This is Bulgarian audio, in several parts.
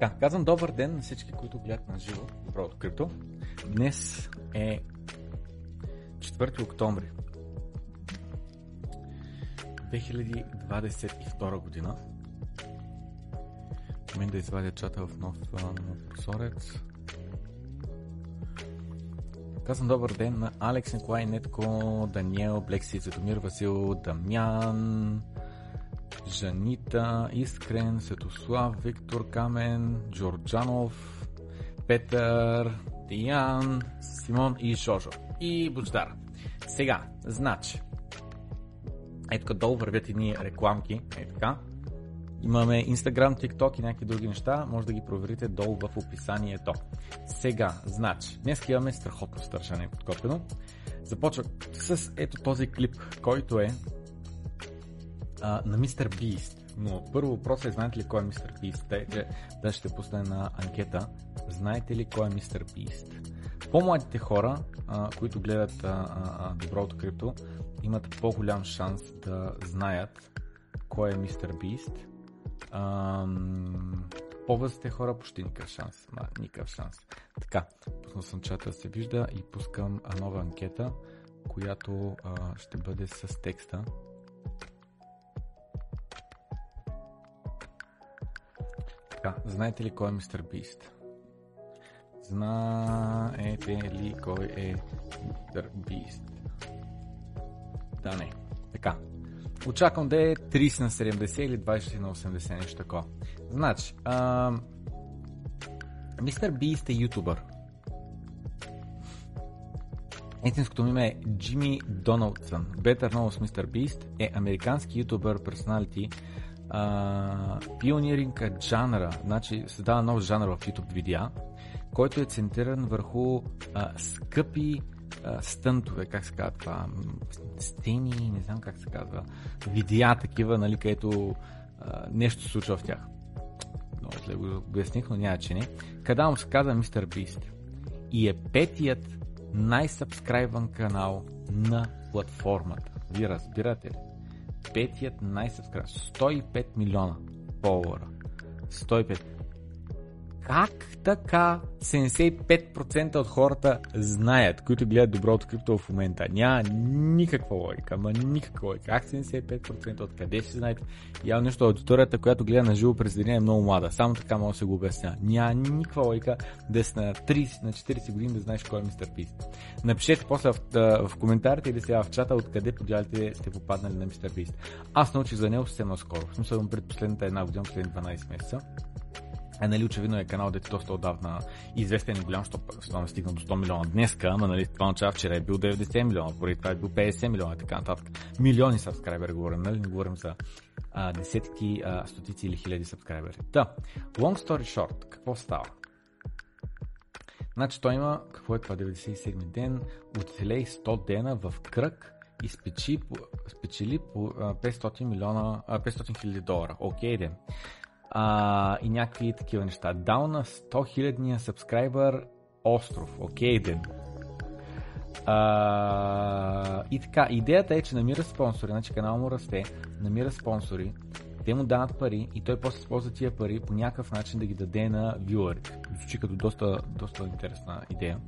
Така, казвам добър ден на всички, които гледат на живо Доброто крипто. Днес е 4 октомври 2022 година. Мен да извадя чата в нов прозорец. Казвам добър ден на Алекс, Николай, Нетко, Даниел, Блекси, Зетомир, Васил, Дамян, Жанита, Искрен, Светослав, Виктор Камен, Джорджанов, Петър, Тиян, Симон и Жожо. И Бождар. Сега, значи, ето тук долу вървят едни рекламки, е така. Имаме Instagram, TikTok и някакви други неща, може да ги проверите долу в описанието. Сега, значи, днес имаме страхотно стържане подкопено. Започва с ето този клип, който е на Мистер Бист. Но първо въпрос е, знаете ли кой е Мистер Бист? Те, че да ще пусне на анкета. Знаете ли кой е Мистер Бист? По-младите хора, а, които гледат а, а, Доброто крипто, имат по-голям шанс да знаят кой е Мистер Бист. по-възрастните хора почти никакъв шанс. Ма, никакъв шанс. Така, пуснал съм чата да се вижда и пускам нова анкета, която а, ще бъде с текста. Така, знаете ли кой е Мистер Бист? Знаете ли кой е Мистер Бист? Да, не. Така. Очаквам да е 30 на 70 или 20 на 80, нещо такова. Значи, Мистер Бист е ютубър. Истинското име е Джимми Доналдсън. Better known as Mr. Beast е американски ютубър, персоналити, пиониринг жанра, значи създава нов жанр в YouTube видеа, който е центриран върху а, скъпи а, стънтове, как се казва това, стени, не знам как се казва, видеа такива, нали, където а, нещо се случва в тях. Много зле го обясних, но няма че не. Къде му се казва Мистер Бист. И е петият най-сабскрайбан канал на платформата. Вие разбирате ли? Петият най-събскрайб. 105 милиона фолуара. 105. Как така 75% от хората знаят, които гледат доброто крипто в момента? Няма никаква логика, ама никаква логика. Как 75% от къде ще знаете? Явно нещо аудиторията, която гледа на живо през деня е много млада. Само така може да се го обясня. Няма никаква логика да си на 30, на 40 години да знаеш кой е мистер Пист. Напишете после в, в коментарите или сега в чата откъде подялите сте попаднали на мистер Пист. Аз научих за него съвсем скоро. В смисъл пред последната една година, последните 12 месеца. Е, нали, очевидно е канал, дето доста отдавна известен и голям, защото стигна до 100 милиона днеска, ама нали, това означава вчера е бил 90 милиона, поради това е бил 50 милиона и така нататък. Милиони сабскрайбери говорим, нали, не говорим за а, десетки, а, стотици или хиляди сабскрайбери. Та, long story short, какво става? Значи той има, какво е това, 97 ден, оцелей 100 дена в кръг и спечи, спечели по 500 милиона, 500 хиляди долара. Окей, okay, ден а, и някакви такива неща. Дал на 100 хилядния сабскрайбър остров. Окей, okay, ден. А, и така, идеята е, че намира спонсори, значи канал му расте, намира спонсори, те му дават пари и той после използва тия пари по някакъв начин да ги даде на вюърите. Звучи като доста, доста интересна идея.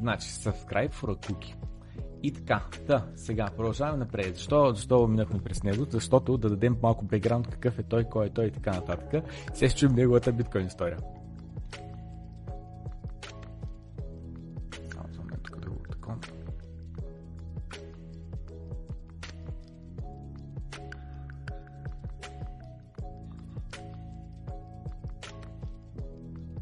Значи, subscribe for a cookie. И така, да, сега продължаваме напред. Защо, защо минахме през него? Защото да дадем малко бекграунд какъв е той, кой е той и така нататък. Се чуем неговата биткоин история.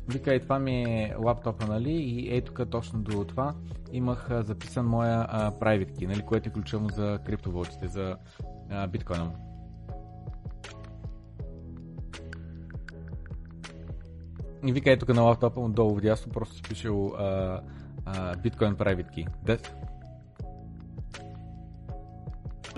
Вика, и това ми е лаптопа, нали? И ето тук точно до това имах а, записан моя а, private key, нали? което е ключово за криптовалутите, за а, биткоина. И вика, ето тук на лаптопа му долу вдясно, просто си пише биткоин private key. That,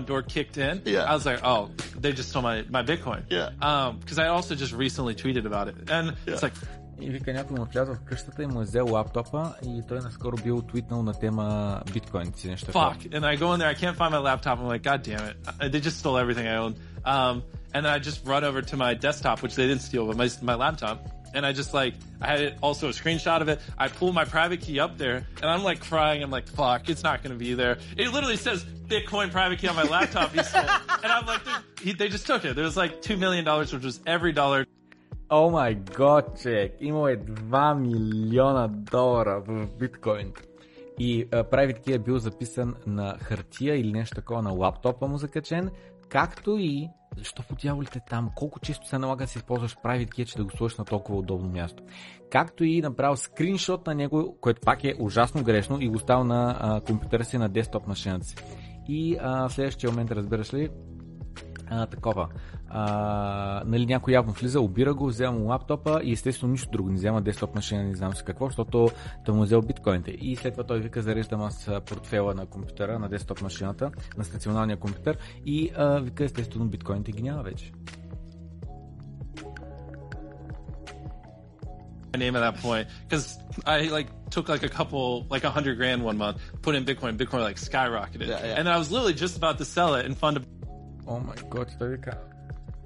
door kicked in, Yeah. I was like, oh, they just stole my, my Bitcoin. Yeah. Um, because I also just recently tweeted about it. And it's like, И вика, някой му е влязъл в къщата и му е взел лаптопа и той наскоро бил твитнал на тема биткоините си нещо такова. fuck. And I go in there, I can't find my laptop. I'm like, God damn it. Uh, They just stole everything I owned. Um, and then I just run over to my desktop, which they didn't steal, but my, my laptop. and I just like I had it also a screenshot of it. I pull my private key up there, and I'm like crying. I'm like, "Fuck, it's not going to be there." It literally says Bitcoin private key on my laptop. He stole, and I'm like, "Dude, he, "They just took it." There was like two million dollars, which was every dollar О май гот, човек! Имал е 2 милиона долара в биткоин. И а, Key е бил записан на хартия или нещо такова на лаптопа му закачен, както и защо по дяволите там, колко често се налага да си използваш Private Key, че да го сложиш на толкова удобно място. Както и направил скриншот на него, което пак е ужасно грешно и го стал на компютъра си на десктоп машината си. И а, в следващия момент, разбираш ли, а, такова. А, нали, някой явно влиза, обира го, взема му лаптопа и естествено нищо друго, не взема десктоп машина, не знам с какво, защото той му взел биткоините. И след това той вика, зареждам аз портфела на компютъра, на десктоп машината, на стационалния компютър и а, вика, естествено биткоините ги няма вече. my name at that point because I like took like a couple, like a hundred grand one month, put in Bitcoin, Bitcoin like skyrocketed, Yeah, yeah. and I was literally just about to sell it and fund a гот, той вика.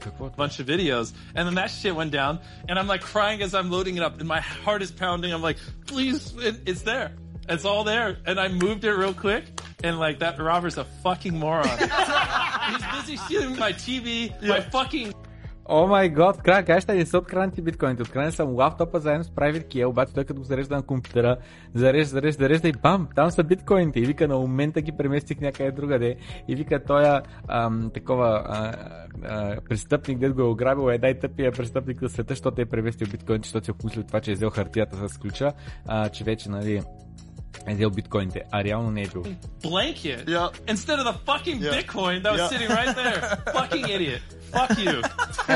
a bunch of videos. And then that shit went down, and I'm like crying as I'm loading it up, and my heart is pounding. I'm like, please, it, it's there. It's all there. And I moved it real quick, and like that robber's a fucking moron. He's busy stealing my TV, yeah. my fucking О май гот, край, кажеш, не са откранати биткоините. Откранен съм лаптопа заедно с Private Key, обаче той като го зарежда на компютъра, зарежда, зарежда, зарежда и бам, там са биткоините. И вика, на момента ги преместих някъде другаде. И вика, той ам, такова а, а, престъпник, дед го е ограбил, е дай тъпия престъпник на света, защото е преместил биткоините, защото се е помислил това, че е взел хартията с ключа, а, че вече, нали, е взел биткоините, а реално не е бил. blanket Yeah. instead of the fucking Yeah. Bitcoin that was Yeah. sitting right there. fucking idiot. Fuck you.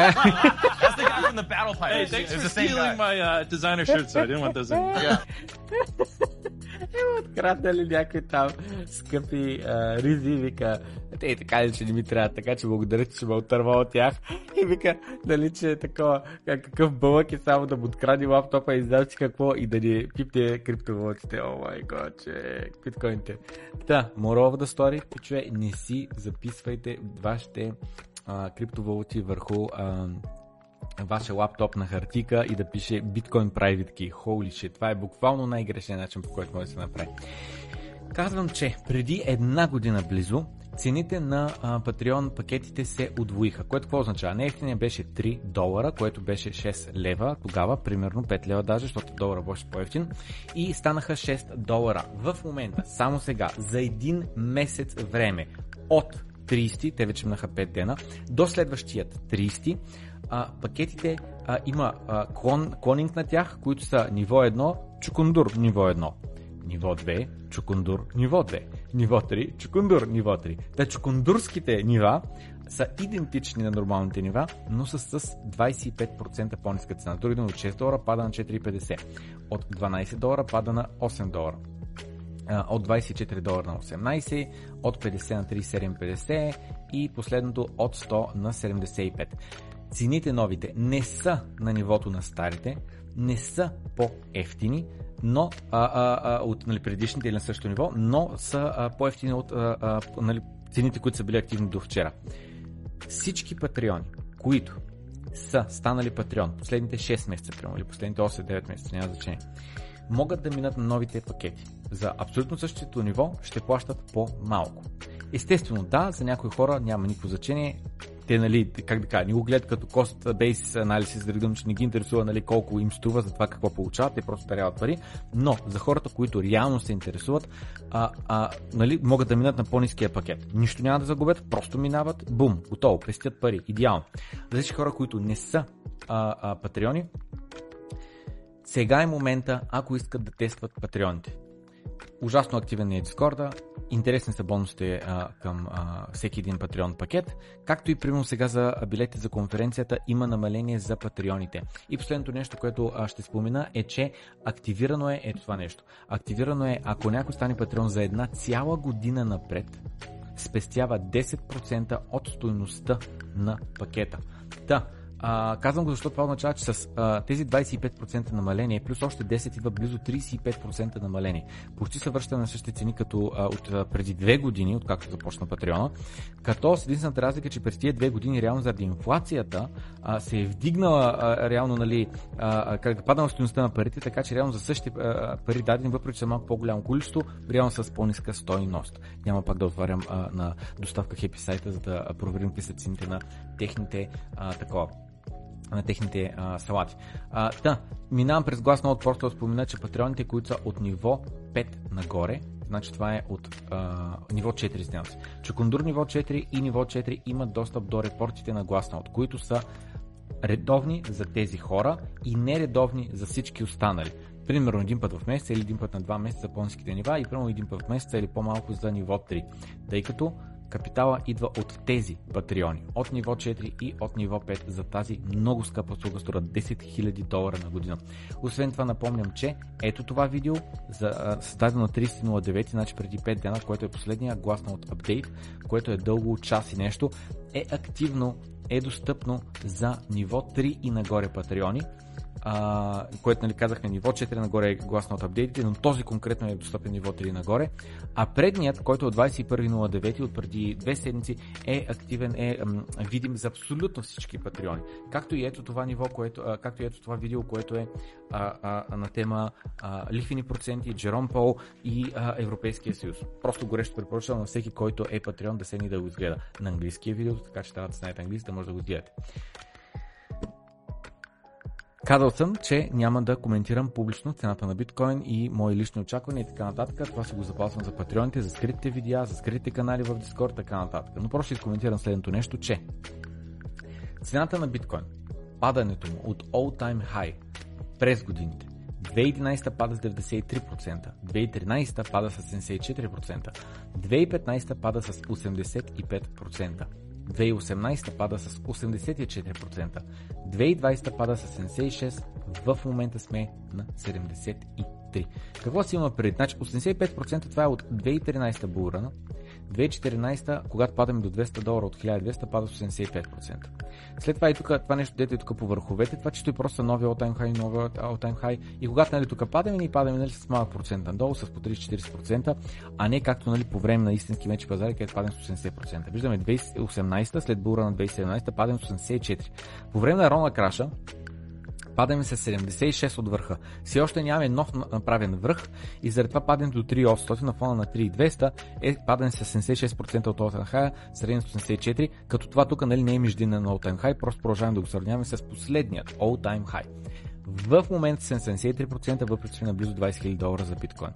That's the guy from the battle Hey, pirates. thanks it's for stealing guy. my uh, designer shirt, so I didn't want those in. Yeah. Откраднали някакви там скъпи а, ризи, вика, те така ли, че не ми трябва, така че благодаря, че ме отърва от тях. И вика, дали, че е такова, как- какъв бълък е само да му откради лаптопа и знам си какво и да ни пипне криптовалутите. О май гот, че биткоините. Да, moral of the story, че не си записвайте вашите криптовалути върху а, вашия лаптоп на хартика и да пише Bitcoin Private Key. Holy shit, това е буквално най-грешният начин, по който може да се направи. Казвам, че преди една година близо цените на а, Patreon пакетите се удвоиха, което какво означава? Неефтиния беше 3 долара, което беше 6 лева, тогава примерно 5 лева даже, защото долара беше по-ефтин и станаха 6 долара. В момента, само сега, за един месец време от 30, те вече минаха 5 дена, до следващият 30, а, пакетите а, има а, клон, клонинг на тях, които са ниво 1, чукундур ниво 1. Ниво 2, чукундур, ниво 2. Ниво 3, чукундур, ниво 3. Та чукундурските нива са идентични на нормалните нива, но са с 25% по-ниска цена. Дори от 6 долара пада на 4,50. От 12 долара пада на 8 долара от 24 долара на 18, от 50 на 37,50 и последното от 100 на 75. Цените новите не са на нивото на старите, не са по-ефтини, но а, а, а, от нали, предишните или на същото ниво, но са а, по-ефтини от а, а, нали, цените, които са били активни до вчера. Всички патреони, които са станали патреон последните 6 месеца, или последните 8-9 месеца, няма значение, могат да минат на новите пакети. За абсолютно същото ниво ще плащат по-малко. Естествено, да, за някои хора няма никакво значение. Те, нали, как да кажа, не го гледат като cost basis анализ, за да че не ги интересува нали, колко им струва за това какво получават, те просто даряват пари. Но за хората, които реално се интересуват, а, а, нали, могат да минат на по-низкия пакет. Нищо няма да загубят, просто минават, бум, готово, пестят пари, идеално. За всички хора, които не са а, а, патреони, сега е момента, ако искат да тестват патреоните. Ужасно активен е Дискорда, интересни са бонусите а, към а, всеки един патреон пакет, както и примерно сега за билети за конференцията има намаление за патреоните. И последното нещо, което а, ще спомена е, че активирано е ето това нещо. Активирано е, ако някой стане патреон за една цяла година напред, спестява 10% от стоеността на пакета. Да, А, казвам го, защото това означава, че с а, тези 25% намаление, плюс още 10 идва близо 35% намаление. Почти се връща на същите цени като а, от а, преди две години, откакто започна Патреона, като с единствената разлика, че през тия две години реално заради инфлацията а, се е вдигнала а, реално, нали, а, как да стоеността на парите, така че реално за същите а, пари дадени, въпреки че са малко по-голямо количество, реално с по-ниска стойност. Няма пак да отварям а, на доставка Happy сайта, за да проверим какви са цените на техните а, такова на техните а, салати. А, да, минавам през гласна от просто да спомена, че патреоните, които са от ниво 5 нагоре, значи това е от а, ниво 4, извинявам се. Чукундур ниво 4 и ниво 4 имат достъп до репортите на гласна от, които са редовни за тези хора и нередовни за всички останали. Примерно един път в месеца или един път на два месеца за по-низките нива и примерно един път в месеца или по-малко за ниво 3. Тъй като Капитала идва от тези патреони, от ниво 4 и от ниво 5 за тази много скъпа услуга, струва 10 000 долара на година. Освен това напомням, че ето това видео, за, създадено на 30.09, значи преди 5 дена, което е последния гласно от апдейт, което е дълго час и нещо, е активно, е достъпно за ниво 3 и нагоре патреони а, което нали, казахме ниво 4 нагоре е гласно от апдейтите, но този конкретно е достъпен ниво 3 нагоре. А предният, който е от 21.09 от преди две седмици е активен, е м, видим за абсолютно всички патреони. Както и ето това ниво, което, а, както и ето това видео, което е а, а, на тема а, лихвени проценти, Джером Пол и а, Европейския съюз. Просто горещо препоръчвам на всеки, който е патреон да седне да го изгледа на английския видео, така че трябва да знаете английски, да може да го гледате. Казал съм, че няма да коментирам публично цената на биткоин и мои лични очаквания и така нататък. Това си го запасвам за патреоните, за скритите видеа, за скритите канали в Discord, така нататък. Но просто ще коментирам следното нещо, че цената на биткоин, падането му от all time high през годините, 2011 пада с 93%, 2013 пада с 74%, 2015 пада с 85%, 2018 пада с 84%, 2020 пада с 76%, в момента сме на 73%. Какво си има преди? Значи 85% това е от 2013 булрана, 2014, когато падаме до 200 долара от 1200, пада с 85%. След това и тук, това нещо, дете е тук по върховете, това чисто е просто нови all-time high, нови all-time high. И когато нали, тук падаме, ние падаме нали, с малък процент надолу, с по 30-40%, а не както нали, по време на истински мечи пазари, където падаме с 80%. Виждаме 2018, след бура на 2017, падаме с 84%. По време на Рона Краша, падаме с 76 от върха. Все още нямаме нов направен връх и заради това падаме до 3800 на фона на 3200 е падане с 76% от all high, с 84, като това тук нали, не е междинен на all-time high, просто продължаваме да го сравняваме с последният all-time high. В момента съм 73%, въпреки че на близо 20 000 долара за биткоин.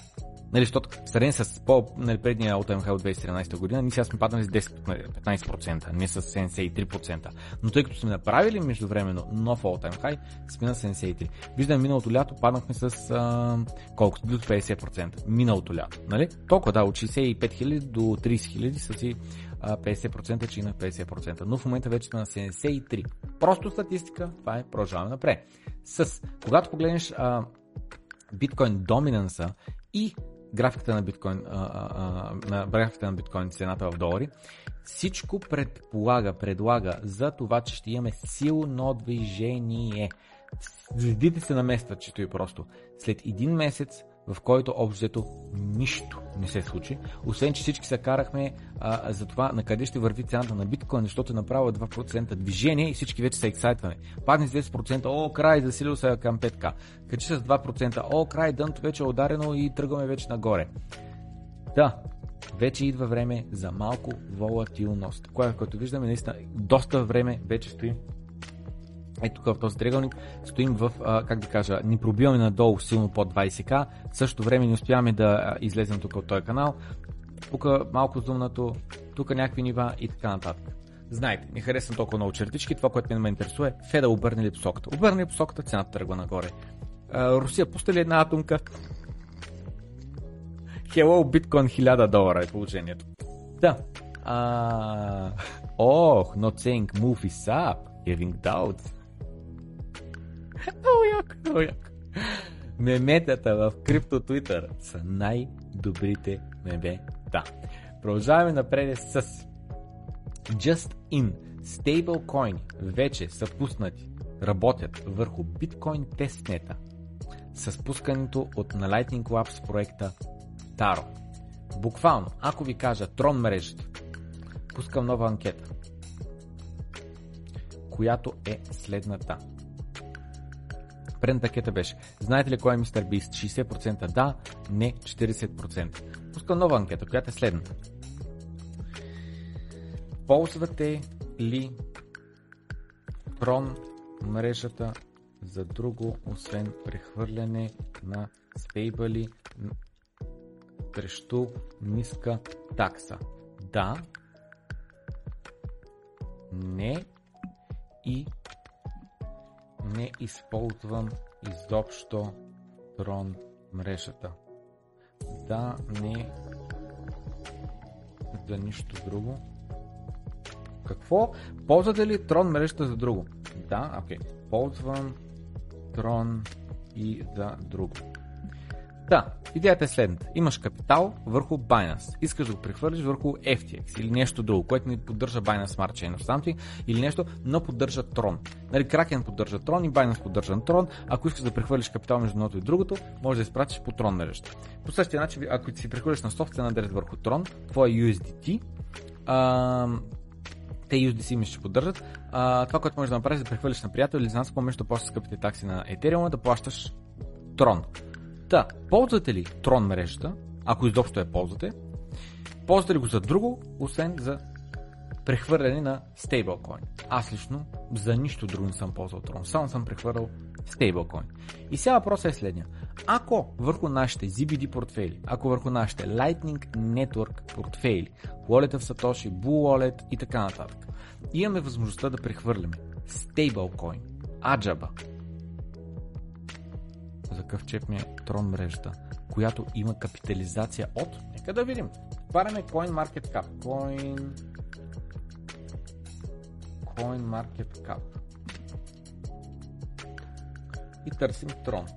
Нали, защото в сравнение с по, нали, предния от МХ от 2017 година, ние сега сме паднали с 10-15%, не с 73%. Но тъй като сме направили междувременно нов all time сме на 73. Виждаме миналото лято паднахме с а, колко? До 50%. Миналото лято. Нали? Толкова да, от 65 000 до 30 000 са си 50%, че има 50%. Но в момента вече сме на 73. Просто статистика, това е продължаваме напред. С, когато погледнеш а, биткоин доминанса и графиката на биткоин, на графиката на биткоин цената в долари, всичко предполага, предлага за това, че ще имаме силно движение. Следите се на места, чето и просто. След един месец в който общо нищо не се случи, освен че всички се карахме а, за това на къде ще върви цената на биткоин, защото е направо 2% движение и всички вече се ексайтваме. Падне с 10%, о, край, засилил се към 5к. Качи с 2%, о, край, дънто вече е ударено и тръгваме вече нагоре. Да, вече идва време за малко волатилност, което виждаме наистина доста време вече стоим ето тук в този триъгълник стоим в, а, как да кажа, ни пробиваме надолу силно под 20к, в същото време не успяваме да излезем тук от този канал, тук малко зумнато, тук някакви нива и така нататък. Знаете, не харесвам толкова много чертички, това, което ме интересува е Феда обърне ли посоката. Обърне ли посоката, цената тръгва нагоре. А, Русия пуста ли една атомка? Hello, биткоин 1000 долара е положението. Да. А... Ох, not saying move is up, having doubts. Много яко, много яко. Меметата в крипто Twitter са най-добрите мемета. Продължаваме напред с Just In. стейблкоини вече са пуснати, работят върху биткоин тестнета с пускането от на Lightning Labs проекта Taro. Буквално, ако ви кажа Трон мрежата, пускам нова анкета, която е следната. Предната анкета беше, знаете ли кой е мистер Бист? 60% да, не 40%. Пускам нова анкета, която е следната. Ползвате ли Трон мрежата за друго, освен прехвърляне на стейбъли срещу ниска такса? Да, не и не използвам изобщо Трон мрежата. Да, не за нищо друго. Какво? Ползвате ли Трон мрежата за друго? Да, окей. Okay. Ползвам Трон и за друго. Да, идеята е следната. Имаш капитал върху Binance. Искаш да го прехвърлиш върху FTX или нещо друго, което не поддържа Binance Smart Chain of Something или нещо, но поддържа Tron. Нали, Kraken поддържа Tron и Binance поддържа Tron. Ако искаш да прехвърлиш капитал между едното и другото, може да изпратиш по Tron мрежата. По същия начин, ако си прехвърлиш на собствен адрес върху Tron, твоя USDT, а, те USDC ми ще поддържат. А, това, което можеш да направиш, е да прехвърлиш на приятел или знам с помощ да плащаш скъпите такси на Ethereum, да плащаш Tron. Та, ползвате ли Tron мрежата, ако изобщо я ползвате, ползвате ли го за друго, освен за прехвърляне на стейблкоин. Аз лично за нищо друго не съм ползвал Tron, само съм прехвърлял стейблкоин. И сега въпросът е следния. Ако върху нашите ZBD портфели, ако върху нашите Lightning Network портфели, Wallet в Satoshi, Blue Wallet и така нататък, имаме възможността да прехвърляме стейблкоин, Аджаба, за какъв чеп ми е Tron мрежата, която има капитализация от, нека да видим, отваряме CoinMarketCap, Coin... CoinMarketCap и търсим Tron.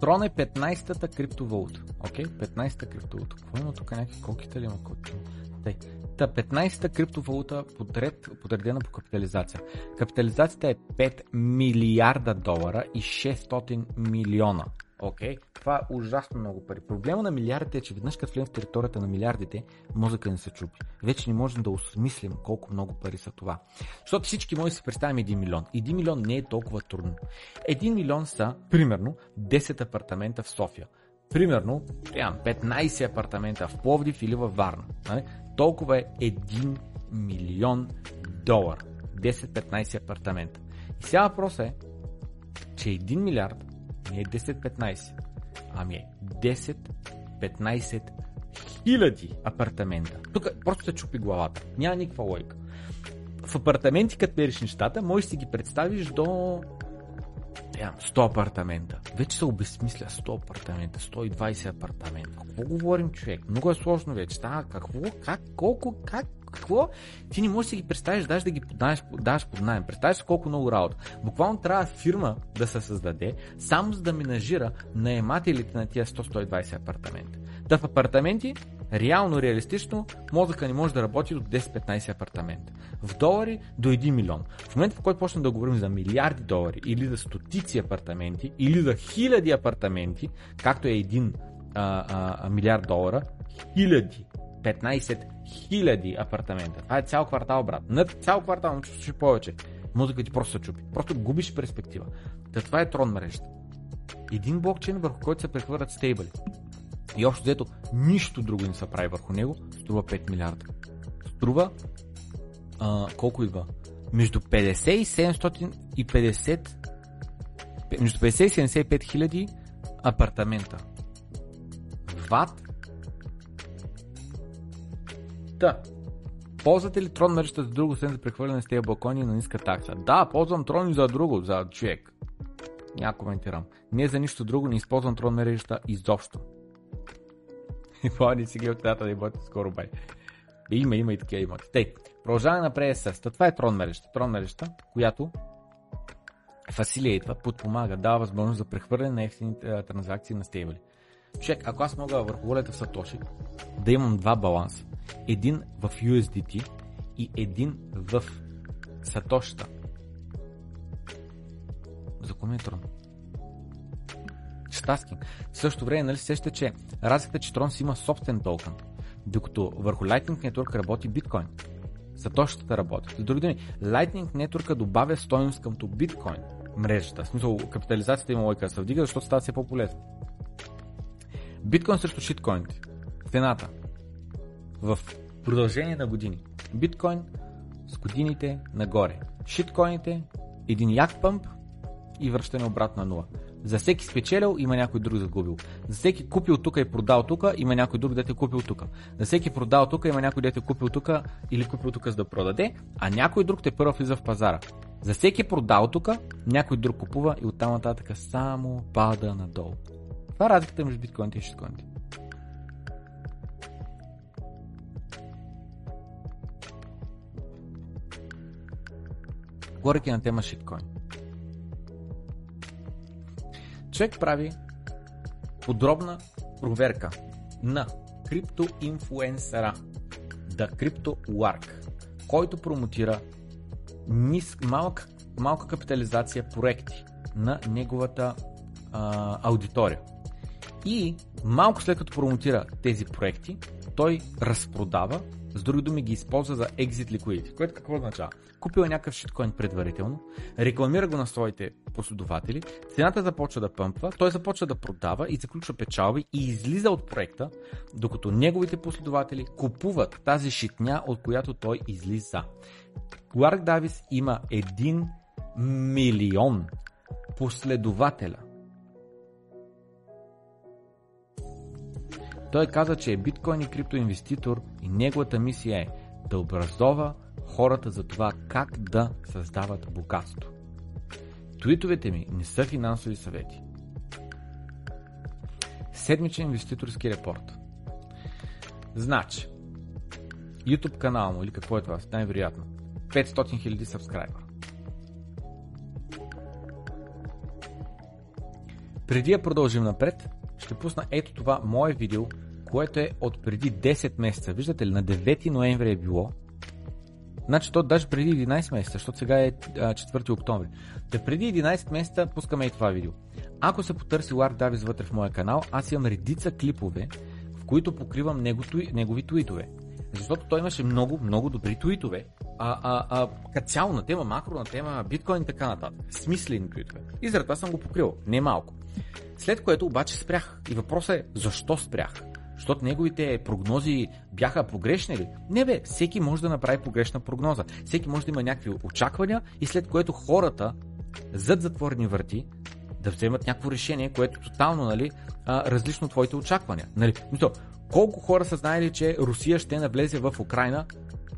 Tron е 15-та криптовалута. Окей, okay? 15-та криптовалута. Какво има тук? Някакви колките ли има? Тъй. Та 15-та криптовалута подред, подредена по капитализация. Капитализацията е 5 милиарда долара и 600 милиона. Окей, okay. това е ужасно много пари. Проблема на милиардите е, че веднъж като влезем в територията на милиардите, мозъка не се чупи. Вече не можем да осмислим колко много пари са това. Защото всички може да си представим 1 милион. 1 милион не е толкова трудно. 1 милион са, примерно, 10 апартамента в София. Примерно, 15 апартамента в Пловдив или във Варна. Толкова е 1 милион долар. 10-15 апартамента. И сега въпрос е, че 1 милиард не е 10-15, ами е 10-15 хиляди апартамента. Тук просто се чупи главата. Няма никаква лойка. В апартаменти, като мериш нещата, можеш да си ги представиш до 100 апартамента. Вече се обезсмисля 100 апартамента, 120 апартамента. Какво говорим, човек? Много е сложно вече. Става какво? Как? Колко? Как? Какво? Ти не можеш да си ги представиш, даже да ги подаваш, даваш под найем. Представяш си колко много работа. Буквално трябва фирма да се създаде, само за да менажира наемателите на тия 100-120 апартамента. Да в апартаменти реално, реалистично, мозъка не може да работи до 10-15 апартамента. В долари до 1 милион. В момента, в който почнем да говорим за милиарди долари, или за стотици апартаменти, или за хиляди апартаменти, както е един а, а, милиард долара, хиляди 15 хиляди апартамента. Това е цял квартал, брат. Над цял квартал, но чувстваш повече. Музика ти просто се чупи. Просто губиш перспектива. Та това е трон мрежата. Един блокчейн, върху който се прехвърлят стейбъли. И общо взето нищо друго не се прави върху него, струва 5 милиарда. Струва а, колко идва? Между 50 и 750 между 50 и 75 хиляди апартамента. Ват Та, ползвате ли трон мрежата за друго, освен за прехвърляне с тези балкони на ниска такса? Да, ползвам трон и за друго, за човек. Няма коментирам. Не за нищо друго, не използвам трон мрежата изобщо. И помни си от тата да имоти скоро бай. Има, има и такива имоти. Тей, продължаваме напред с Това е трон мрежата. Трон мрежата, която фасилиейтва, подпомага, дава възможност за прехвърляне на ефтини транзакции на стейбли. Човек, ако аз мога върху волята в Сатоши да имам два баланса, един в USDT и един в Сатошта. За ми е трудно? Штаскинг. В същото време, нали сещате, че разликата, че Трон си има собствен токен, докато върху Lightning Network работи биткоин. Сатошата работи. С други думи, Lightning Network добавя стоеност къмто биткоин мрежата. В смисъл, капитализацията има лойка да се вдига, защото става все по-полезно. Биткоин срещу шиткоините. Цената. В продължение на години. Биткоин с годините нагоре. Шиткоините, един як пъмп и връщане обратно на нула. За всеки спечелил има някой друг загубил. За всеки купил тук и продал тук, има някой друг дете купил тук. За всеки продал тук, има някой дете купил тук или купил тук за да продаде, а някой друг те първо влиза в пазара. За всеки продал тук, някой друг купува и оттам нататък само пада надолу. Това е разликата между биткоините и шиткоините. Говоряки на тема шиткоин. Човек прави подробна проверка на криптоинфлуенсъра The Crypto Lark, който промотира ниск, малък, малка капитализация проекти на неговата а, аудитория. И малко след като промотира тези проекти, той разпродава, с други думи ги използва за exit liquidity, което какво означава? Купил е някакъв шиткоин предварително, рекламира го на своите последователи, цената започва да пъмпва, той започва да продава и заключва печалби и излиза от проекта, докато неговите последователи купуват тази шитня, от която той излиза. Ларк Давис има 1 милион последователя. Той каза, че е биткоин и криптоинвеститор и неговата мисия е да образова хората за това как да създават богатство. Твитовете ми не са финансови съвети. Седмичен инвеститорски репорт. Значи, YouTube канал му или какво е това, най-вероятно. 500 000 сабскрайбър. Преди да продължим напред, ще пусна ето това мое видео, което е от преди 10 месеца. Виждате ли, на 9 ноември е било. Значи то даже преди 11 месеца, защото сега е 4 октомври. Та преди 11 месеца пускаме и това видео. Ако се потърси Ларк Давис вътре в моя канал, аз имам редица клипове, в които покривам негови твитове. Защото той имаше много, много добри твитове. А, а, а, като цяло на тема макро, на тема биткоин и така нататък. Смислени твитове. И заради това съм го покрил. Не малко. След което обаче спрях. И въпросът е защо спрях? Защото неговите прогнози бяха погрешни ли? Не бе, всеки може да направи погрешна прогноза. Всеки може да има някакви очаквания и след което хората зад затворени врати да вземат някакво решение, което е тотално нали, различно от твоите очаквания. Нали? Мисъл, колко хора са знаели, че Русия ще навлезе в Украина,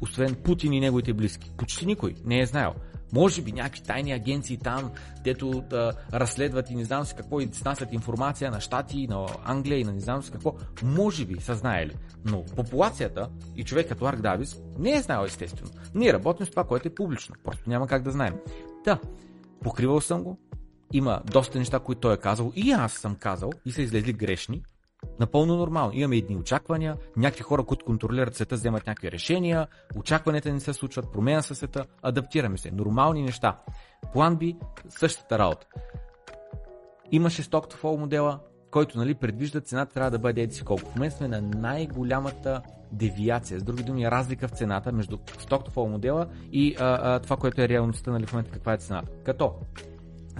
освен Путин и неговите близки? Почти никой не е знаел. Може би някакви тайни агенции там, дето да разследват и не знам си какво и снасят информация на Штати, на Англия и на не знам си какво. Може би са знаели. Но популацията и човек като Арк Давис не е знаел естествено. Ние работим с това, което е публично. Просто няма как да знаем. Та, покривал съм го. Има доста неща, които той е казал и аз съм казал и са излезли грешни. Напълно нормално. Имаме едни очаквания, някакви хора, които контролират света, вземат някакви решения, очакванията не се случват, променя се света, адаптираме се. Нормални неща. План B, същата работа. Имаше stock to fall модела, който нали, предвижда цената трябва да бъде еди си колко. В момента сме на най-голямата девиация, с други думи разлика в цената между stock to fall модела и а, а, това, което е реалността нали, в момента каква е цената. Като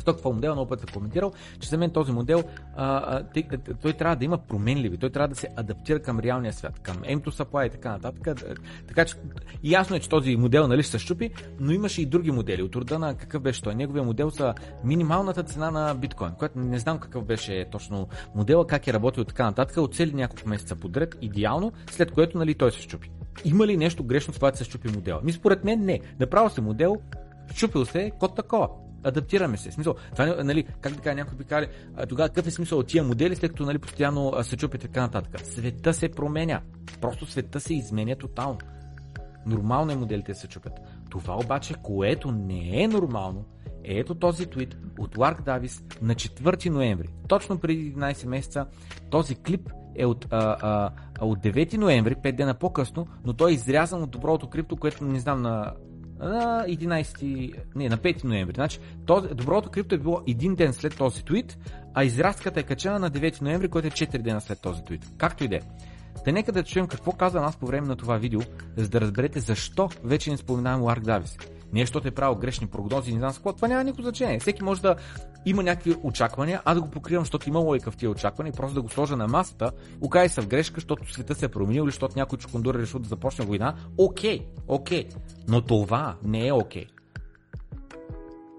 Стокфол модел много път е коментирал, че за мен този модел а, той, той трябва да има променливи, той трябва да се адаптира към реалния свят, към M2 supply и така нататък. Така че ясно е, че този модел нали ще се щупи, но имаше и други модели. От рода на какъв беше той? Неговия модел за минималната цена на биткоин, което не знам какъв беше точно модела, как е работил така нататък, оцели няколко месеца подред, идеално, след което нали, той се щупи. Има ли нещо грешно с това да се щупи модела? Ми според мен не. Направо се модел, щупил се, код такова адаптираме се. Смисъл, това, нали, как така някой би казали, тогава какъв е смисъл от тия модели, след като нали, постоянно се чупи така нататък. Света се променя. Просто света се изменя тотално. Нормално е моделите да се чупят. Това обаче, което не е нормално, е ето този твит от Ларк Давис на 4 ноември. Точно преди 11 месеца този клип е от, а, а, от 9 ноември, 5 дена по-късно, но той е изрязан от доброто крипто, което не знам на на 11, не, на 5 ноември. Значи, този, доброто крипто е било един ден след този твит, а изразката е качена на 9 ноември, което е 4 дена след този твит. Както и да е. Та нека да чуем какво каза нас по време на това видео, за да разберете защо вече не споменавам Ларк Давис. Не защото е правил грешни прогнози, не знам какво, това няма никакво значение. Всеки може да има някакви очаквания, а да го покривам, защото има лойка в тия очаквания просто да го сложа на масата, окай се в грешка, защото света се е променил или защото някой чукундур е решил да започне война. Окей, окей. Но това не е окей.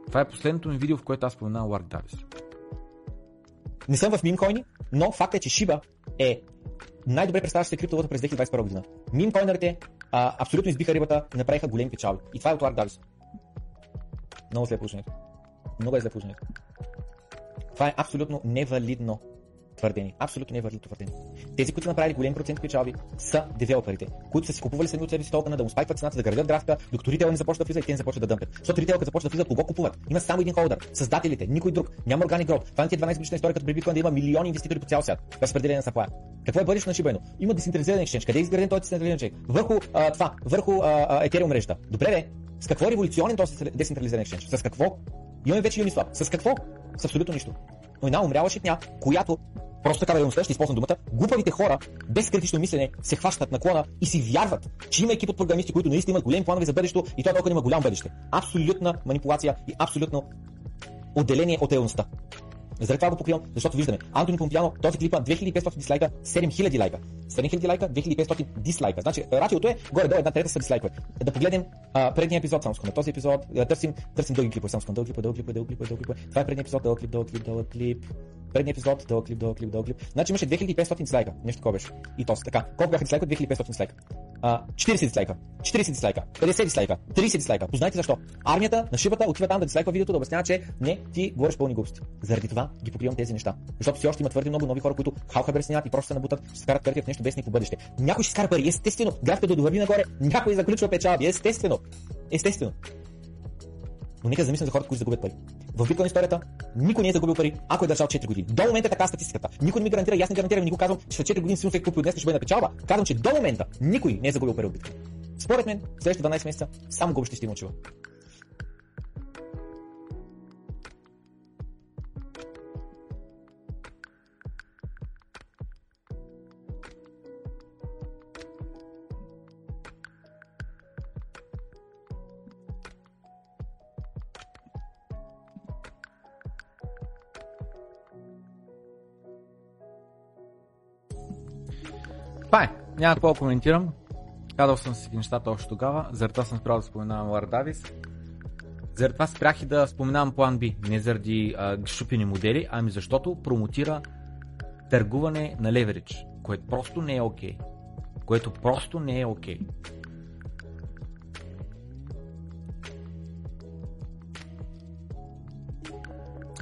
Това е последното ми видео, в което аз споменавам Ларк Давис. Не съм в мимкоини, но факт е, че Shiba е най-добре представяща криптовалута през 2021 година. Мимкоинерите а, абсолютно избиха рибата и направиха големи печалби. И това е от Ларк Давис. Много зле положението. Много е зле положението. Това е абсолютно невалидно твърдение. Абсолютно невалидно твърдение. Тези, които са направили големи процент печалби, са девелоперите, които са си купували сами от себе си токена, да му спайкват цената, да градят графика, докато ритейл не започва да влиза и те не започват да дъмпят. Защото ритейл, като започва да влиза, кого купуват? Има само един холдър. Създателите, никой друг. Няма органик грот. Това е 12 годишна история, като при биткоин да има милиони инвеститори по цял свят. Разпределение на саплая. Какво е бъдещето на Шибайно? Има децентрализиран екшенж. Къде е изграден този децентрализиран екшенж? Върху а, това, върху Ethereum мрежата. Добре, бе. С какво е революционен този децентрализиран екшенж? С какво? Имаме вече Uniswap. С какво? С абсолютно нищо. Но една умряла шитня, която Просто така да го ще използвам думата. Глупавите хора, без критично мислене, се хващат на клона и си вярват, че има екип от програмисти, които наистина имат големи планове за бъдещето и това толкова има голям бъдеще. Абсолютна манипулация и абсолютно отделение от реалността. Заради това го покривам, защото виждаме. Антони Помпиано, този клип има 2500 дислайка, 7000 лайка. 7000 лайка, 2500 дислайка. Значи, рациото е горе-долу една трета са дислайкове. Да погледнем а, предния епизод, само на този епизод. А, търсим, търсим дълги клипове, само дълги клипове, дълги клипове, дълги клипове. Това е предния епизод, дълъг клип, дълъг клип, дълъг клип. Предния епизод, дълъг клип, дълъг клип, дълъг клип. Значи имаше 2500 дислайка. Нещо такова беше. И то така. Колко бяха дислайка? 2500 дислайка. А, 40 дислайка, 40 дислайка, 50 дислайка, 30 дислайка. Познайте защо. Армията на шибата отива там да дислайква видеото, да обяснява, че не, ти говориш пълни глупости. Заради това ги покривам тези неща. Защото все още има твърде много нови хора, които халха снимат и просто се набутат, ще скарат пари в нещо без никакво бъдеще. Някой ще скара пари, естествено. Графиката да довърви нагоре, някой заключва печалби, естествено. Естествено. Но нека замислим за хората, които загубят пари. В биткоин историята никой не е загубил пари, ако е държал 4 години. До момента е така статистиката. Никой не ми гарантира, аз не гарантирам, никой казвам, че след 4 години силно се купи днес ще бъде на печалба. Казвам, че до момента никой не е загубил пари от биткоин. Според мен, следващите 12 месеца само губещи ще има очила. Това е. Няма какво да коментирам. Казал съм си нещата още тогава. Заради това съм спрял да споменавам Лар Давис. Заради това спрях и да споменавам план B. Не заради а, шупени модели, ами защото промотира търгуване на леверидж, което просто не е окей. Okay. Което просто не е окей. Okay.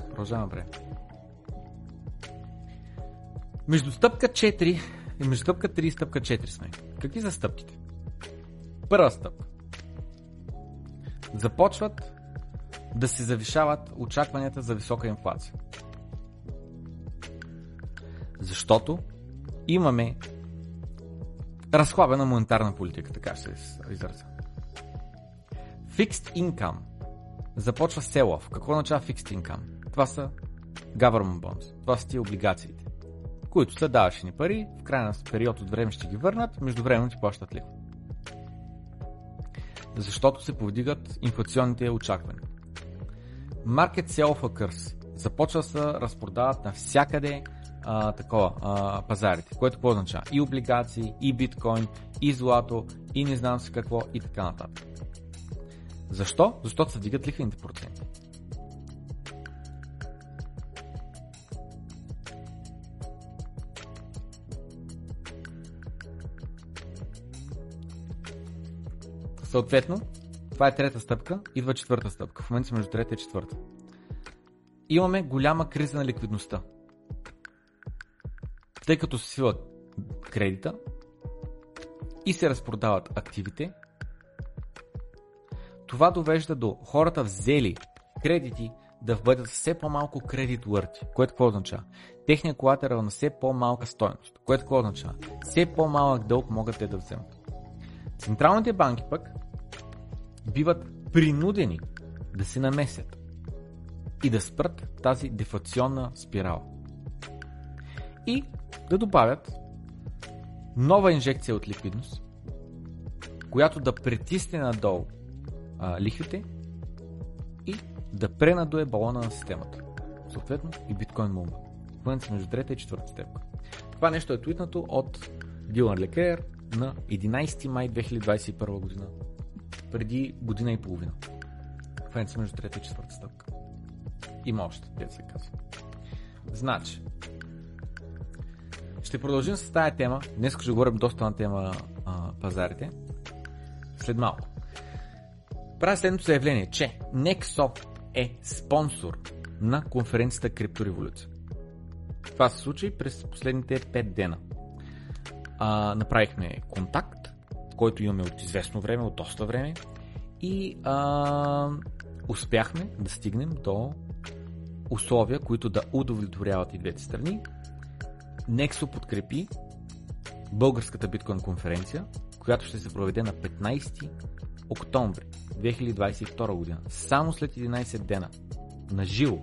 Продължаваме. Между стъпка 4 и между стъпка 3 и стъпка 4 сме. Какви са стъпките? Първа стъпка. Започват да се завишават очакванията за висока инфлация. Защото имаме разхлабена монетарна политика, така ще се изразя. Fixed income започва sell-off. Какво означава fixed income? Това са government bonds. Това са ти облигациите които са даваш ни пари, в крайна период от време ще ги върнат, между време ти плащат лихва. Защото се повдигат инфлационните очаквания. Market Sell Occurs започва да се разпродават навсякъде а, такова, а, пазарите, което какво означава? И облигации, и биткоин, и злато, и не знам си какво, и така нататък. Защо? Защото се вдигат лихвените проценти. Съответно, това е трета стъпка, идва четвърта стъпка. В момента сме между трета и четвърта. Имаме голяма криза на ликвидността. Тъй като се свиват кредита и се разпродават активите, това довежда до хората взели кредити да бъдат все по-малко кредит worthy, което какво означава? Техният колатерал на все по-малка стойност, което какво означава? Все по-малък дълг могат те да вземат. Централните банки пък биват принудени да се намесят и да спрат тази дефлационна спирала. И да добавят нова инжекция от ликвидност, която да притисне надолу а, лихвите и да пренадуе балона на системата. Съответно и биткоин мумба. Клънци между трета и четвърта степка. Това нещо е твитнато от Дилан Лекер на 11 май 2021 година. Преди година и половина. Клънци между трета и четвърта стъпка. Има още, те се казва. Значи, ще продължим с тази тема. Днес ще говорим доста на тема а, пазарите. След малко. Правя следното заявление, че Nexo е спонсор на конференцията Криптореволюция. Това се случи през последните 5 дена. А, направихме контакт, който имаме от известно време, от доста време и а, успяхме да стигнем до условия, които да удовлетворяват и двете страни. Nexo подкрепи българската биткоин конференция, която ще се проведе на 15 октомври 2022 година. Само след 11 дена на живо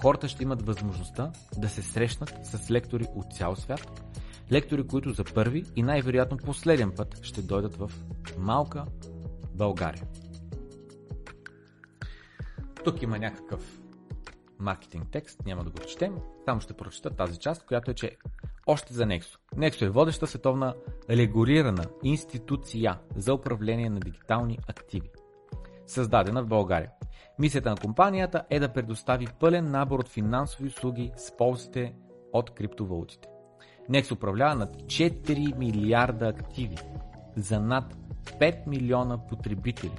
хората ще имат възможността да се срещнат с лектори от цял свят. Лектори, които за първи и най-вероятно последен път ще дойдат в малка България. Тук има някакъв маркетинг текст, няма да го четем, само ще прочета тази част, която е, че още за Nexo. Nexo е водеща световна регулирана институция за управление на дигитални активи, създадена в България. Мисията на компанията е да предостави пълен набор от финансови услуги с ползите от криптовалутите. Nexo управлява над 4 милиарда активи за над 5 милиона потребители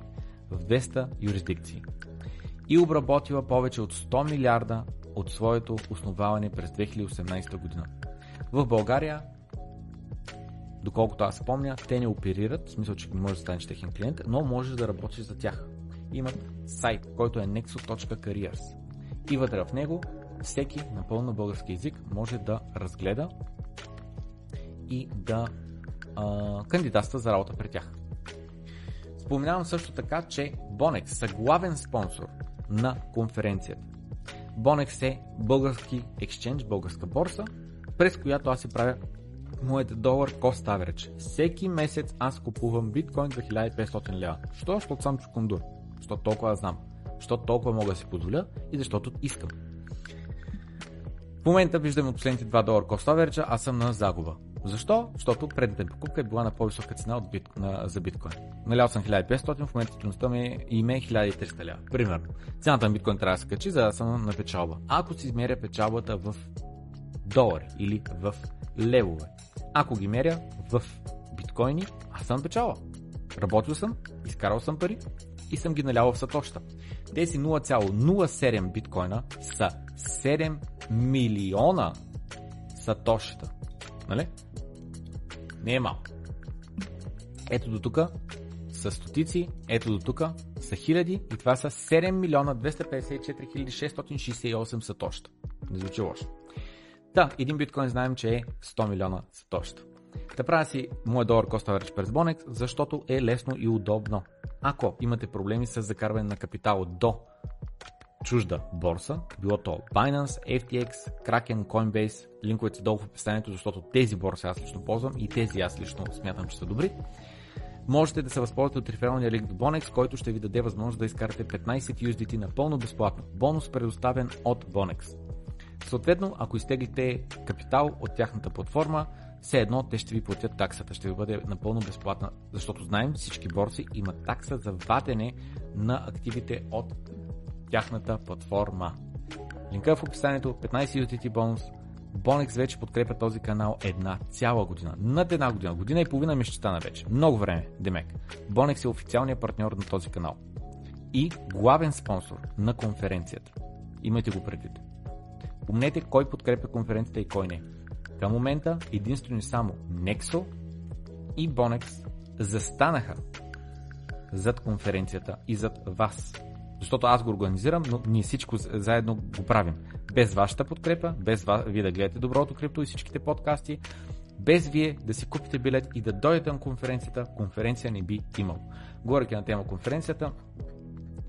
в 200 юрисдикции и обработила повече от 100 милиарда от своето основаване през 2018 година. В България, доколкото аз спомня, те не оперират, в смисъл, че не може да станеш техен клиент, но можеш да работиш за тях. Имат сайт, който е nexo.careers и вътре в него всеки напълно български язик може да разгледа и да а, кандидатства за работа при тях. Споменавам също така, че Bonex са главен спонсор на конференцията. Bonex е български екшенж, българска борса, през която аз си правя моят долар cost average. Всеки месец аз купувам биткоин за 1500 лева. Що? Защото съм чукундур. Защото толкова знам. Защото толкова мога да си позволя и защото искам. В момента виждаме последните 2 долара cost average, аз съм на загуба. Защо? Защото предната покупка е била на по-висока цена от бит, на, за биткоин. Налял съм 1500, в момента стоеността ми име е 1300 лева. Примерно. Цената на биткоин трябва да се качи, за да съм на печалба. Ако си измеря печалбата в долари или в левове, ако ги меря в биткоини, аз съм печала. Работил съм, изкарал съм пари и съм ги налял в сатоща. Тези 0,07 биткоина са 7 милиона сатошита. Нали? Не е малко. Ето до тук са стотици, ето до тук са хиляди и това са 7 милиона 254 668 сатоща. Не звучи лошо. Да, един биткоин знаем, че е 100 милиона сатоща. Да правя си моят долар коста average през Bonex, защото е лесно и удобно. Ако имате проблеми с закарване на капитал до чужда борса, било то Binance, FTX, Kraken, Coinbase, линковете са долу в описанието, защото тези борси аз лично ползвам и тези аз лично смятам, че са добри. Можете да се възползвате от рефералния линк Bonex, който ще ви даде възможност да изкарате 15 USDT напълно безплатно. Бонус предоставен от Bonex. Съответно, ако изтеглите капитал от тяхната платформа, все едно те ще ви платят таксата, ще ви бъде напълно безплатна, защото знаем всички борси имат такса за вадене на активите от тяхната платформа. Линка е в описанието, 15 USDT бонус. Bonex вече подкрепя този канал една цяла година. Над една година. Година и половина ми ще стана вече. Много време, Демек. Bonex е официалният партньор на този канал. И главен спонсор на конференцията. Имайте го предвид. Помнете кой подкрепя конференцията и кой не. Към момента единствено и само Nexo и Bonex застанаха зад конференцията и зад вас Защото аз го организирам, но ние всичко заедно го правим. Без вашата подкрепа, без ва- вие да гледате доброто крипто и всичките подкасти, без вие да си купите билет и да дойдете на конференцията, конференция не би имало. Говоряки на тема конференцията,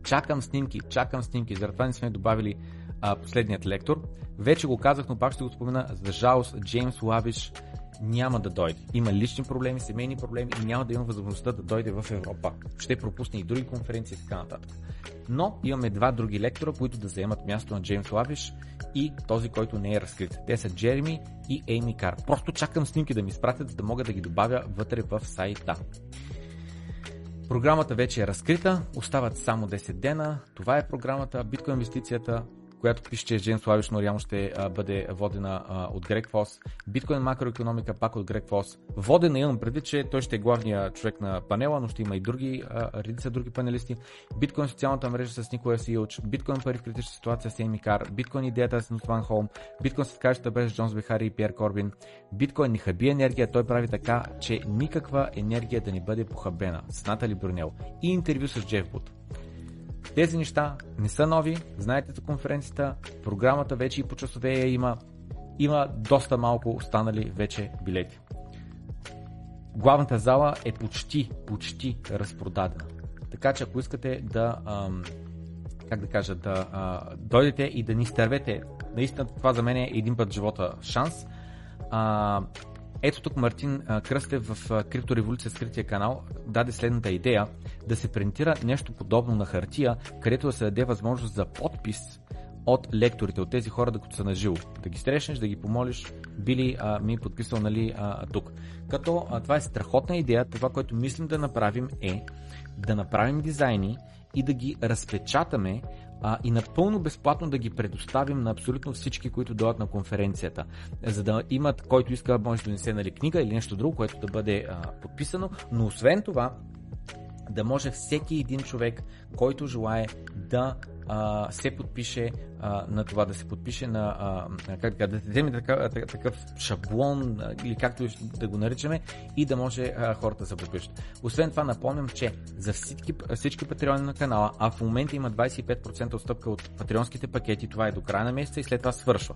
чакам снимки, чакам снимки, заради това не сме добавили а, последният лектор. Вече го казах, но пак ще го спомена, за жалост Джеймс Лавиш няма да дойде. Има лични проблеми, семейни проблеми и няма да има възможността да дойде в Европа. Ще пропусне и други конференции и така нататък. Но имаме два други лектора, които да заемат място на Джеймс Лавиш и този, който не е разкрит. Те са Джереми и Ейми Кар. Просто чакам снимки да ми изпратят, за да мога да ги добавя вътре в сайта. Програмата вече е разкрита, остават само 10 дена. Това е програмата Bitcoin инвестицията, която пише, че Джеймс Лавиш, но реално ще а, бъде водена а, от Грег Фос. Биткоин макроекономика пак от Грег Фос. Водена имам предвид, че той ще е главният човек на панела, но ще има и други, а, редица други панелисти. Биткоин социалната мрежа с Никола Силч, Биткоин пари в критична ситуация с Еми Кар, Биткоин идеята с Нутван Холм, Биткоин с кашата без Джонс Бехари и Пьер Корбин. Биткоин не хаби енергия, той прави така, че никаква енергия да не бъде похабена с Натали Брунел. И интервю с Джеф Бут. Тези неща не са нови, знаете за конференцията, програмата вече и по часове я има. Има доста малко останали вече билети. Главната зала е почти, почти разпродадена. Така че ако искате да, ам, как да кажа, да а, дойдете и да ни стървете, наистина това за мен е един път живота шанс. А, ето тук Мартин Кръстев в Криптореволюция скрития канал даде следната идея да се принтира нещо подобно на хартия, където да се даде възможност за подпис от лекторите, от тези хора, докато са наживо. Да ги срещнеш, да ги помолиш, били а, ми подписал нали, а, тук. Като а, това е страхотна идея, това, което мислим да направим е да направим дизайни и да ги разпечатаме а, и напълно безплатно да ги предоставим на абсолютно всички, които дойдат на конференцията. За да имат, който иска, може да донесе нали, книга или нещо друго, което да бъде а, подписано, но освен това, да може всеки един човек, който желае да а, се подпише а, на това, да се подпише на, а, как да вземе такъв, такъв шаблон а, или както да го наричаме и да може а, хората да се подпишат. Освен това напомням, че за всички, всички патреони на канала, а в момента има 25% отстъпка от патреонските пакети, това е до края на месеца и след това свършва.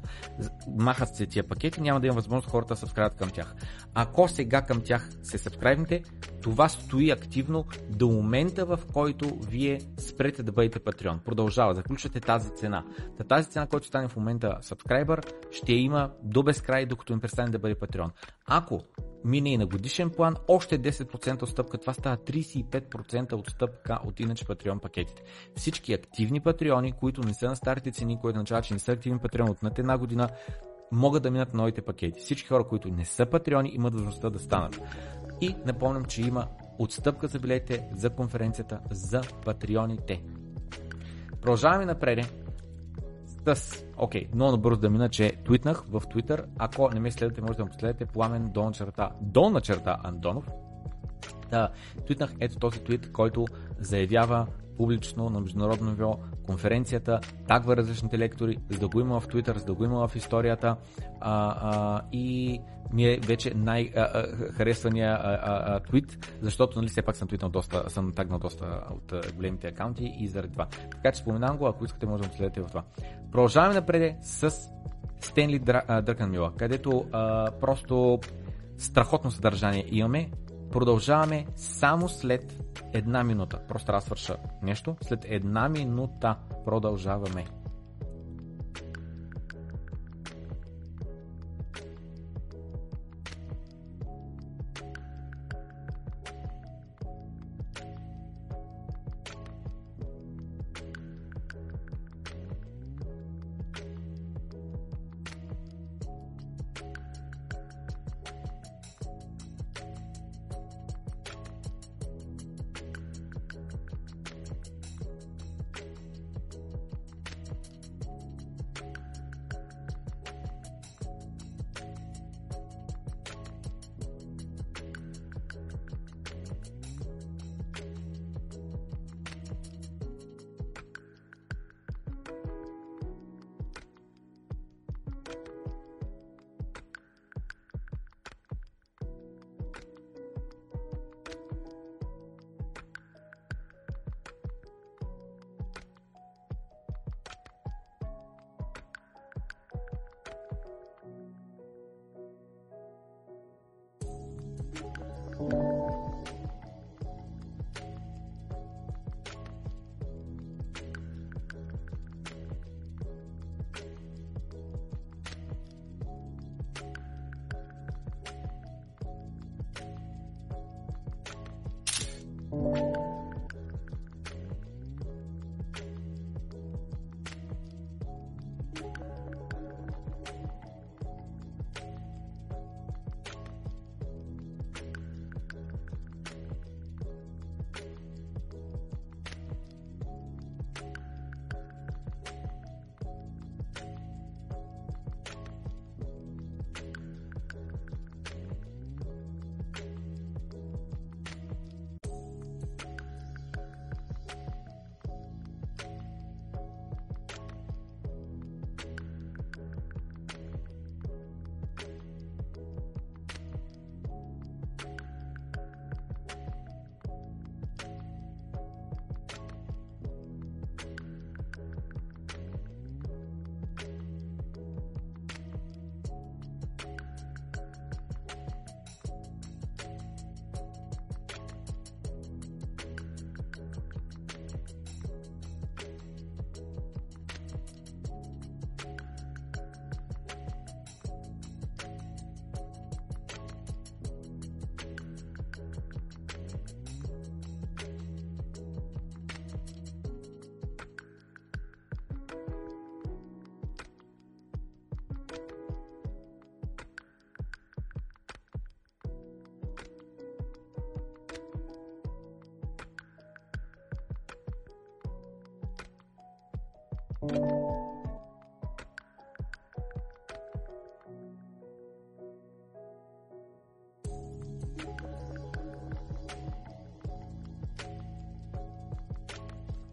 Махат се тия пакети, няма да има възможност хората да се към тях. Ако сега към тях се сабскрайбните, това стои активно до момента, в който вие спрете да бъдете патреон. Продължава, заключвате тази цена. Та тази цена, която стане в момента subscriber, ще има до безкрай, докато им престане да бъде патреон. Ако мине и на годишен план, още 10% отстъпка, това става 35% отстъпка от иначе патреон пакетите. Всички активни патреони, които не са на старите цени, които означава, че не са активни патреон от над една година, могат да минат новите пакети. Всички хора, които не са патреони, имат възможността да станат. И напомням, че има отстъпка за билетите за конференцията за патреоните. Продължаваме напред. С... Окей, okay, много набързо да мина, че твитнах в Twitter. Ако не ме следвате, можете да ме последвате. Пламен долна черта, долна черта Андонов. Да, твитнах ето този твит, който заявява публично на международно ниво конференцията, тагва различните лектори, за да го има в Twitter, за да го има в историята. А, а, и ми е вече най-харесвания твит, защото нали, все пак съм твитнал доста, съм тагнал доста от големите акаунти и заради това. Така че споменавам го, ако искате може да следете в това. Продължаваме напред с Стенли Дръканмила, където а, просто страхотно съдържание имаме. Продължаваме само след една минута. Просто аз свърша нещо. След една минута продължаваме.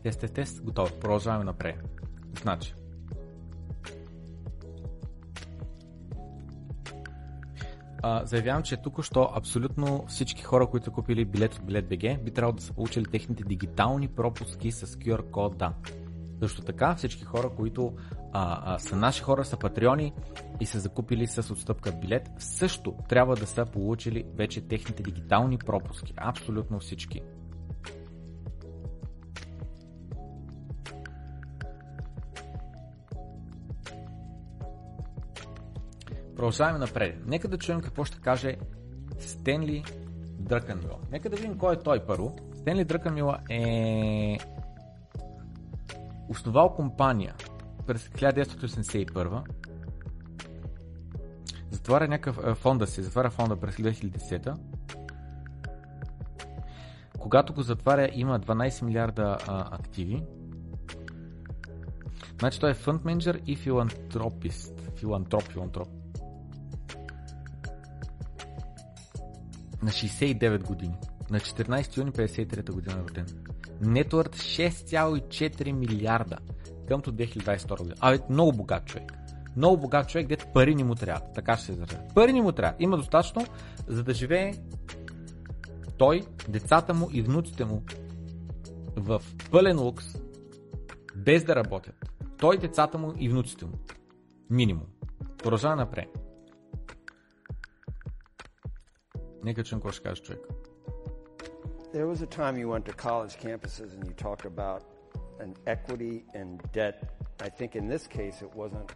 Тест, тест, тест, готово. Продължаваме напред. Значи. А, заявявам, че тук що абсолютно всички хора, които са купили билет от билет БГ, би трябвало да са получили техните дигитални пропуски с QR кода. Също така всички хора, които а, а, са наши хора, са патреони и са закупили с отстъпка билет, също трябва да са получили вече техните дигитални пропуски. Абсолютно всички. Продължаваме напред. Нека да чуем какво ще каже Стенли Дръканмил. Нека да видим кой е той първо. Стенли Дръканмил е основал компания през 1981 затваря някакъв фонда си, затваря фонда през 2010 когато го затваря има 12 милиарда а, активи. Значи той е фонд менеджер и филантропист. Филантроп, филантроп. на 69 години. На 14 юни 53 година е роден. Нетворд 6,4 милиарда къмто 2022 година. Абе, много богат човек. Много богат човек, дето пари не му трябва. Така ще се изразя. Пари не му трябва. Има достатъчно, за да живее той, децата му и внуците му в пълен лукс, без да работят. Той, децата му и внуците му. Минимум. Продължава напред. Нека чуем какво ще каже човек. There was a time you went to college campuses and you talked about an equity and debt. I think in this case it wasn't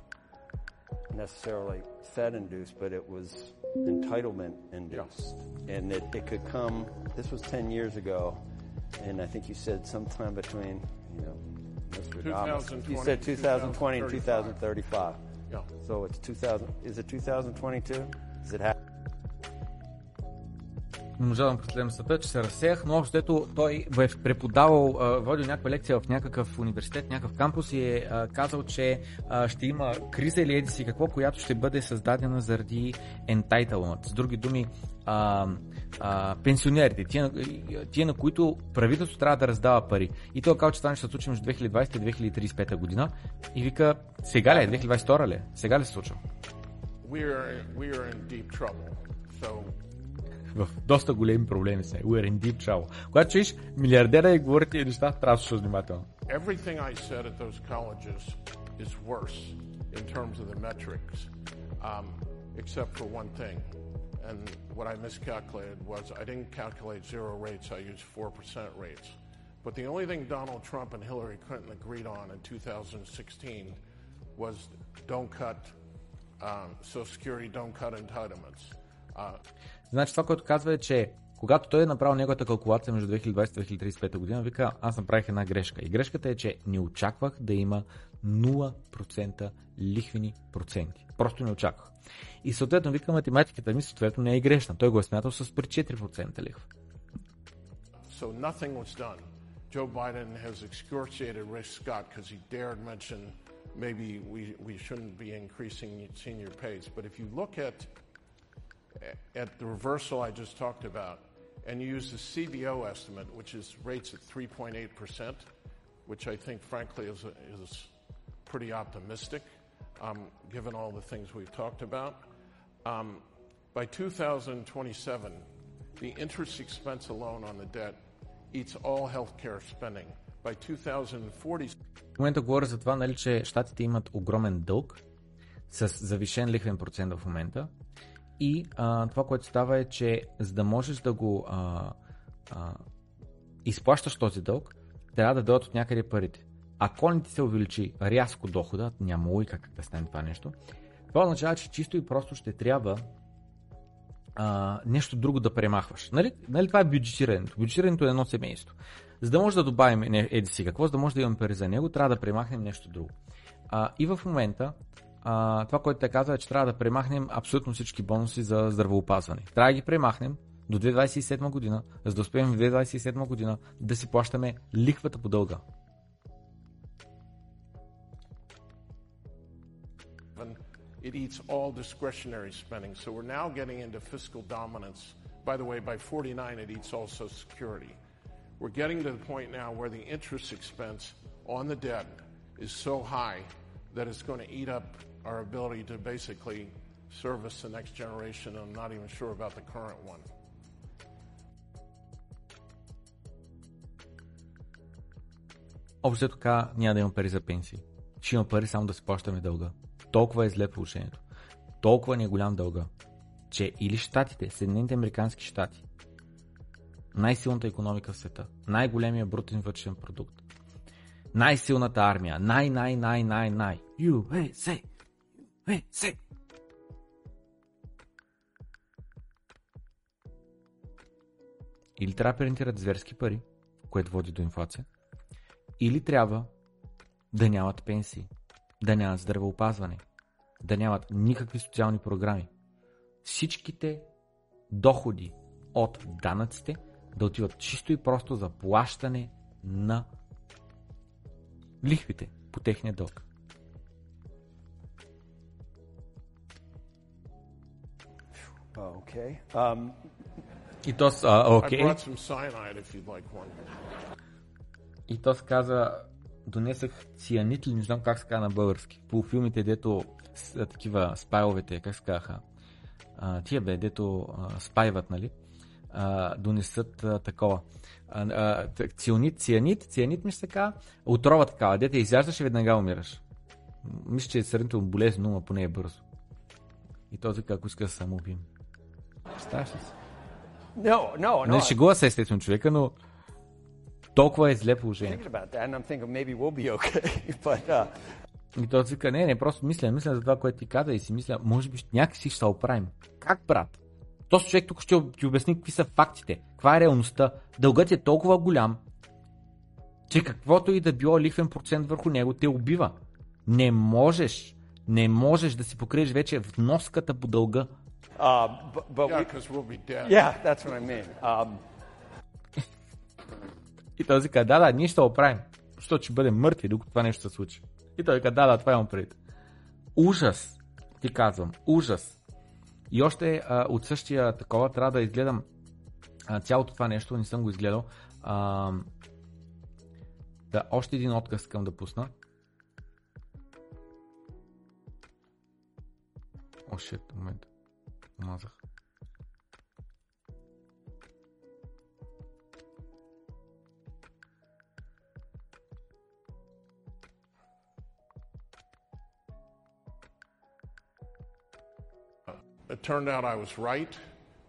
necessarily Fed induced, but it was entitlement induced. And it, it could come, this was 10 years ago, and I think you said sometime between, you know, Mr. Adamas, you said 2020 and 2035. 2035. Yeah. So it's 2000, is it 2022? Does it have? Не можа да му света, че се разсеях, но общо ето той е преподавал, водил някаква лекция в някакъв университет, някакъв кампус и е казал, че ще има криза или еди си какво, която ще бъде създадена заради entitlement. С други думи, а, а, пенсионерите, тия, тия на които правителството трябва да раздава пари. И той казал, че това ще се случи между 2020 и 2035 година. И вика, сега ли е? 2022 ли е? Сега ли се случва? We are, we are in deep trouble. So в доста големи проблеми сме. We're in deep trouble. Когато чуеш милиардера и говори тия неща, трябва да слушаш внимателно. everything I said at those colleges is worse in terms of the metrics, um, except for one thing. And what I miscalculated was I didn't calculate zero rates, I used 4% rates. But the only thing Donald Trump and Hillary Clinton agreed on in 2016 was don't cut um, Social Security, don't cut entitlements. Uh, Значи това, което казва е, че когато той е направил неговата калкулация между 2020 и 2035 година, вика, аз направих една грешка. И грешката е, че не очаквах да има 0% лихвени проценти. Просто не очаквах. И съответно, вика, математиката ми съответно не е грешна. Той го е смятал с при 4% лихва. So nothing was done. Joe Biden has excoriated Rick Scott because he dared mention maybe we, we shouldn't be increasing senior pays. But if you look at at the reversal I just talked about, and you use the CBO estimate, which is rates at 3.8 percent, which I think, frankly, is is pretty optimistic, um, given all the things we've talked about. Um, by 2027, the interest expense alone on the debt eats all healthcare spending. By 2040, В момента говоря за това, нали, че щатите имат огромен дълг с завишен лихвен процент в момента. И а, това, което става е, че за да можеш да го а, а, изплащаш този дълг, трябва да дойдат от някъде парите. Ако не ти се увеличи рязко дохода, няма логика как да стане това нещо, това означава, че чисто и просто ще трябва а, нещо друго да премахваш. Нали, нали това е бюджетирането? Бюджетирането е едно семейство. За да може да добавим еди си какво, за да може да имаме пари за него, трябва да премахнем нещо друго. А, и в момента а, това, което те казва е, че трябва да премахнем абсолютно всички бонуси за здравеопазване. Трябва да ги премахнем до 2027 година, за да успеем в 2027 година да си плащаме лихвата по дълга. it eats all discretionary spending. So we're now getting into fiscal dominance. By the way, by 49, it eats also security. We're getting to the point now where the interest expense on the debt is so high that it's going to eat up our ability to basically service the next generation. I'm not even sure about the current one. Общо така няма да имам пари за пенсии. Ще има пари само да си плащаме дълга. Толкова е зле положението. Толкова ни е голям дълга, че или щатите, Съединените Американски щати, най-силната економика в света, най-големия брутен вътрешен продукт, най-силната армия, най-най-най-най-най, USA, Или трябва да принтират зверски пари, което води до инфлация, или трябва да нямат пенсии, да нямат здравеопазване, да нямат никакви социални програми. Всичките доходи от данъците да отиват чисто и просто за плащане на лихвите по техния дълг. Okay. Um, И то, с- а, I окей, brought some cyanide if you'd like one. и то се каза, донесах цианит ли, не знам как се казва на български. По филмите, дето с, а, такива спайловете, как се казаха, а, тия бе, дето а, спайват, нали? А, донесат а, такова. А, а, ционит, цианит, цианит ми се така, отрова такава, дете изяждаш и веднага умираш. Мисля, че е сравнително болезнено, но поне е бързо. И този ако иска да се самоубием. Представяш ли си? no, no, no. Не, шегува се естествено човека, но толкова е зле I'm положение. thinking about that, and I'm thinking maybe we'll be okay. but uh, И той вика, не, не, просто мисля, мисля за това, което ти каза и си мисля, може би някакси ще се оправим. Как, брат? Този човек тук ще ти обясни какви са фактите, каква е реалността. Дългът е толкова голям, че каквото и да било лихвен процент върху него те убива. Не можеш, не можеш да си покриеш вече вноската по дълга. Uh, but, but Yeah, we, because we'll be dead. yeah, that's what I mean. Um, И той вика, да, да, ние ще го оправим. Защото ще бъдем мъртви, докато това нещо се случи. И той вика, да, да, това имам предвид. Ужас, ти казвам, ужас. И още а, от същия такова трябва да изгледам а, цялото това нещо, не съм го изгледал. А, да, още един отказ искам да пусна. О, шит, момент. Мазах. It turned out I was right.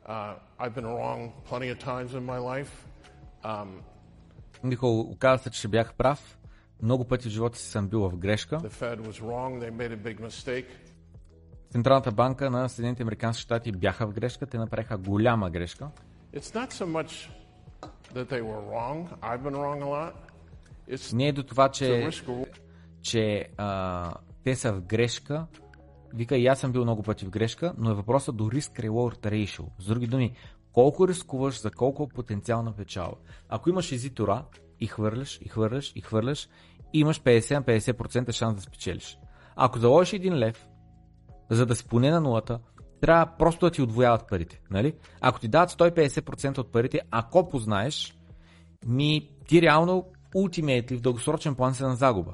Uh, I've been wrong plenty of times in my life. Um, Никол, оказа се, че бях прав. Много пъти в живота си съм бил в грешка. the Fed was wrong. They made a big mistake. Централната банка на Съединените Американски щати бяха в грешка, те направиха голяма грешка. So Не е до това, че, че а, те са в грешка. Вика и аз съм бил много пъти в грешка, но е въпросът до risk-reward ratio. С други думи, колко рискуваш за колко потенциална печалба. Ако имаш езитора и хвърляш, и хвърляш, и хвърляш, имаш 50 на 50% шанс да спечелиш. Ако заложиш един лев, за да си поне на нулата, трябва просто да ти отвояват парите. Нали? Ако ти дадат 150% от парите, ако познаеш, ми ти реално ултимейтли в дългосрочен план си на загуба.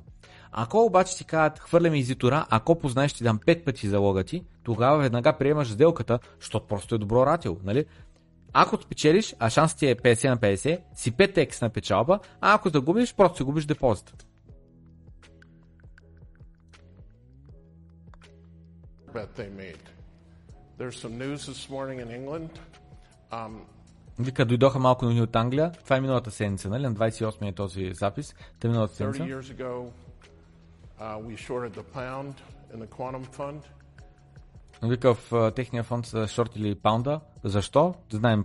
Ако обаче ти кажат хвърляме изитора, ако познаеш ти дам 5 пъти залога ти, тогава веднага приемаш сделката, защото просто е добро ратио, нали? Ако спечелиш, а шансът ти е 50 на 50, си 5x на печалба, а ако загубиш, просто си губиш депозита. Bet they made. There's some news this morning in England. Um, Вика, дойдоха малко новини от Англия. Това е миналата седмица, нали? На 28 е този запис. Та миналата 30 седмица. years ago, uh, we shorted the pound in the quantum fund. Вика в техния фонд са шортили паунда. Защо? Знаем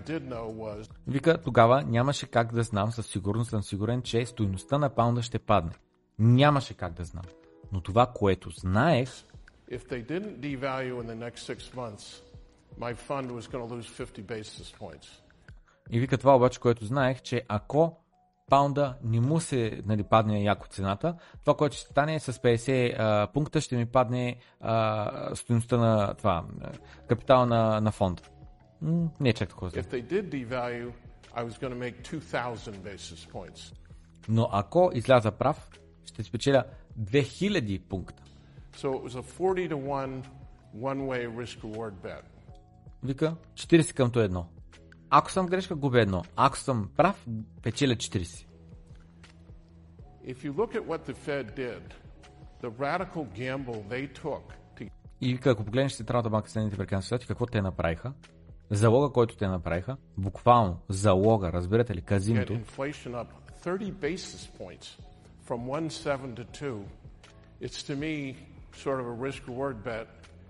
did know was Вика, тогава нямаше как да знам, със сигурност съм сигурен, че стоиността на паунда ще падне. Нямаше как да знам. Но това, което знаех, if they didn't devalue in the next six months, my fund was going to lose 50 basis points. и вика това обаче, което знаех, че ако паунда не му се нали, падне яко цената, това, което ще стане е с 50 а, пункта ще ми падне а, стоеността на това, а, капитала на, на фонд. М, не е чак такова зле. If they did devalue, I was going to make 2,000 basis points. Но ако изляза прав, ще спечеля 2000 пункта. So it was a 40 to 1 one-way risk-reward bet. Вика 40 към то едно. Ако съм грешка, губя едно. Ако съм прав, печеля 40. If you look at what the Fed did, the radical gamble they took to И вика, ако погледнеш Централната банка Съединените американски щати, какво те направиха? Залога, който те направиха, буквално залога, разбирате ли, казиното, inflation up 30 basis points from 1.7 to 2, it's to me sort of a risk-reward bet.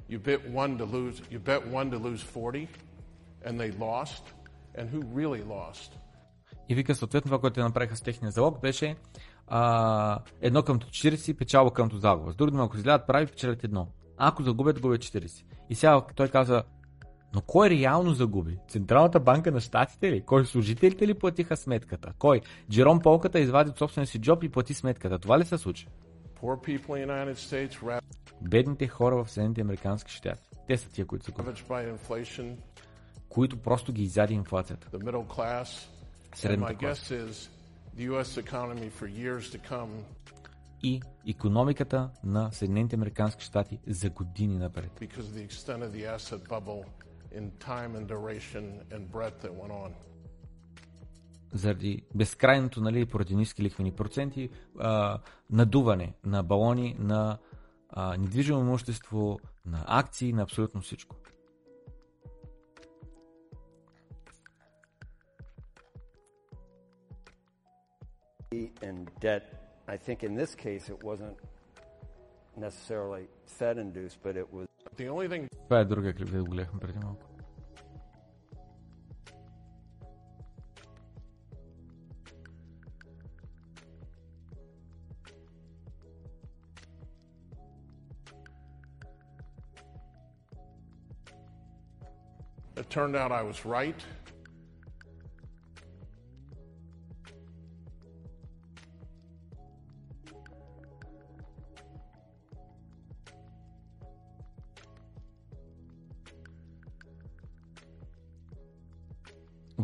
You bet one to lose, you bet one to lose 40, and they lost. And who really lost? И вика, съответно, това, което те направиха с техния залог, беше а, едно към 40, печалба към загуба. С други думи, ако излядат прави, печелят едно. Ако загубят, губят 40. И сега той каза, но кой реално загуби? Централната банка на щатите ли? Кой служителите ли платиха сметката? Кой? Джером Полката извади от собствения си джоб и плати сметката. Това ли се случи? States Бедните хора в Съединените американски щати. Те са тия, които са inflation, Които просто ги изяди инфлацията. Средната класа. И економиката на Съединените американски щати за години напред. In time and duration and breadth that went on. заради безкрайното, нали, поради ниски лихвени проценти, а, надуване на балони, на а, недвижимо имущество, на акции, на абсолютно всичко. and debt. I think in this case it wasn't necessarily Fed induced, but it was The only thing Това е другия клип, да го гледахме преди малко. it turned out I was right.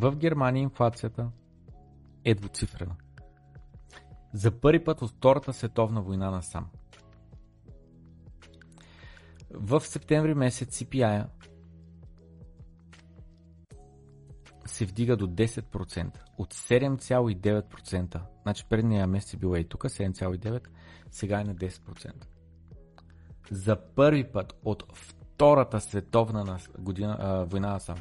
В Германия инфлацията е двуцифрена. За първи път от Втората световна война насам. В септември месец CPI се вдига до 10%, от 7,9%. Значи предния месец е била и тук 7,9%, сега е на 10%. За първи път от Втората световна година, а, война насам.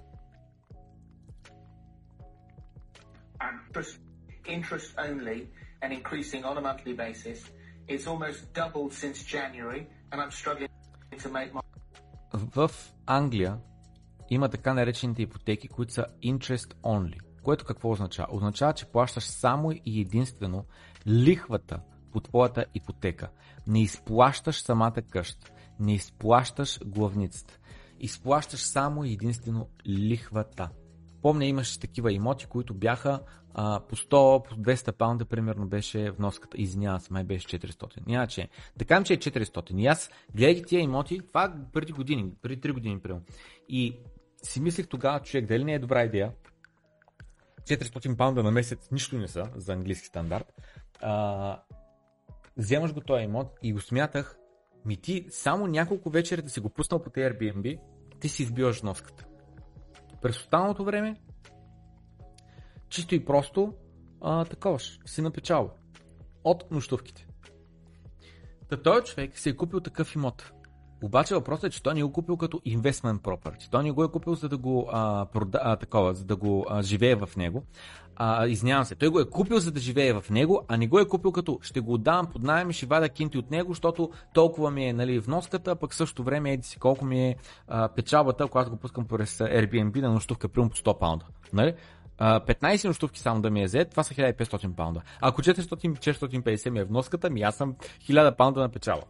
Interest, only and increasing on a monthly basis. It's almost doubled since January, and I'm struggling to make my В Англия има така наречените ипотеки, които са interest only. Което какво означава? Означава, че плащаш само и единствено лихвата по твоята ипотека. Не изплащаш самата къща. Не изплащаш главницата. Изплащаш само и единствено лихвата. Помня, имаше такива имоти, които бяха а, по 100, по 200 паунда, примерно беше вноската. Извинявам се, май беше 400. Няма че. Да кажем, че е 400. И аз, гледайки тия имоти, това преди години, преди 3 години, примерно. И си мислих тогава, човек, дали не е добра идея 400 паунда на месец нищо не са за английски стандарт. А, вземаш го този имот и го смятах, ми ти само няколко вечери да си го пуснал по Airbnb, ти си избиваш вноската. През останалото време, чисто и просто, а, таковаш, си напечал от нощувките. Та този човек се е купил такъв имот. Обаче въпросът е, че той не го купил като investment property. Той не го е купил за да го а, прода, а, такова, за да го а, живее в него. А, извинявам се, той го е купил за да живее в него, а не го е купил като ще го отдавам под найем и ще вада кинти от него, защото толкова ми е нали, вноската, пък в същото време еди си колко ми е а, печалбата, когато го пускам през Airbnb на нощувка, примерно по 100 паунда. Нали? А, 15 нощувки само да ми е взет, това са 1500 паунда. Ако 400-450 ми е вноската, ми аз съм 1000 паунда на печала.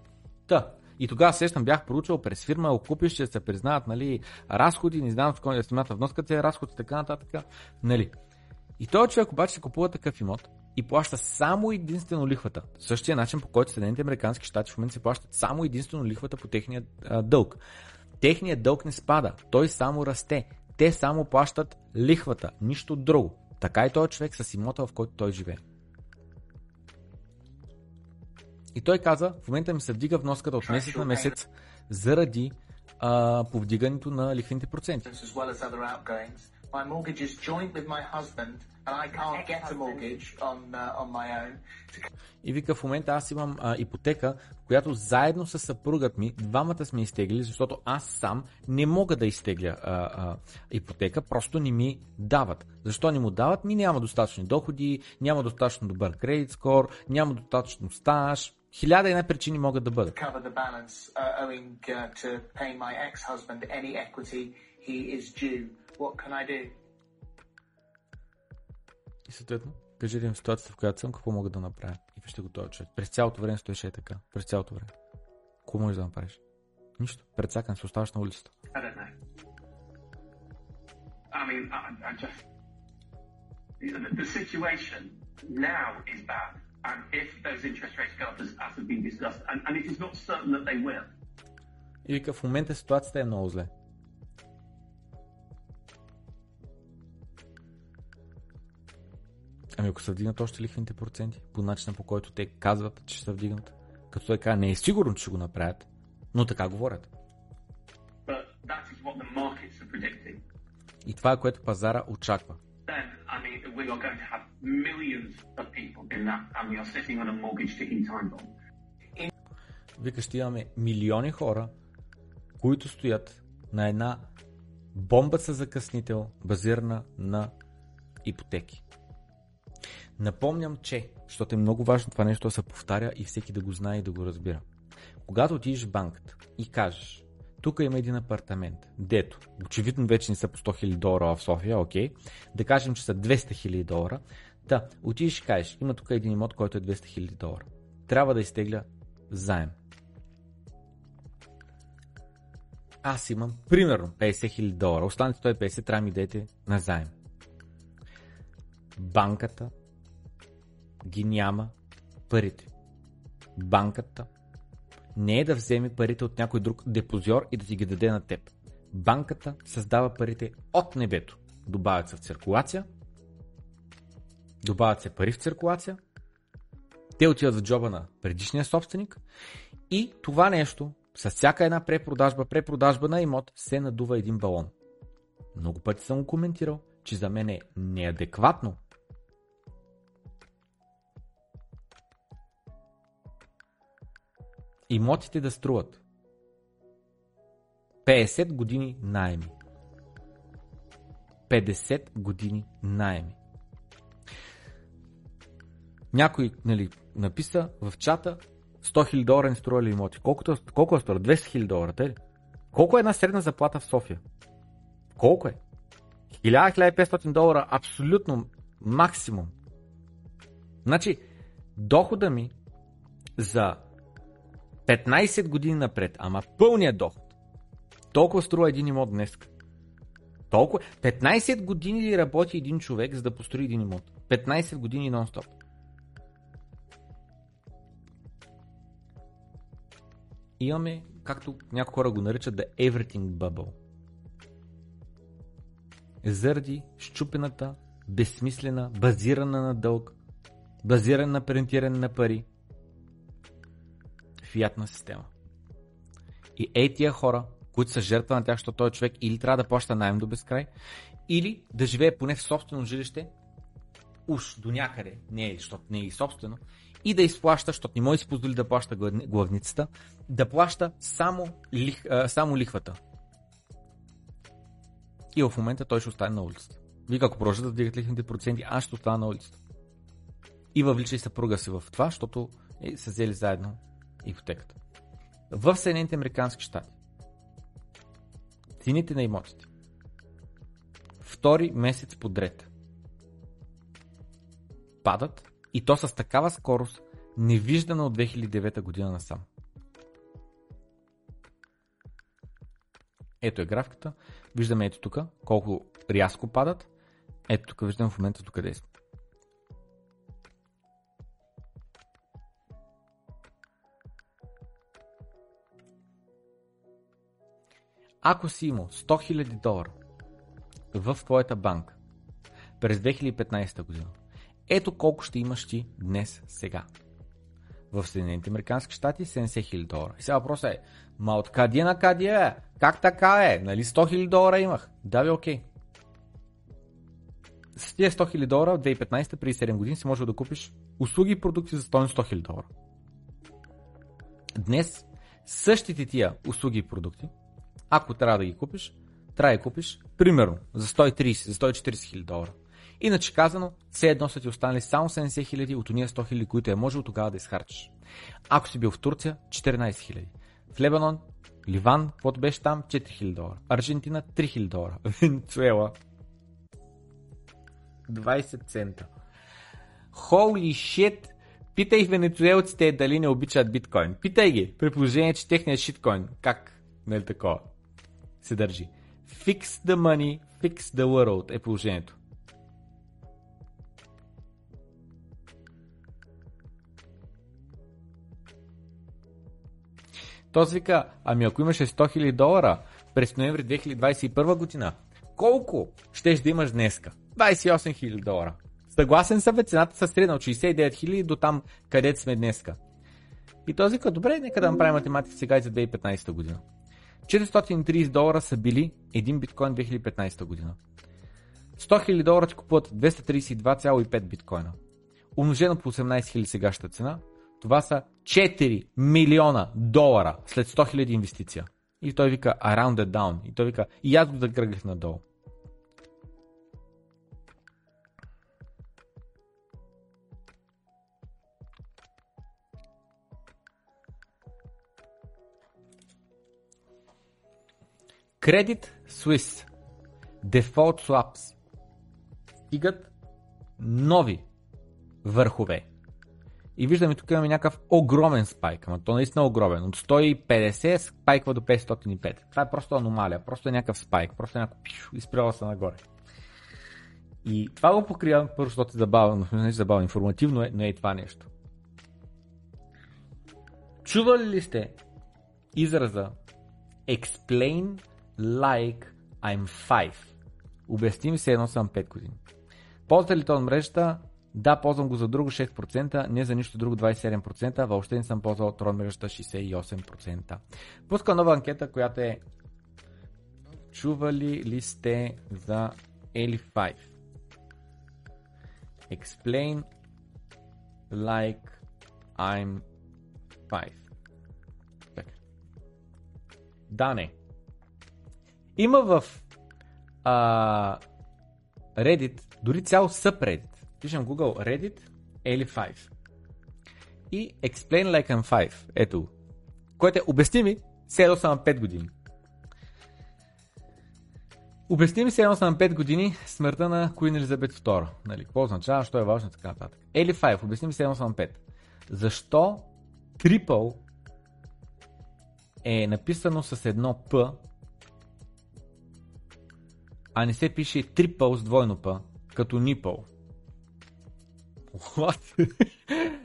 Та, и тогава сещам, бях проучвал през фирма, ще се признават нали, разходи, не знам в кой да смята вноската е разход и така нататък. Нали. И този човек обаче се купува такъв имот и плаща само единствено лихвата. Същия начин, по който Съединените Американски щати в момента се плащат само единствено лихвата по техния а, дълг. Техният дълг не спада, той само расте. Те само плащат лихвата, нищо друго. Така и този човек с имота, в който той живее. И той каза, в момента ми се вдига вноската от месец на месец заради а, повдигането на лихвените проценти. My mortgage is joint with my husband, and I can't get a mortgage on uh, on my own. И вика, в момента аз имам а, ипотека, която заедно с съпругът ми, двамата сме изтегли, защото аз сам не мога да изтегля а, а, ипотека, просто не ми дават. Защо не му дават? Ми няма достатъчни доходи, няма достатъчно добър кредит скор, няма достатъчно стаж. Хиляда и една причини могат да бъдат. uh, uh? И съответно, кажи им ситуацията, в която съм, какво мога да направя. И вижте го този човек. През цялото време стоеше е така. През цялото време. Какво можеш да направиш? Нищо. Предсакан се оставаш на улицата. I don't know. I mean, I, I just the, the situation now is bad, and if those interest rates go up as, as have been discussed, and, and it is not certain that they will. И вика, в момента ситуацията е много зле. Ами ако се вдигнат още лихвените проценти, по начина по който те казват, че се вдигнат, като той казва, не е сигурно, че ще го направят, но така говорят. But that is what the markets are predicting. И това е което пазара очаква. Then, I mean, we are going to have millions of people in that, and we are sitting on a mortgage ticking time bomb. Вика, ще имаме милиони хора, които стоят на една бомба с закъснител, базирана на ипотеки. Напомням, че, защото е много важно това нещо да се повтаря и всеки да го знае и да го разбира. Когато отидеш в банката и кажеш, тук има един апартамент, дето, очевидно вече не са по 100 000 долара в София, окей, да кажем, че са 200 000 долара, да, отидеш и кажеш, има тук един имот, който е 200 000 долара. Трябва да изтегля заем. Аз имам примерно 50 000 долара, останалите 150 трябва ми дадете на заем. Банката ги няма парите. Банката не е да вземе парите от някой друг депозиор и да ти ги даде на теб. Банката създава парите от небето. Добавят се в циркулация, добавят се пари в циркулация, те отиват в джоба на предишния собственик и това нещо с всяка една препродажба, препродажба на имот се надува един балон. Много пъти съм го коментирал, че за мен е неадекватно имотите да струват 50 години найеми. 50 години найеми. Някой нали, написа в чата 100 000 долара не струва ли имоти. Колкото, колко е струва? 200 000 долара, те ли? Колко е една средна заплата в София? Колко е? 1000-1500 долара абсолютно максимум. Значи, дохода ми за 15 години напред, ама пълният доход, толкова струва един имот днес. Толкова. 15 години ли работи един човек, за да построи един имот? 15 години нон-стоп. Имаме, както някои хора го наричат, the everything bubble. Заради щупената, безсмислена, базирана на дълг, базирана на принтиране на пари, фиатна система. И ей тия хора, които са жертва на тях, защото този човек или трябва да плаща найем до безкрай, или да живее поне в собствено жилище, уж до някъде, не е, защото не е и собствено, и да изплаща, защото не може да си позволи да плаща главни- главницата, да плаща само, лих, а, само лихвата. И в момента той ще остане на улицата. Вика, ако продължат да вдигат лихвените проценти, аз ще остана на улицата. И въвлича и съпруга си в това, защото е, са взели заедно ипотеката. В Съединените Американски щати цените на имотите втори месец подред падат и то с такава скорост, невиждана от 2009 година насам. Ето е графиката. Виждаме ето тук колко рязко падат. Ето тук виждам в момента тук къде сме. Ако си имал 100 000 долара в твоята банка през 2015 година, ето колко ще имаш ти днес сега. В Съединените Американски щати 70 000 долара. И сега въпросът е, ма откъде на къде е? Как така е? Нали 100 000 долара имах? Да бе, окей. С тия 100 000 долара в 2015 преди 7 години си можел да купиш услуги и продукти за стоеност 100 000 долара. Днес същите тия услуги и продукти, ако трябва да ги купиш, трябва да ги купиш примерно за 130, за 140 хиляди долара. Иначе казано, все едно са ти останали само 70 хиляди от уния 100 хиляди, които е можел тогава да изхарчиш. Ако си бил в Турция, 14 хиляди. В Лебанон, Ливан, каквото беше там, 4 хиляди долара. Аржентина, 3 хиляди долара. Венецуела, 20 цента. Holy shit! Питай венецуелците дали не обичат биткоин. Питай ги, при положение, че техният шиткоин, как, нали такова, се държи. Fix the money, fix the world е положението. Този вика, ами ако имаше 100 000 долара през ноември 2021 година, колко щеш да имаш днеска? 28 000 долара. Съгласен съм, бе, цената са средна от 69 000 до там, където сме днеска. И този вика, добре, нека да направим математика сега и за 2015 година. 430 долара са били един биткоин 2015 година. 100 000 долара ти купуват 232,5 биткоина. Умножено по 18 000 сегашната цена, това са 4 милиона долара след 100 000 инвестиция. И той вика around the down. И той вика и аз го да кръгах надолу. Credit Suisse Default Swaps стигат нови върхове. И виждаме тук имаме някакъв огромен спайк, ама то наистина е огромен. От 150 спайква до 505. Това е просто аномалия, просто е някакъв спайк, просто е някакъв пишу, изпрява се нагоре. И това го покривам, първо, защото е забавно, не е забавно, информативно е, но е и това нещо. Чували ли сте израза explain like I'm 5? Обясни се едно съм 5 години. Ползвате ли този мрежата? Да, ползвам го за друго 6%, не за нищо друго 27%, въобще не съм ползвал Tron мрежата 68%. Пуска нова анкета, която е Чували ли сте за Eli5? Explain like I'm 5. Така. Да, не. Има в а, Reddit дори цял subreddit. Пишем Google Reddit Eli5. И Explain like I'm 5. Ето. Което е обясни ми, все едно съм 5 години. Обясни ми се едно съм 5 години смъртта на Queen Елизабет II. Нали, какво означава, що е важно така нататък. Eli 5, обясни ми се едно съм 5. Защо Triple е написано с едно П, а не се пише Triple с двойно П, като Nipple. What?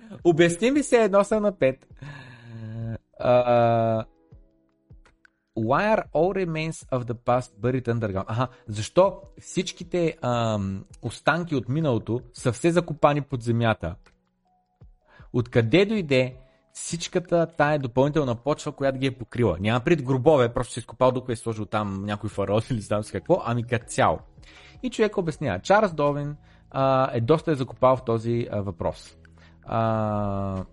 Обясни ми се едно съм на 5. Uh, why are all remains of the past buried underground? Аха, защо всичките ам, останки от миналото са все закопани под земята? Откъде дойде всичката тая допълнителна почва, която ги е покрила? Няма пред гробове, просто си изкопал докато е сложил там някой фараон или знам с какво, ами като цяло. И човек обяснява. Чарлз Довин а, е доста е закопал в този а, въпрос. А,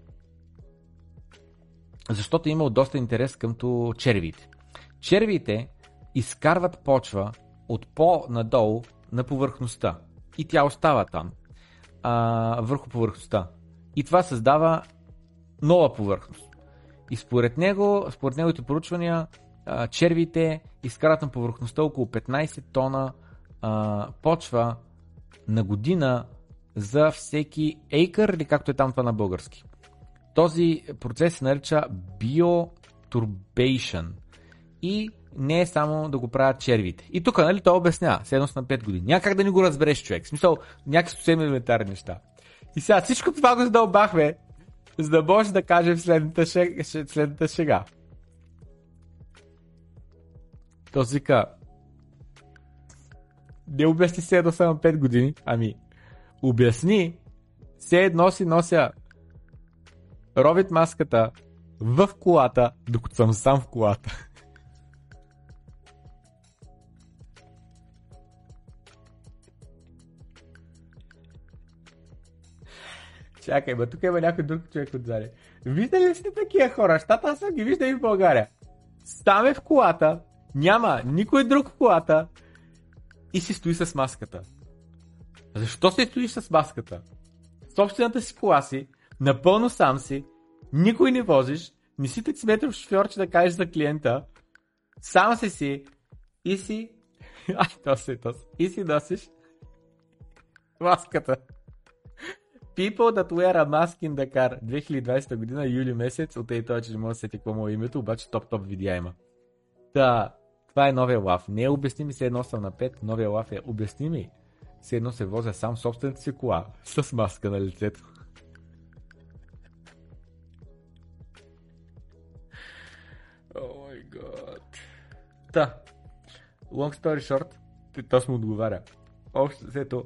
защото е имал доста интерес къмто червиите. Червиите изкарват почва от по-надолу на повърхността и тя остава там, а, върху повърхността. И това създава нова повърхност. И според него, според неговите поручвания, червите изкарат на повърхността около 15 тона а, почва на година за всеки acre или както е там това на български. Този процес се нарича bioturbation и не е само да го правят червите. И тук, нали, той обяснява, следно на 5 години. Няма как да ни го разбереш човек. В смисъл, някакви съвсем елементарни неща. И сега всичко това го задълбахме, за да може да кажем следната, шег... следната шега. То си вика, не обясни се едно само 5 години, ами обясни, все едно си нося робит маската в колата, докато съм сам в колата. Чакай, бе, тук има някой друг човек отзади. Виждали ли сте такива хора? Щата аз съм ги виждал и в България. Сам е в колата, няма никой друг в колата и си стои с маската. Защо се стоиш с маската? Собствената си кола си, напълно сам си, никой не возиш, не си таксиметров шофьор, че да кажеш за клиента, сам си си и си... Ай, то си, то си. И си носиш маската. People that wear a mask in Dakar 2020 година, юли месец, от ей че не може да се какво му името, обаче топ-топ видеа има. Та, това е новия лав. Не е обясними се едно съм на 5, новия лав е обясними. Се едно се возя сам собствената си кола с маска на лицето. О май гад. Та, long story short, то му отговаря. Общо взето,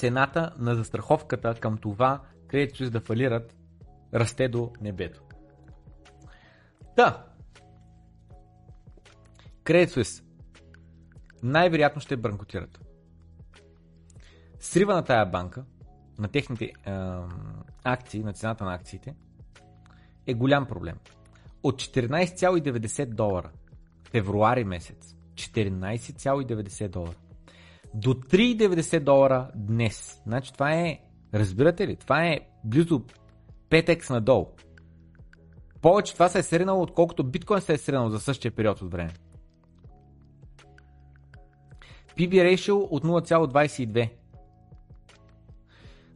цената на застраховката към това Credit Suisse да фалират расте до небето. Да. Credit Suisse най-вероятно ще банкотират. Срива на тая банка, на техните е, акции, на цената на акциите, е голям проблем. От 14,90 долара февруари месец, 14,90 долара до 3,90 долара днес. Значи това е, разбирате ли, това е близо 5x надолу. Повече това се е сринало, отколкото биткоин се е сринал за същия период от време. PB ratio от 0,22.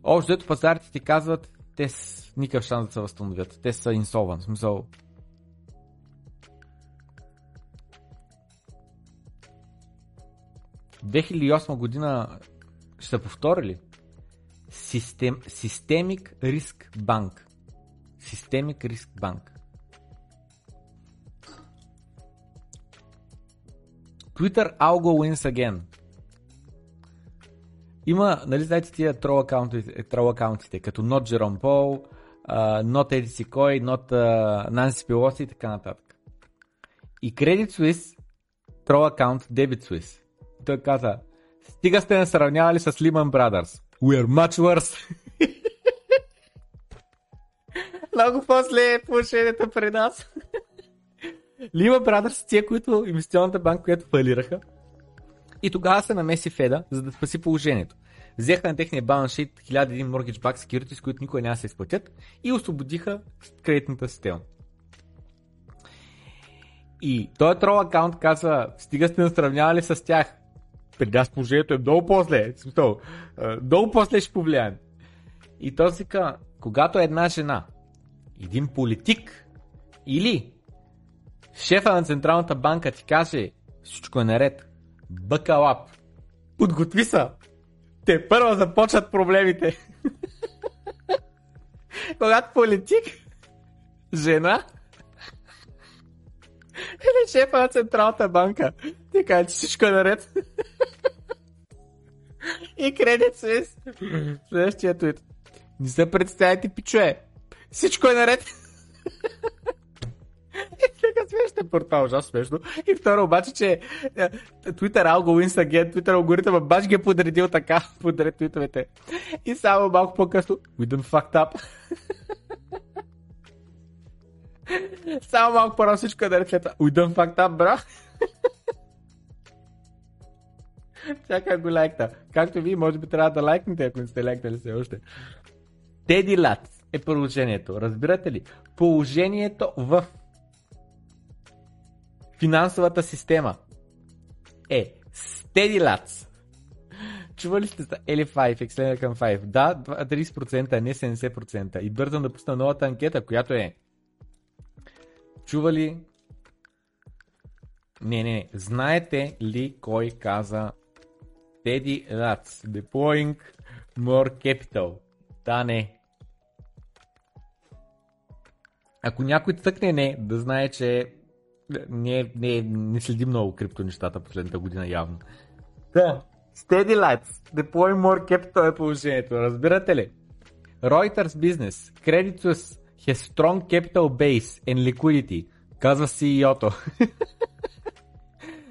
Общо дето пазарите ти казват, те с никакъв шанс да се възстановят. Те са инсолван. В смисъл, 2008 година ще се повтори ли? Систем, Systemic Risk Bank. Systemic Risk Bank. Twitter Algo wins again. Има, нали знаете тия трол акаунтите, трол акаунтите като Not Jerome Paul, uh, Not Edisi Koi, Not uh, Nancy Pelosi и така нататък. И Credit Suisse трол акаунт Debit Suisse той каза, стига сте не сравнявали с Lehman Brothers. We are much worse. Много после е положението при нас. Lehman Brothers, тия, които инвестиционната банка, която фалираха. И тогава се намеси Феда, за да спаси положението. Взеха на техния баланс шит 1001 mortgage back securities, които никой няма се изплатят и освободиха кредитната система. И този трол акаунт казва, стига сте насравнявали с тях при нас положението е много по-зле. Смисъл, много по-зле ще повлияем. И то си ка, когато една жена, един политик или шефа на Централната банка ти каже всичко е наред, бъкалап, подготви са, те първо започват проблемите. Когато политик, жена или шефа на Централната банка ти каже, че всичко е наред. И кредит Суис. Следващия твит. Не се представяйте, пичуе. Всичко е наред. Така смешно портал, ужасно смешно. И второ обаче, че е, Twitter алго wins again, Twitter алгоритъма баш ги е подредил така, подред твитовете. И само малко по-късно, we done fucked up. само малко по-рано всичко е наред след we done fucked up, бра. Чакай го лайкта. Както вие, може би трябва да лайкнете, ако не сте лайкнали все още. Теди Лат е положението. Разбирате ли? Положението в финансовата система е Steady Lads. Чували сте за L5, Extended към 5? Да, 30%, а не 70%. И бързам да пусна новата анкета, която е Чували не, не, не. Знаете ли кой каза Steady Rats. Deploying more capital. Да, не. Ако някой тъкне не, да знае, че Не, не, не следим много крипто нещата последната година явно. Да. Steady lights. Deploy more capital е положението. Разбирате ли? Reuters Business. Credit Suisse has strong capital base and liquidity. Казва CEO-то.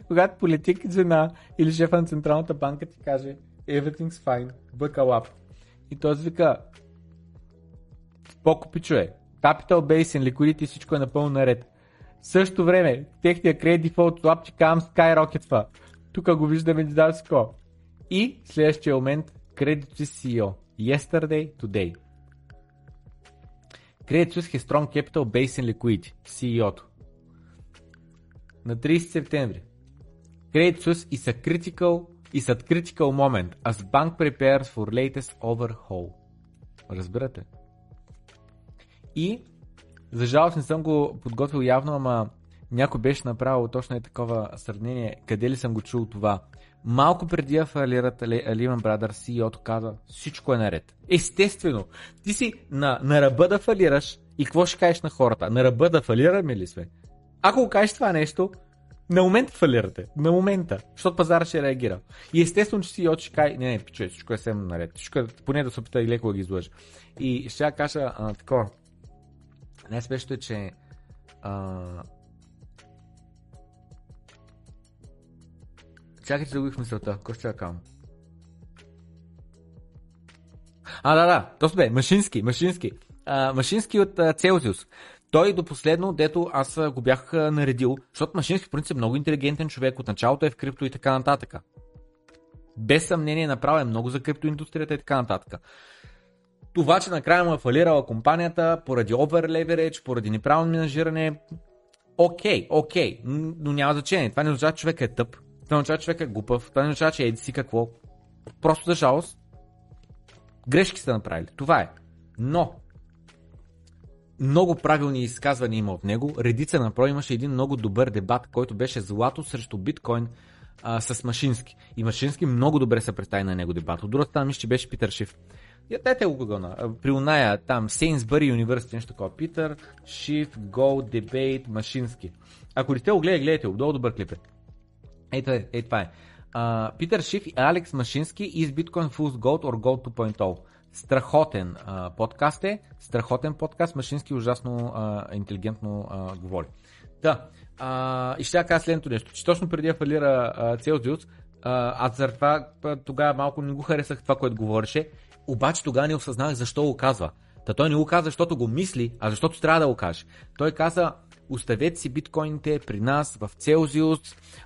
Когато политик жена или шефа на Централната банка ти каже Everything's fine, buckle up. И той вика Споко пичове, Capital Base and Liquidity всичко е напълно наред. В същото време, техния кредит дефолт swap, че кам skyrockeтва. Тук го виждаме дидалско. И следващия момент, Credit Suisse CEO. Yesterday, today. Credit Suisse has strong capital base and liquidity. CEO-то. На 30 септември. Suisse is a critical is at critical moment as bank prepares for latest overhaul. Разбирате? И, за жалост не съм го подготвил явно, ама някой беше направил точно е такова сравнение, къде ли съм го чул това. Малко преди да фалират Lehman Brothers, CEO-то каза, всичко е наред. Естествено, ти си на, на ръба да фалираш и какво ще кажеш на хората? На ръба да фалираме ли сме? Ако кажеш това нещо, на момента фалирате. На момента. Защото пазара ще реагира. И естествено, че си ще кай, не, не, пичуе, всичко е съвсем наред. Всичко е, поне да се опита и леко да ги излъжа. И ще кажа а, такова. Най-смешното е, че а... Чакайте да го мисълта. Какво ще кажа? А, да, да, точно бе, Машински, Машински. А, Машински от Целзиус. Той до последно, дето аз го бях наредил, защото Машински принцип е много интелигентен човек, от началото е в крипто и така нататък. Без съмнение направя е много за криптоиндустрията и така нататък. Това, че накрая му е фалирала компанията поради over поради неправилно менажиране, окей, okay, окей, okay, но няма значение. Това не означава, че човек е тъп, това не означава, че човек е глупав, това не означава, че еди си какво. Просто за жалост, грешки сте направили. Това е. Но, много правилни изказвания има от него. Редица направо имаше един много добър дебат, който беше злато срещу биткоин а, с Машински. И Машински много добре се представи на него дебат. От другата страна мисля, че беше Питър Шиф. Я дайте го гъгълна. При оная там Сейнсбъри University, нещо такова. Питър, Шиф, Go, Debate, Машински. Ако не сте го гледали, гледайте го. Много добър клип е. Ето е, това е. Uh, Питър Шиф и Алекс Машински из Bitcoin Fools Gold or Gold 2.0. Страхотен а, подкаст е, страхотен подкаст, Машински ужасно а, интелигентно а, говори. Да, а, и ще кажа следното нещо, че точно преди да фалира Целзиус, аз за това тогава малко не го харесах това, което говореше, обаче тогава не осъзнах защо го казва. Та той не го каза, защото го мисли, а защото трябва да го каже. Той каза, оставете си биткоините при нас в Целзиус,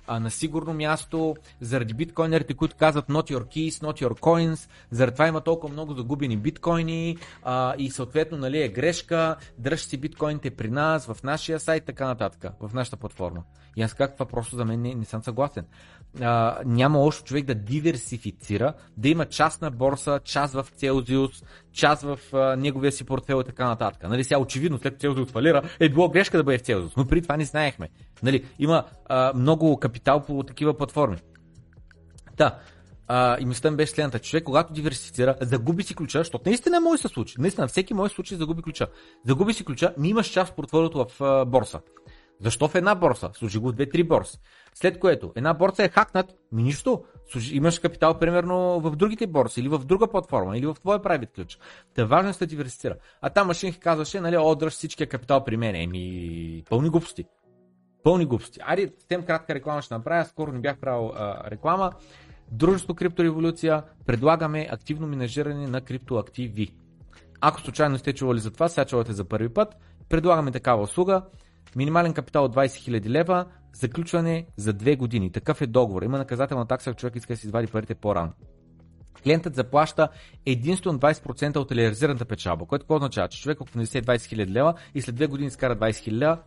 на сигурно място, заради биткоинерите, които казват not your keys, not your coins, заради това има толкова много загубени биткоини а, и съответно нали, е грешка, дръжте си биткоините при нас, в нашия сайт, така нататък, в нашата платформа. И аз как това просто за мен не, не съм съгласен. А, няма лошо човек да диверсифицира, да има част на борса, част в Целзиус, част в а, неговия си портфел и така нататък. Нали, сега очевидно след Целзиус фалира е било грешка да бъде в Целзиус, но при това не знаехме. Нали, има а, много капитал по такива платформи. Да, а, и мислята ми беше следната. Човек, когато диверсифицира, загуби си ключа, защото наистина може да се случи. Наистина, всеки може да случи загуби ключа. Загуби си ключа, ми имаш част в портфолиото в а, борса. Защо в една борса? Служи го в две-три борси. След което една борса е хакнат, ми нищо. Имаш капитал примерно в другите борси или в друга платформа или в твоя правит ключ. Та важно е да диверсифицира. А там машинки казваше, нали, о, всичкия капитал при мен. Еми, пълни глупости. Пълни глупости. Айде, тем кратка реклама ще направя. Скоро не бях правил а, реклама. Дружество Криптореволюция предлагаме активно менажиране на криптоактиви. Ако случайно сте чували за това, сега чувате за първи път, предлагаме такава услуга. Минимален капитал от 20 000 лева, заключване за 2 години. Такъв е договор. Има наказателна такса, ако човек иска да си извади парите по-рано. Клиентът заплаща единствено 20% от реализираната печалба, което какво означава, че човек ако внесе 20 000 лева и след 2 години скара 20 000 лева,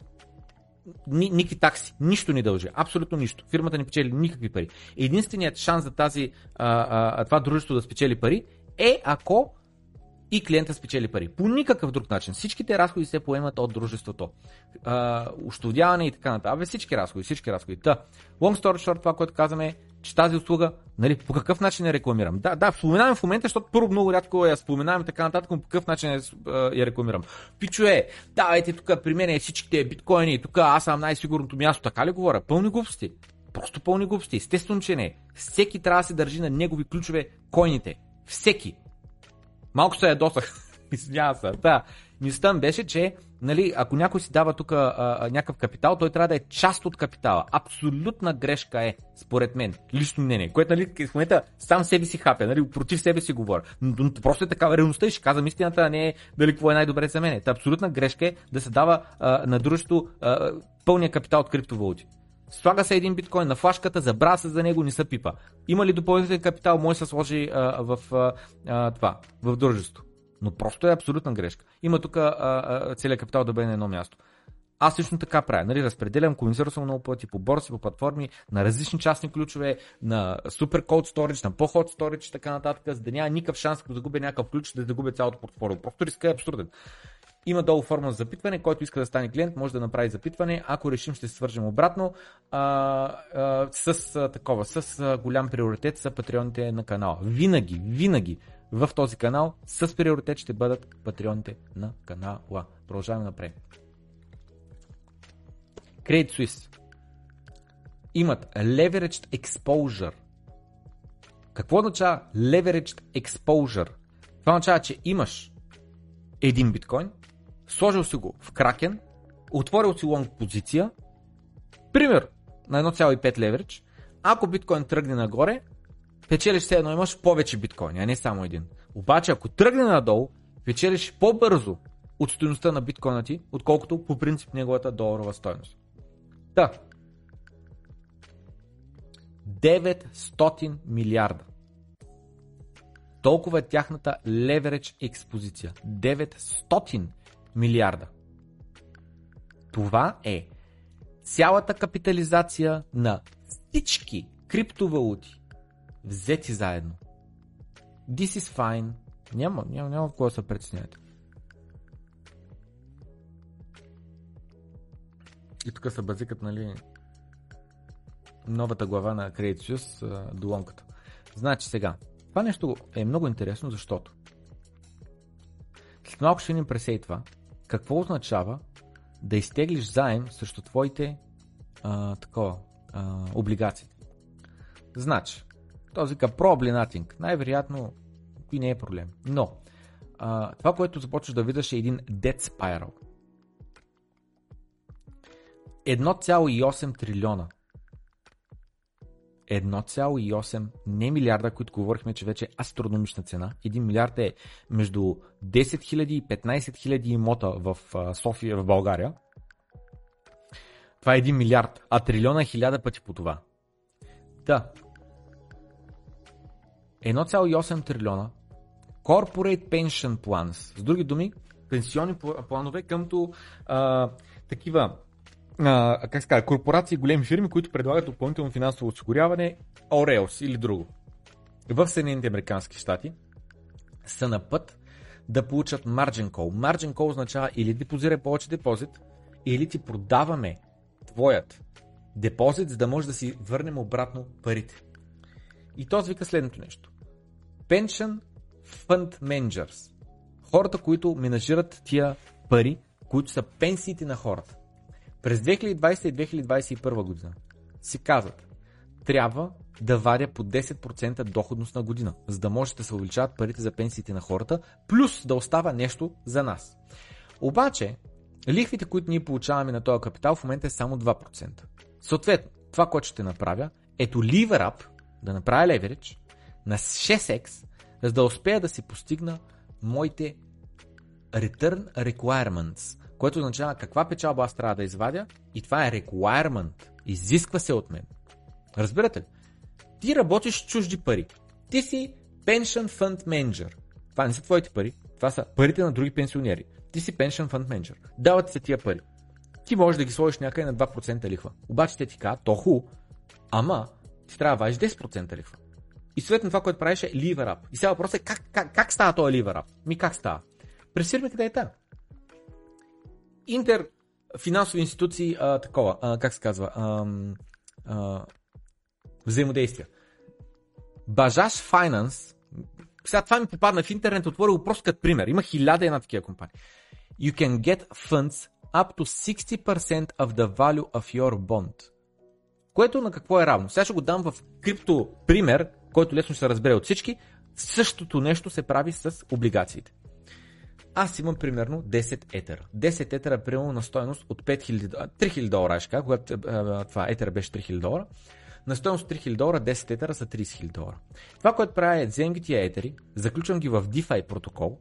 ни, никакви такси, нищо ни дължи, абсолютно нищо. Фирмата не печели никакви пари. Единственият шанс за тази, а, а, това дружество да спечели пари е ако и клиента спечели пари. По никакъв друг начин. Всичките разходи се поемат от дружеството. А, уштовдяване и така нататък. Абе всички разходи, всички разходи. Та, long story short, това, което казваме, че тази услуга, нали, по какъв начин я рекламирам. Да, да, споменавам в момента, защото първо много рядко я споменавам и така нататък, но по какъв начин я, я рекламирам. Пичове, давайте тук при мен е всичките биткоини, тук аз съм най-сигурното място, така ли говоря? Пълни глупости. Просто пълни глупости. Естествено, че не. Всеки трябва да се държи на негови ключове койните. Всеки. Малко се ядосах. Извинява се. Да. Мислята ми беше, че нали, ако някой си дава тук някакъв капитал, той трябва да е част от капитала. Абсолютна грешка е, според мен, лично мнение, което нали, в момента сам себе си хапя, нали, против себе си говоря. Но, но просто е такава реалността и ще казвам истината, а не е дали какво е най-добре за мен. Та абсолютна грешка е да се дава а, на дружеството а, пълния капитал от криптовалути. Слага се един биткоин на флашката, забравя се за него, не са пипа. Има ли допълнителен капитал, може да се сложи а, в а, това, в дружеството. Но просто е абсолютна грешка. Има тук целият капитал да бъде на едно място. Аз лично така правя. Нали, разпределям, комуницирам съм много пъти по борси, по платформи, на различни частни ключове, на супер код storage, на по-ход storage и така нататък, за да няма никакъв шанс, като загубя някакъв ключ, да загубя цялото портфолио. Просто риска е абсурден. Има долу форма за запитване, който иска да стане клиент, може да направи запитване. Ако решим, ще се свържем обратно а, а, с а, такова, с а, голям приоритет са патреоните на канала. Винаги, винаги в този канал с приоритет ще бъдат патреоните на канала. Продължаваме напред. Credit Suisse имат leveraged exposure. Какво означава leveraged exposure? Това означава, че имаш един биткоин, сложил си го в кракен, отворил си лонг позиция, пример на 1,5 леверидж, ако биткоин тръгне нагоре, печелиш все едно имаш повече биткоини, а не само един. Обаче, ако тръгне надолу, печелиш по-бързо от стоеността на биткоина ти, отколкото по принцип неговата доларова стоеност. Да. 900 милиарда. Толкова е тяхната leverage експозиция. 900 милиарда. Това е цялата капитализация на всички криптовалути взети заедно. This is fine. Няма, няма, няма какво да се притеснявате. И тук са базикат, нали, новата глава на Credit Suisse, долонката. Значи сега, това нещо е много интересно, защото след малко ще ни пресей това, какво означава да изтеглиш заем срещу твоите а, такова, а, облигации. Значи, този probably nothing. Най-вероятно и не е проблем. Но, а, това, което започваш да видиш е един dead spiral. 1,8 трилиона 1,8 не милиарда, които говорихме, че вече е астрономична цена. 1 милиард е между 10 000 и 15 000 имота в София, в България. Това е 1 милиард, а трилиона е 1000 пъти по това. Да. 1,8 трилиона Corporate Pension Plans. С други думи, пенсионни планове къмто а, такива а, как ска, корпорации, големи фирми, които предлагат допълнително финансово осигуряване, Ореос или друго. В Съединените Американски щати са на път да получат margin call. Margin call означава или депозирай повече депозит, или ти продаваме твоят депозит, за да може да си върнем обратно парите. И то вика следното нещо. Pension Fund Managers. Хората, които менажират тия пари, които са пенсиите на хората. През 2020 и 2021 година си казват, трябва да варя по 10% доходност на година, за да може да се увеличават парите за пенсиите на хората, плюс да остава нещо за нас. Обаче, лихвите, които ние получаваме на този капитал в момента е само 2%. Съответно, това, което ще направя, ето up, да направя leverage на 6x, за да успея да си постигна моите return requirements, което означава каква печалба аз трябва да извадя и това е requirement. Изисква се от мен. Разбирате ли? Ти работиш с чужди пари. Ти си Pension Fund Manager. Това не са твоите пари, това са парите на други пенсионери. Ти си Pension Fund Manager. Дават се тия пари. Ти можеш да ги сложиш някъде на 2% лихва. Обаче те ти казват, то ху, ама ти трябва да вадиш 10% лихва. И съответно това, което правиш е lever up. И сега въпросът е как, как, как става този lever up? Ми как става? През фирмите е така интер финансови институции, а, такова, а, как се казва, а, а, взаимодействия. Бажаш Finance, сега това ми попадна в интернет, отворил го просто като пример. Има хиляда една такива компании. You can get funds up to 60% of the value of your bond. Което на какво е равно? Сега ще го дам в крипто пример, който лесно ще се разбере от всички. Същото нещо се прави с облигациите. Аз имам примерно 10 етера. 10 етера е примерно на стоеност от 5000, 3000 долара, ще когато това етера беше 3000 долара. На стоеност 3000 долара, 10 етера са 30 000 долара. Това, което правя е, вземам ги тия етери, заключвам ги в DeFi протокол,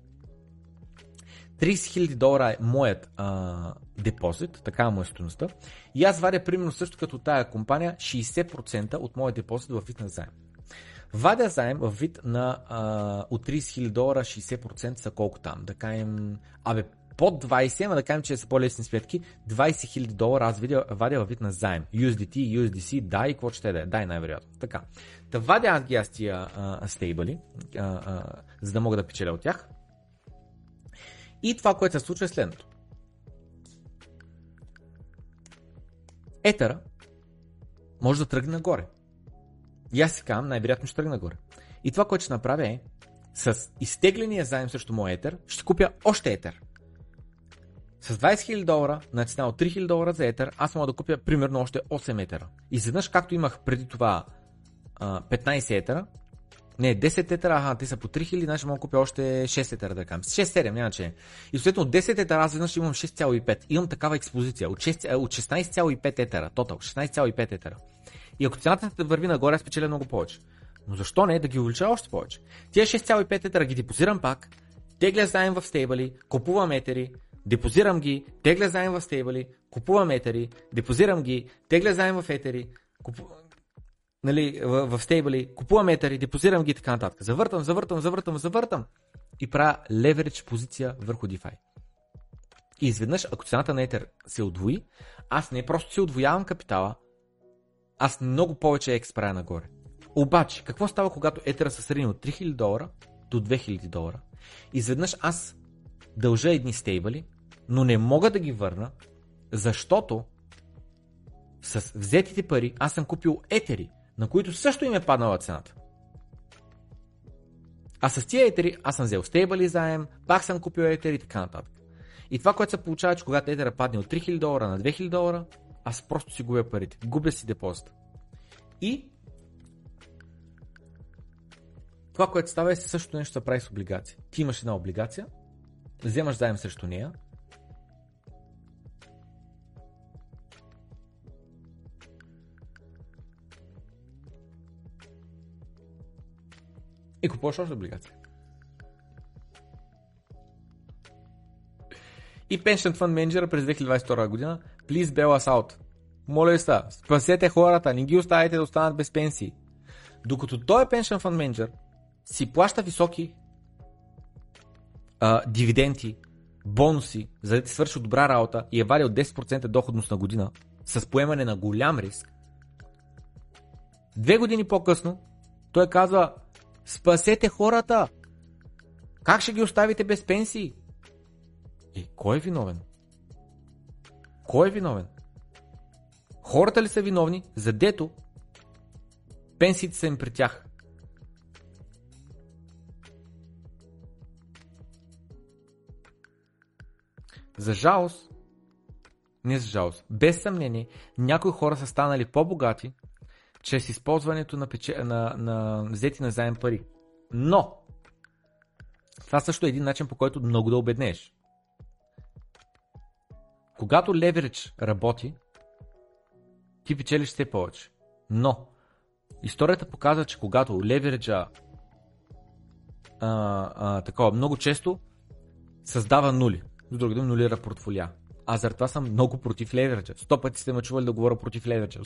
30 000 долара е моят а, депозит, така му е стоеността. И аз вадя примерно също като тая компания 60% от моят депозит в вид заем. Вадя заем в вид на а, от 30 000 долара 60% са колко там? Да кажем, абе, под 20, ама да кажем, че са по-лесни сметки, 20 000 долара аз видя, вадя във вид на заем. USDT, USDC, дай, какво ще да е, дай най-вероятно. Така. Та вадя аз ги аз тия а, за да мога да печеля от тях. И това, което се случва е следното. Етера може да тръгне нагоре. И аз си казвам, най-вероятно ще тръгне нагоре. И това, което ще направя е, с изтегления заем срещу моя етер, ще купя още етер. С 20 000 долара на цена от 3000 долара за етер, аз мога да купя примерно още 8 етера. И изведнъж, както имах преди това 15 етера, не, 10 етера, аха, те са по 3000, значи мога да купя още 6 етера, да кажем. 6-7, няма че. И съответно от 10 етера аз веднъж имам 6,5. Имам такава експозиция. От, 6, от 16,5 етера, тотал, 16,5 етера. И ако цената върви нагоре, аз печеля много повече. Но защо не да ги увелича още повече? Тия 6,5 етера ги депозирам пак, тегля заем в стейбъли, купувам етери, депозирам ги, тегля заем в стейбъли, купувам етери, депозирам ги, тегля заем в етери, купувам нали, в, в стейбъли, купувам етери, депозирам ги и така нататък. Завъртам, завъртам, завъртам, завъртам и правя леверидж позиция върху DeFi. И изведнъж, ако цената на етер се удвои, аз не просто си удвоявам капитала, аз много повече екс правя нагоре. Обаче, какво става, когато етера се средни от 3000 долара до 2000 долара? Изведнъж аз дължа едни стейбъли, но не мога да ги върна, защото с взетите пари аз съм купил етери, на които също им е паднала цената. А с тия етери аз съм взел стейбъли заем, пак съм купил етери и така нататък. И това, което се получава, че когато етера падне от 3000 долара на 2000 долара, аз просто си губя парите. Губя си депозита. И това, което става е същото нещо се прави с облигация. Ти имаш една облигация, вземаш заем срещу нея, и купуваш още облигация. И Pension Fund Manager през 2022 година Please bail us out. Моля ви са, спасете хората, не ги оставайте да останат без пенсии. Докато той е Pension Fund Manager, си плаща високи а, дивиденти, бонуси, за да ти свърши добра работа и е вали от 10% доходност на година с поемане на голям риск. Две години по-късно той казва Спасете хората! Как ще ги оставите без пенсии? И кой е виновен? Кой е виновен? Хората ли са виновни, за дето пенсиите са им при тях? За жалост, не за жалост, без съмнение, някои хора са станали по-богати чрез използването на, пече... на, на взети на заем пари. Но, това също е един начин по който много да обеднееш. Когато леверидж работи, ти печелиш все повече. Но, историята показва, че когато левериджа а, а, такова много често създава нули. С други думи, нулира портфолия. Аз заради това съм много против левериджа. Сто пъти сте ме чували да говоря против левериджа.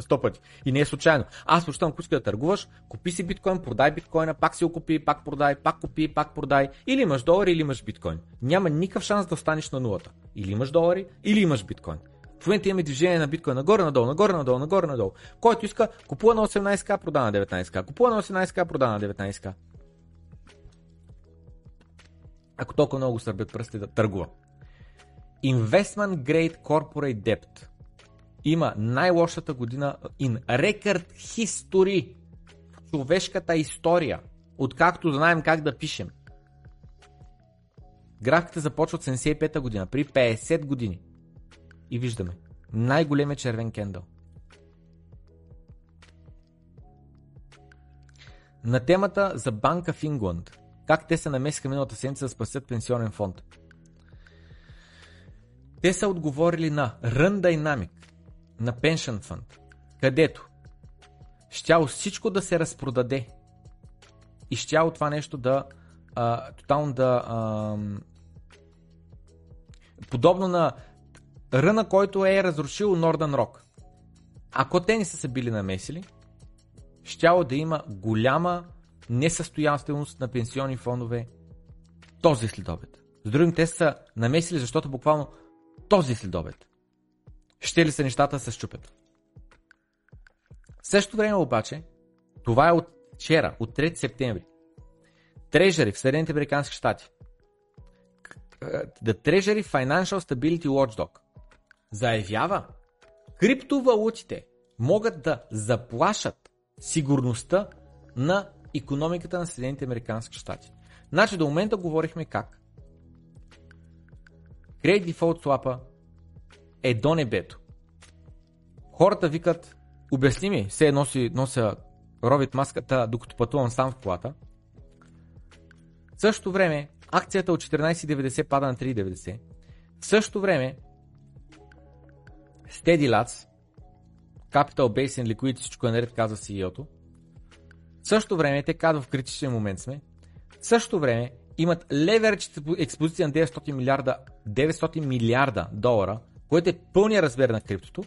Сто, пъти. И не е случайно. Аз почитам, ако да търгуваш, купи си биткоин, продай биткоина, пак си го купи, пак продай, пак купи, пак продай. Или имаш долари, или имаш биткоин. Няма никакъв шанс да останеш на нулата. Или имаш долари, или имаш биткоин. В момента имаме движение на биткоин нагоре, надолу, нагоре, надолу, нагоре, надолу. Който иска, купува на 18к, продава на 19к. Купува на 18к, продава на 19к. Ако толкова много сърбят пръсти да търгува. Investment Grade Corporate Debt има най-лошата година in record history в човешката история, откакто знаем как да пишем. Графиката започва от 75-та година, при 50 години. И виждаме. Най-големия червен кендъл. На темата за банка в Ингланд. Как те се намесиха миналата седмица да спасят пенсионен фонд. Те са отговорили на Run Dynamic, на Pension Fund, където щяло всичко да се разпродаде и щяло това нещо да а, тотално да а, подобно на ръна, който е разрушил Northern Rock. Ако те не са се били намесили, щяло да има голяма несъстоятелност на пенсионни фондове този следобед. С другим, те са намесили, защото буквално този следобед ще ли са нещата се щупят. В същото време обаче, това е от вчера, от 3 септември. Трежери в Съединените Американски щати. The Treasury Financial Stability Watchdog заявява, криптовалутите могат да заплашат сигурността на економиката на Съединените Американски щати. Значи до момента говорихме как Credit Default Swap е до небето. Хората викат, обясни ми, все носи, нося робит маската, докато пътувам сам в колата. В същото време, акцията от 14,90 пада на 3,90. В същото време, Steady Lads, Capital Basin Liquidity, всичко е наред, казва CEO-то. В същото време, те казват в критичен момент сме. В същото време, имат леверидж експозиция на 900 милиарда, 900 милиарда долара, което е пълния размер на криптото,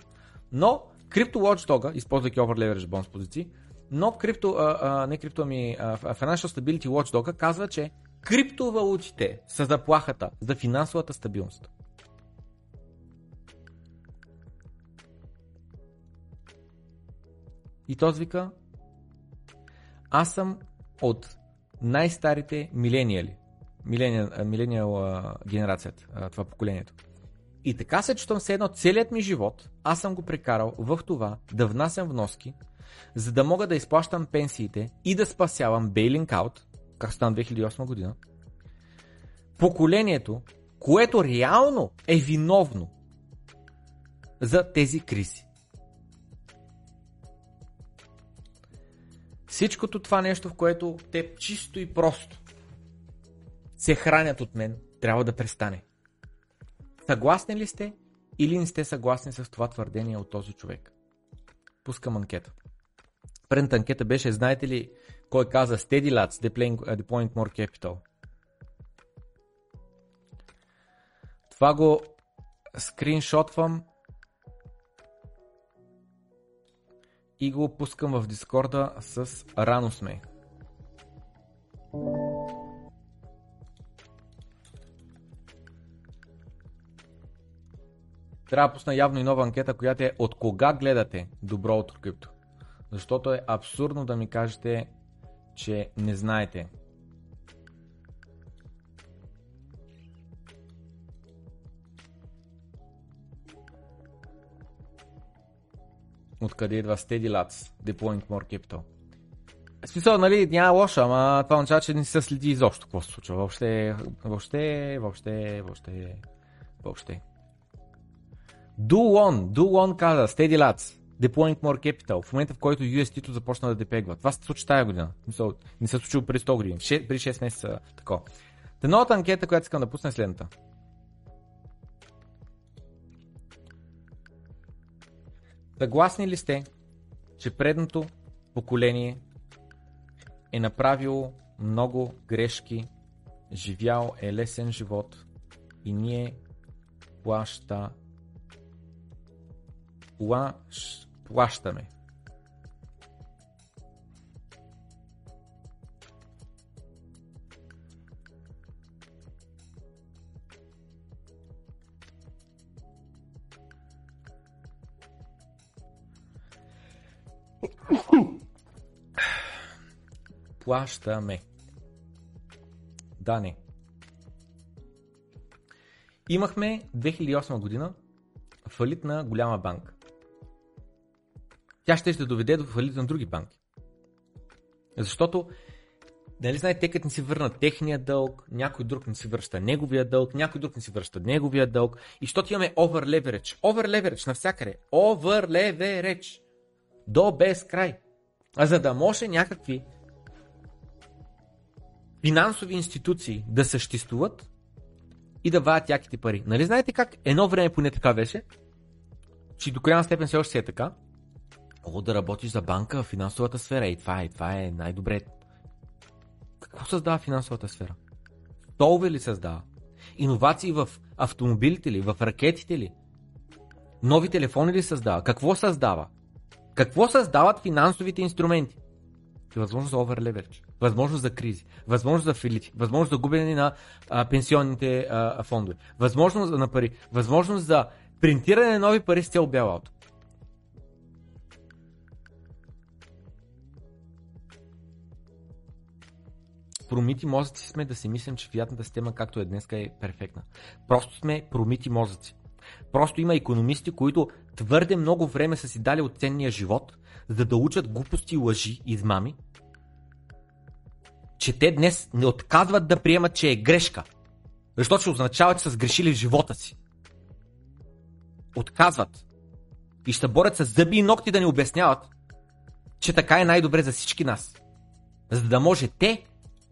но Crypto Watchdog, използвайки over leverage bonds позиции, но крипто, а, а, не крипто, ами а, Financial Stability Watchdog казва, че криптовалутите са заплахата за финансовата стабилност. И този вика, аз съм от най-старите милениали, милениал, генерацията, това поколението. И така се чувствам все едно целият ми живот, аз съм го прекарал в това да внасям вноски, за да мога да изплащам пенсиите и да спасявам бейлинг аут, как стана 2008 година, поколението, което реално е виновно за тези кризи. Всичкото това нещо, в което те чисто и просто се хранят от мен, трябва да престане. Съгласни ли сте или не сте съгласни с това твърдение от този човек? Пускам анкета. Предната анкета беше, знаете ли кой каза Steady Lads deploying, uh, deploying more capital? Това го скриншотвам и го пускам в Дискорда с рано сме. Трябва да пусна явно и нова анкета, която е от кога гледате добро от крипто. Защото е абсурдно да ми кажете, че не знаете. Откъде идва Steady Lads, Deploying More Capital. Смисъл, нали, няма лошо, ама това означава, че не се следи изобщо какво се случва. Въобще, въобще, въобще, въобще, въобще. Do one каза, Steady Lads, Deploying More Capital, в момента в който UST-то започна да депегва. Това се случи тази година. Не се случило преди 100 години, преди 6 месеца тако. Та новата анкета, която искам да пусна е следната. Съгласни ли сте, че предното поколение е направило много грешки, живял е лесен живот и ние плаща плащ, плащаме. Плащаме. Да, не. Имахме 2008 година фалит на голяма банка. Тя ще ще доведе до фалит на други банки. Защото, нали знаете, те като не си върнат техния дълг, някой друг не си връща неговия дълг, някой друг не си връща неговия дълг. И защото имаме over leverage. Over leverage навсякъде. Over leverage. До без край. А за да може някакви финансови институции да съществуват и да вадят яките пари. Нали знаете как? Едно време поне така беше, че до голяма степен все още си е така. О, да работиш за банка в финансовата сфера. И това е, това е най-добре. Какво създава финансовата сфера? Столове ли създава? Иновации в автомобилите ли? В ракетите ли? Нови телефони ли създава? Какво създава? Какво създават финансовите инструменти? Възможност за оверлеверидж, възможност за кризи, възможност за филити, възможност за губене на а, пенсионните а, фондове, възможност на пари, възможност за принтиране на нови пари с цел бял промити мозъци сме да си мислим, че фиатната система, както е днес, е перфектна. Просто сме промити мозъци. Просто има економисти, които твърде много време са си дали от ценния живот, за да учат глупости, лъжи и измами, че те днес не отказват да приемат, че е грешка. Защото ще означава, че са сгрешили в живота си. Отказват. И ще борят с зъби и ногти да ни обясняват, че така е най-добре за всички нас. За да може те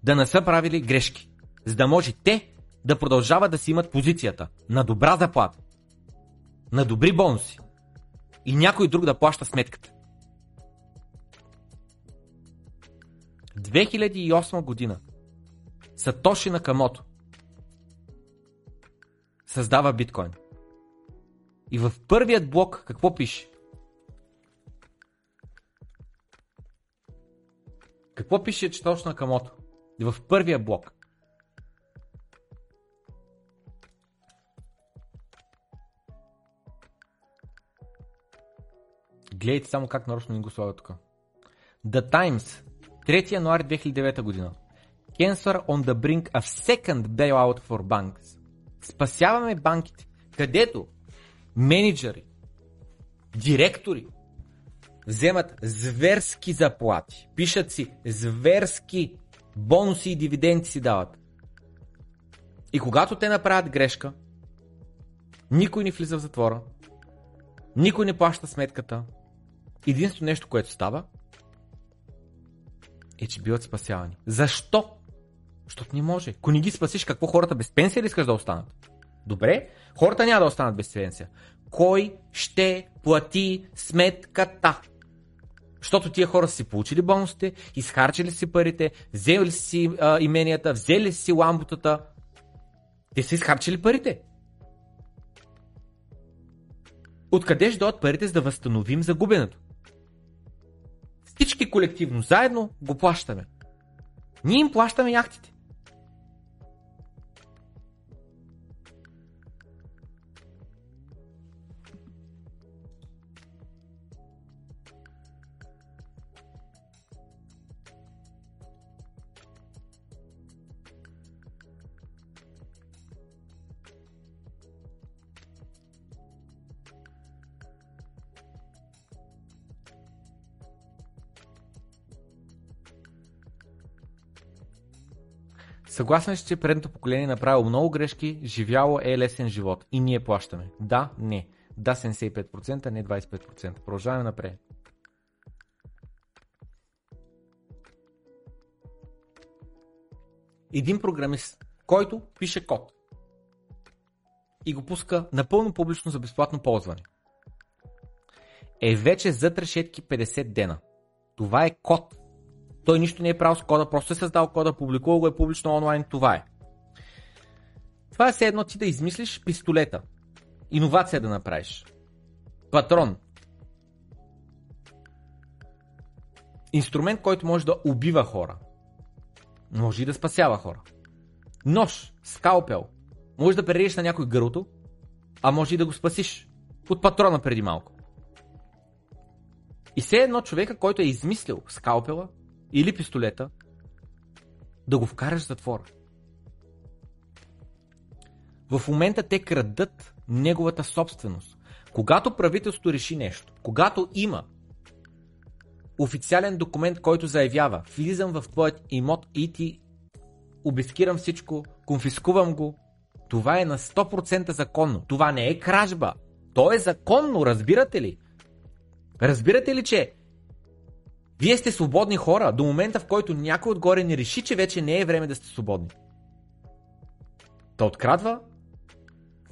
да не са правили грешки. За да може те да продължават да си имат позицията на добра заплата, на добри бонуси и някой друг да плаща сметката. 2008 година Сатоши Накамото създава биткоин. И в първият блок какво пише? Какво пише Сатоши Накамото? В първия блок. Гледайте само как нарочно ни го слага тук. The Times, 3 януари 2009 година. Cancer on the brink of second bailout for banks. Спасяваме банките, където менеджери, директори вземат зверски заплати, пишат си зверски бонуси и дивиденти си дават. И когато те направят грешка, никой не влиза в затвора, никой не плаща сметката. Единственото нещо, което става, е, че биват спасявани. Защо? Защото не може. Ако не ги спасиш, какво хората без пенсия ли искаш да останат? Добре, хората няма да останат без пенсия. Кой ще плати сметката? Защото тия хора са си получили бонусите, изхарчили си парите, взели си а, именията, взели си ламбутата. Те са изхарчили парите. Откъде ще дойдат парите, за да възстановим загубеното? Всички колективно, заедно го плащаме. Ние им плащаме яхтите. Съгласен си, че предното поколение е направило много грешки, живяло е лесен живот и ние плащаме. Да, не. Да, 75%, не 25%. Продължаваме напред. Един програмист, който пише код и го пуска напълно публично за безплатно ползване, е вече зад решетки 50 дена. Това е код, той нищо не е правил с кода, просто е създал кода, публикувал го е публично онлайн, това е. Това е все едно ти да измислиш пистолета. Иновация да направиш. Патрон. Инструмент, който може да убива хора. Може и да спасява хора. Нож, скалпел. Може да прережеш на някой гърлото, а може и да го спасиш. От патрона преди малко. И все едно човека, който е измислил скалпела, или пистолета, да го вкараш в затвора. В момента те крадат неговата собственост. Когато правителството реши нещо, когато има официален документ, който заявява, влизам в твоят имот и ти обескирам всичко, конфискувам го, това е на 100% законно. Това не е кражба. То е законно, разбирате ли? Разбирате ли, че вие сте свободни хора до момента, в който някой отгоре не реши, че вече не е време да сте свободни. Та открадва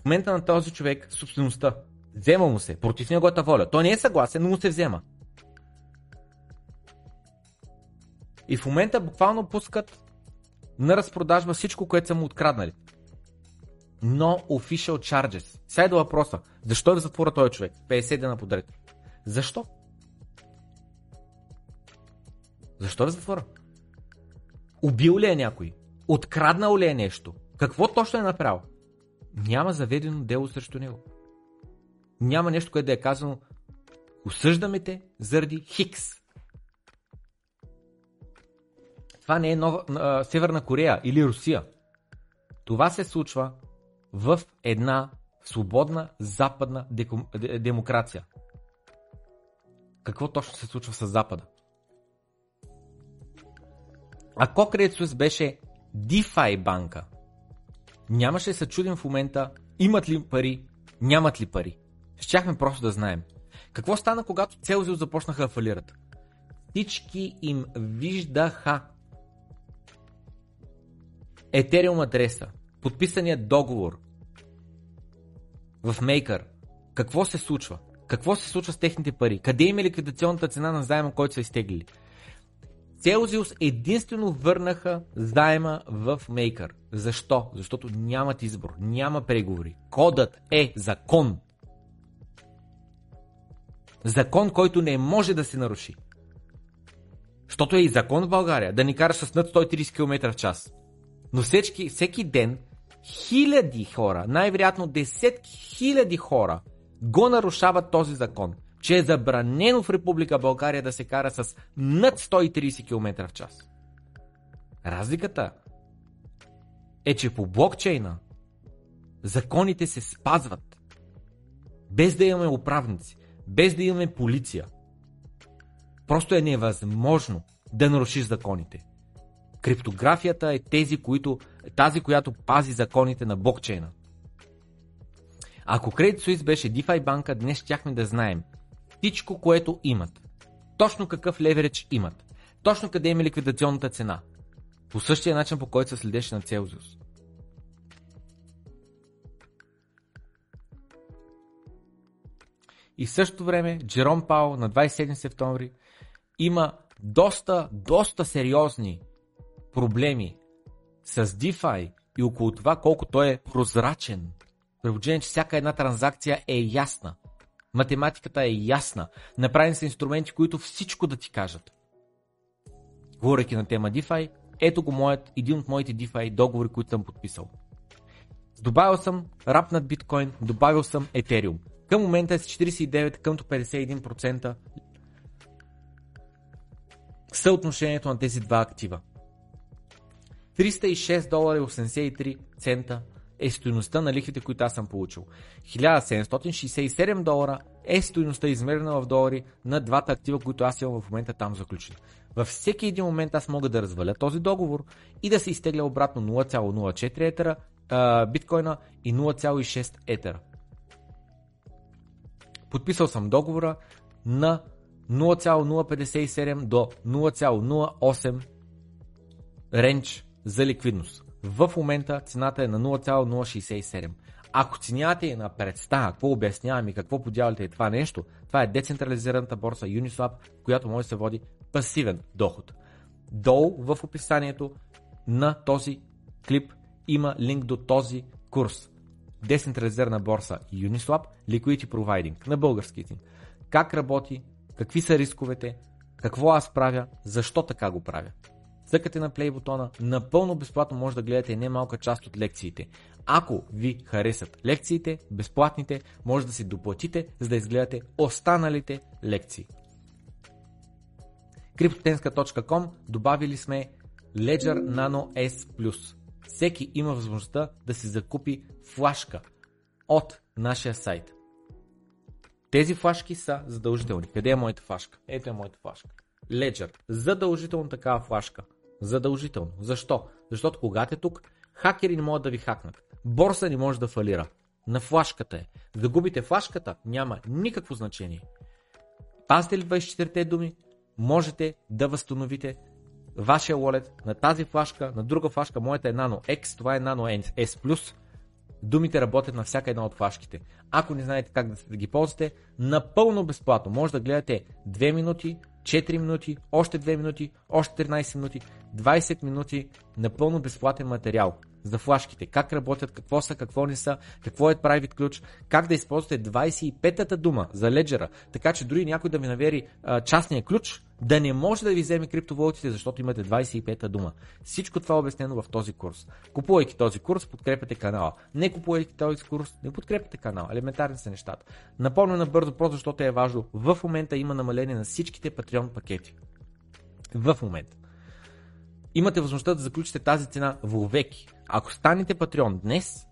в момента на този човек собствеността. Взема му се, против неговата воля. Той не е съгласен, но му се взема. И в момента буквално пускат на разпродажба всичко, което са му откраднали. No official charges. Сега е до въпроса. Защо е в затвора този човек? 50 дена подред. Защо? Защо е затвора? Убил ли е някой? Откраднал ли е нещо? Какво точно е направил? Няма заведено дело срещу него. Няма нещо, което да е казано осъждаме те заради Хикс. Това не е нова, а, Северна Корея или Русия. Това се случва в една свободна западна деком, демокрация. Какво точно се случва с Запада? Ако Credit Suisse беше DeFi банка, нямаше да се чудим в момента имат ли пари, нямат ли пари. Щяхме просто да знаем. Какво стана, когато Целзиус започнаха да фалират? Всички им виждаха Етериум адреса, подписания договор в Maker. Какво се случва? Какво се случва с техните пари? Къде има ликвидационната цена на заема, който са изтеглили? Целзиус единствено върнаха заема в Maker. Защо? Защото нямат избор, няма преговори. Кодът е закон. Закон, който не може да се наруши. Защото е и закон в България да ни караш с над 130 км в час. Но всеки, всеки ден хиляди хора, най-вероятно десетки хиляди хора го нарушават този закон, че е забранено в Република България да се кара с над 130 км в час. Разликата е, че по блокчейна законите се спазват. Без да имаме управници, без да имаме полиция. Просто е невъзможно да нарушиш законите. Криптографията е тези, които, тази, която пази законите на блокчейна. Ако Credit Suisse беше DeFi банка, днес щяхме да знаем всичко, което имат. Точно какъв леверидж имат. Точно къде има ликвидационната цена. По същия начин, по който се следеше на Celsius. И в същото време Джером Паул на 27 септември има доста, доста сериозни проблеми с DeFi и около това колко той е прозрачен. При че всяка една транзакция е ясна. Математиката е ясна. Направени са инструменти, които всичко да ти кажат. Говорейки на тема DeFi, ето го моят, един от моите DeFi договори, които съм подписал. Добавил съм рап над биткоин, добавил съм Ethereum. Към момента е с 49 към 51% съотношението на тези два актива. 306 долара и 83 цента е стоеността на лихвите, които аз съм получил. 1767 долара е стоеността измерена в долари на двата актива, които аз имам в момента там заключени. Във всеки един момент аз мога да разваля този договор и да се изтегля обратно 0,04 етера а, биткоина и 0,6 етера. Подписал съм договора на 0,057 до 0,08 ренч за ликвидност. В момента цената е на 0,067. Ако цената е на представа, какво обяснявам и какво подявате е това нещо, това е децентрализираната борса Uniswap, която може да се води пасивен доход. Долу в описанието на този клип има линк до този курс. Децентрализирана борса Uniswap Liquidity Providing на български език. Как работи, какви са рисковете, какво аз правя, защо така го правя. Цъкате на плей бутона, напълно безплатно може да гледате немалка част от лекциите. Ако ви харесат лекциите, безплатните, може да си доплатите, за да изгледате останалите лекции. Cryptotenska.com добавили сме Ledger Nano S+. Всеки има възможността да си закупи флашка от нашия сайт. Тези флашки са задължителни. Къде е моята флашка? Ето е моята флашка. Ledger. Задължително такава флашка. Задължително. Защо? Защото когато е тук, хакери не могат да ви хакнат. Борса не може да фалира. На флашката е. Да губите флашката няма никакво значение. Пазите ли 24-те думи, можете да възстановите вашия wallet на тази флашка, на друга флашка, моята е Nano X, това е Nano S+. Думите работят на всяка една от флашките. Ако не знаете как да ги ползвате, напълно безплатно. Може да гледате 2 минути, 4 минути, още 2 минути, още 13 минути, 20 минути напълно безплатен материал за флашките. Как работят, какво са, какво не са, какво е private ключ, как да използвате 25-та дума за леджера, така че дори някой да ви навери а, частния ключ, да не може да ви вземе криптовалутите, защото имате 25-та дума. Всичко това е обяснено в този курс. Купувайки този курс, подкрепяте канала. Не купувайки този курс, не подкрепяте канала. Елементарни са нещата. Напомням набързо, просто защото е важно. В момента има намаление на всичките Patreon пакети. В момента имате възможността да заключите тази цена вовеки. Ако станете патреон днес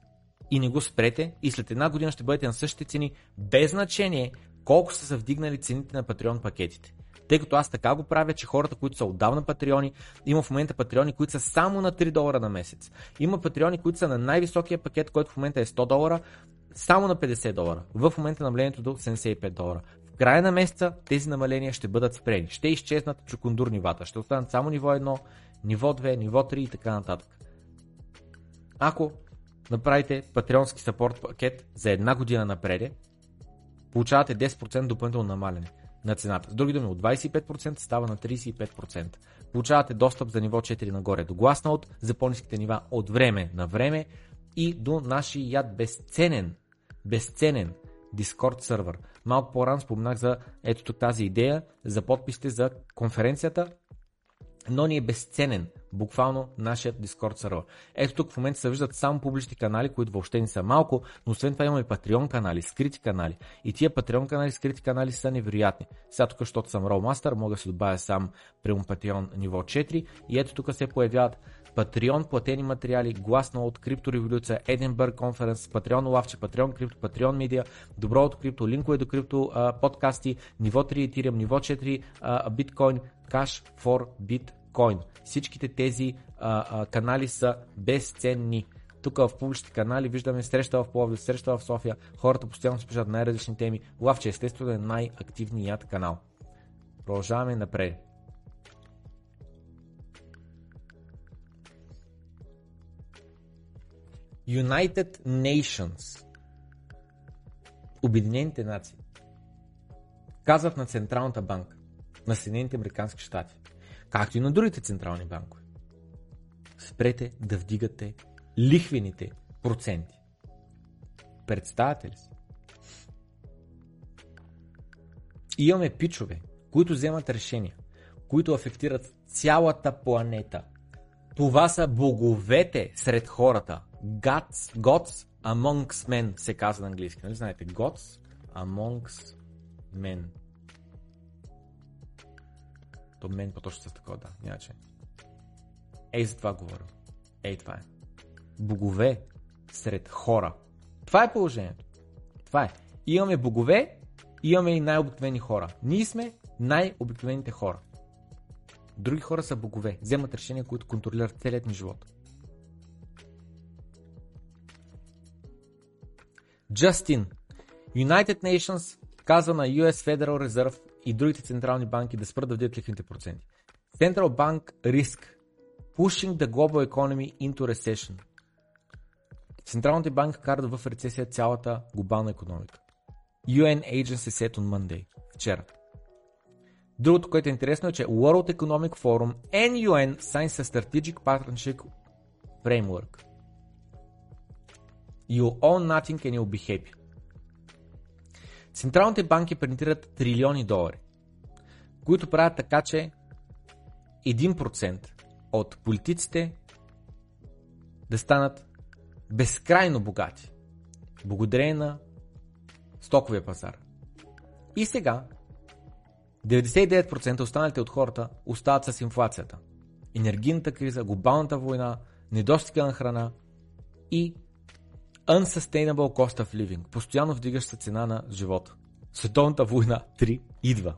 и не го спрете и след една година ще бъдете на същите цени, без значение колко са се вдигнали цените на патреон пакетите. Тъй като аз така го правя, че хората, които са отдавна патреони, има в момента патреони, които са само на 3 долара на месец. Има патреони, които са на най-високия пакет, който в момента е 100 долара, само на 50 долара. В момента намалението до 75 долара. Края на месеца тези намаления ще бъдат спрени. Ще изчезнат чукундур нивата. Ще останат само ниво 1, ниво 2, ниво 3 и така нататък. Ако направите патреонски сапорт пакет за една година напреде, получавате 10% допълнително намаляне на цената. С други думи, от 25% става на 35%. Получавате достъп за ниво 4 нагоре до Glassnode, за по-низките нива от време на време и до нашия яд безценен, безценен Discord сервер. Малко по-рано споменах за ето тук тази идея за подписите за конференцията, но ни е безценен буквално нашият Discord сервер. Ето тук в момента се виждат само публични канали, които въобще не са малко, но освен това имаме Patreon канали, скрити канали. И тия Patreon канали, скрити канали са невероятни. Сега тук, защото съм Rollmaster, мога да се добавя сам прямо Patreon ниво 4 и ето тук се появяват Patreon платени материали, гласно от криптореволюция, Edinburgh Conference, Patreon лавче, Patreon крипто, Patreon медиа, добро от крипто, линкове до крипто, подкасти, ниво 3 Ethereum, ниво 4 а, биткоин, Cash for Bitcoin. Всичките тези а, а, канали са безценни. Тук в публичните канали виждаме среща в Пловдив, среща в София. Хората постоянно се най-различни теми. Лавче естествено е най-активният канал. Продължаваме напред. United Nations, Обединените нации, казват на Централната банка на Съединените Американски щати, както и на другите централни банкови, спрете да вдигате лихвените проценти. Представете ли си? И имаме пичове, които вземат решения, които афектират цялата планета. Това са боговете сред хората. Gods, gods amongst men се казва на английски. Нали знаете? Gods amongst men. То мен по-точно с такова, да. Няма че. Ей, за това говоря. Ей, това е. Богове сред хора. Това е положението. Това е. Имаме богове, имаме и най-обикновени хора. Ние сме най-обикновените хора. Други хора са богове. Вземат решения, които контролират целият ни живот. Justin. United Nations казва на US Federal Reserve и другите централни банки да спрат да вдигат лихвените проценти. Central Bank Risk. Pushing the global economy into recession. Централните банки карат в рецесия цялата глобална економика. UN Agency said on Monday. Вчера. Другото, което е интересно е, че World Economic Forum and UN a strategic partnership framework. You own nothing and you'll be happy. Централните банки принтират трилиони долари, които правят така, че 1% от политиците да станат безкрайно богати, благодарение на стоковия пазар. И сега 99% останалите от хората остават с инфлацията. Енергийната криза, глобалната война, недостига на храна и unsustainable cost of living, постоянно вдигаща цена на живота. Световната война 3 идва.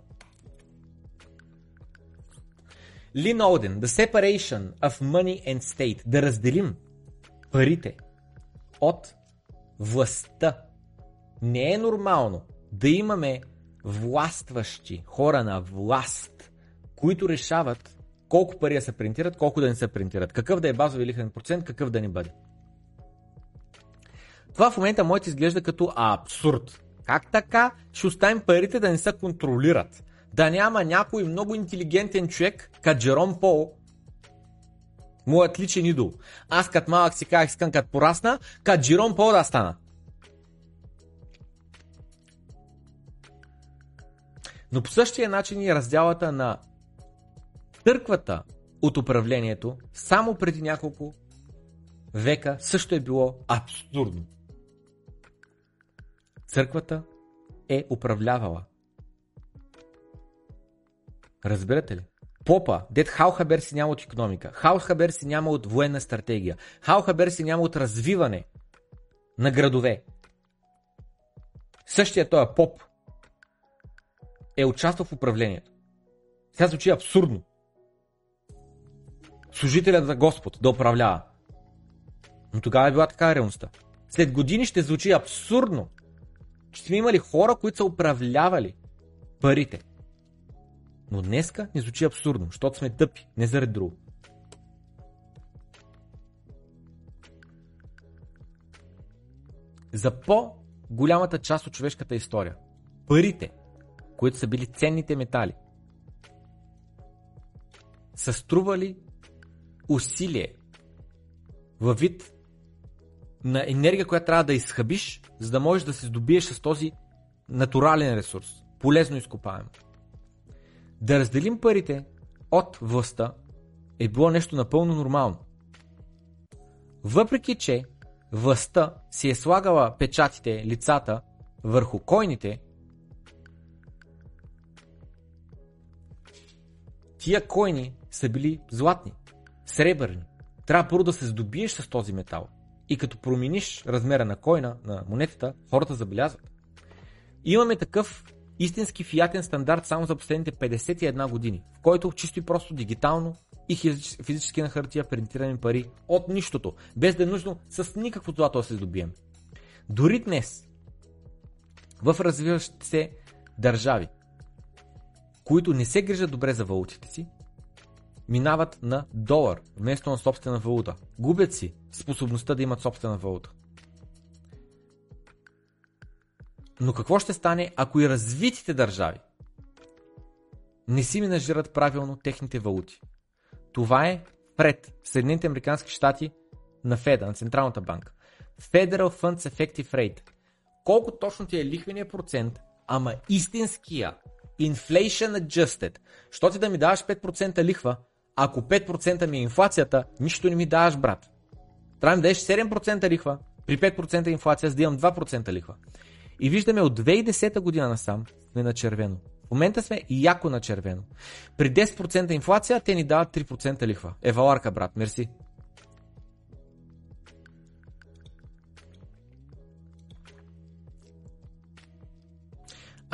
Лин Олден, The Separation of Money and State. Да разделим парите от властта. Не е нормално да имаме властващи хора на власт, които решават колко пари да се принтират, колко да не се принтират, какъв да е базови лихвен процент, какъв да не бъде. Това в момента може да изглежда като абсурд. Как така ще оставим парите да не се контролират? Да няма някой много интелигентен човек, като Джером Пол, моят личен идол. Аз като малък си казах, искам като порасна, като Джером Пол да стана. Но по същия начин и разделата на търквата от управлението само преди няколко века също е било абсурдно. Църквата е управлявала. Разбирате ли? Попа, дед Халхабер си няма от економика, Халхабер си няма от военна стратегия, Халхабер си няма от развиване на градове. Същия този поп е участвал в управлението. Сега звучи абсурдно. Служителят за Господ да управлява. Но тогава е била така реалността. След години ще звучи абсурдно, че сме имали хора, които са управлявали парите. Но днеска не звучи абсурдно, защото сме тъпи, не заради друго. За по-голямата част от човешката история, парите, които са били ценните метали, са стрували усилие във вид на енергия, която трябва да изхъбиш, за да можеш да се здобиеш с този натурален ресурс, полезно изкопаем. Да разделим парите от властта е било нещо напълно нормално. Въпреки, че властта си е слагала печатите, лицата върху койните, тия койни са били златни, сребърни. Трябва първо да се здобиеш с този метал. И като промениш размера на койна, на монетата, хората забелязват. Имаме такъв истински фиатен стандарт само за последните 51 години, в който чисто и просто дигитално и физически на хартия принтираме пари от нищото, без да е нужно с никакво злато да се здобием. Дори днес, в развиващите се държави, които не се грижат добре за валутите си, минават на долар вместо на собствена валута. Губят си способността да имат собствена валута. Но какво ще стане, ако и развитите държави не си менажират правилно техните валути? Това е пред Съединените Американски щати на Феда, на Централната банка. Federal Funds Effective Rate. Колко точно ти е лихвения процент, ама истинския, inflation adjusted, що ти да ми даваш 5% лихва, ако 5% ми е инфлацията, нищо не ми даваш, брат. Трябва да дадеш 7% лихва, при 5% инфлация, за да имам 2% лихва. И виждаме от 2010 година насам сме на червено. В момента сме яко на червено. При 10% инфлация те ни дават 3% лихва. Еваларка, брат, мерси.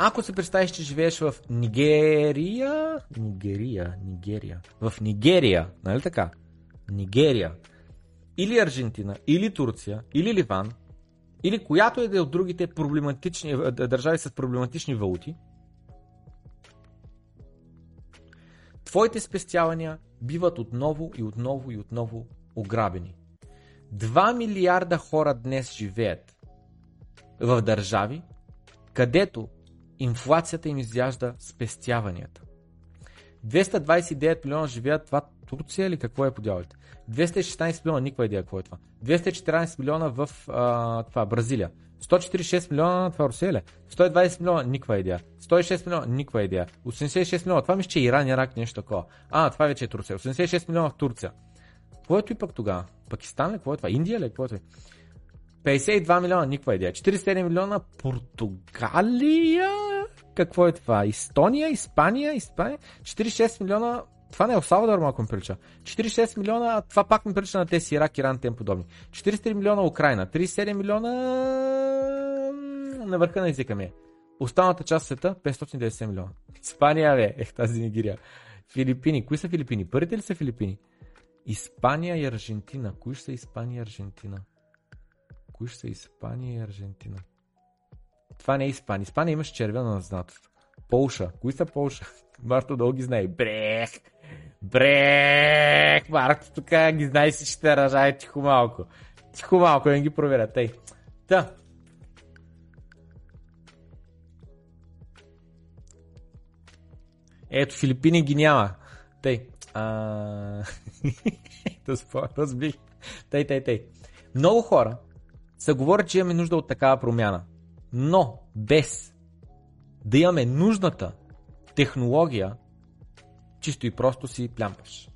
Ако се представиш, че живееш в Нигерия, Нигерия, Нигерия, в Нигерия, нали така? Нигерия, или Аржентина, или Турция, или Ливан, или която е да е от другите проблематични, е, държави с проблематични валути, твоите спестявания биват отново и отново и отново ограбени. 2 милиарда хора днес живеят в държави, където инфлацията им изяжда спестяванията. 229 милиона живеят това Турция или какво е подявалите? 216 милиона, никаква идея какво е това. 214 милиона в а, това, Бразилия. 146 милиона това Русия 120 милиона, никаква идея. 106 милиона, никаква идея. 86 милиона, това мисля, че е Иран, Ирак, нещо такова. А, това вече е Турция. 86 милиона в Турция. Какво е и пък тогава? Пакистан ли? Какво е това? Индия ли? Какво е това? 52 милиона, никаква идея. 47 милиона Португалия? Какво е това? Естония, Испания, Испания? 46 милиона това не е Салвадор, малко ми прилича. 46 милиона, това пак ми прилича на тези Ирак, Иран, тем подобни. 43 милиона Украина, 37 милиона на върха на езика ми е. Останалата част света 590 милиона. Испания, бе, ех тази Нигерия. Филипини. Кои са Филипини? Първите ли са Филипини? Испания и Аржентина. Кои са Испания и Аржентина? Кои ще са Испания и Аржентина? Това не е Испания. Испания имаш червено на знатост. Полша. Кои са Полша? Марто долу ги знае. Брех! Брех! Марто тук ги знае си, ще ръжае тихо малко. Тихо малко, не ги проверя. Тъй. Та. Ето, Филипини ги няма. Тъй. А... Разбих. Тъй, тъй, тъй. Много хора са говорят, че имаме нужда от такава промяна. Но без да имаме нужната технология, чисто и просто си плямпаш.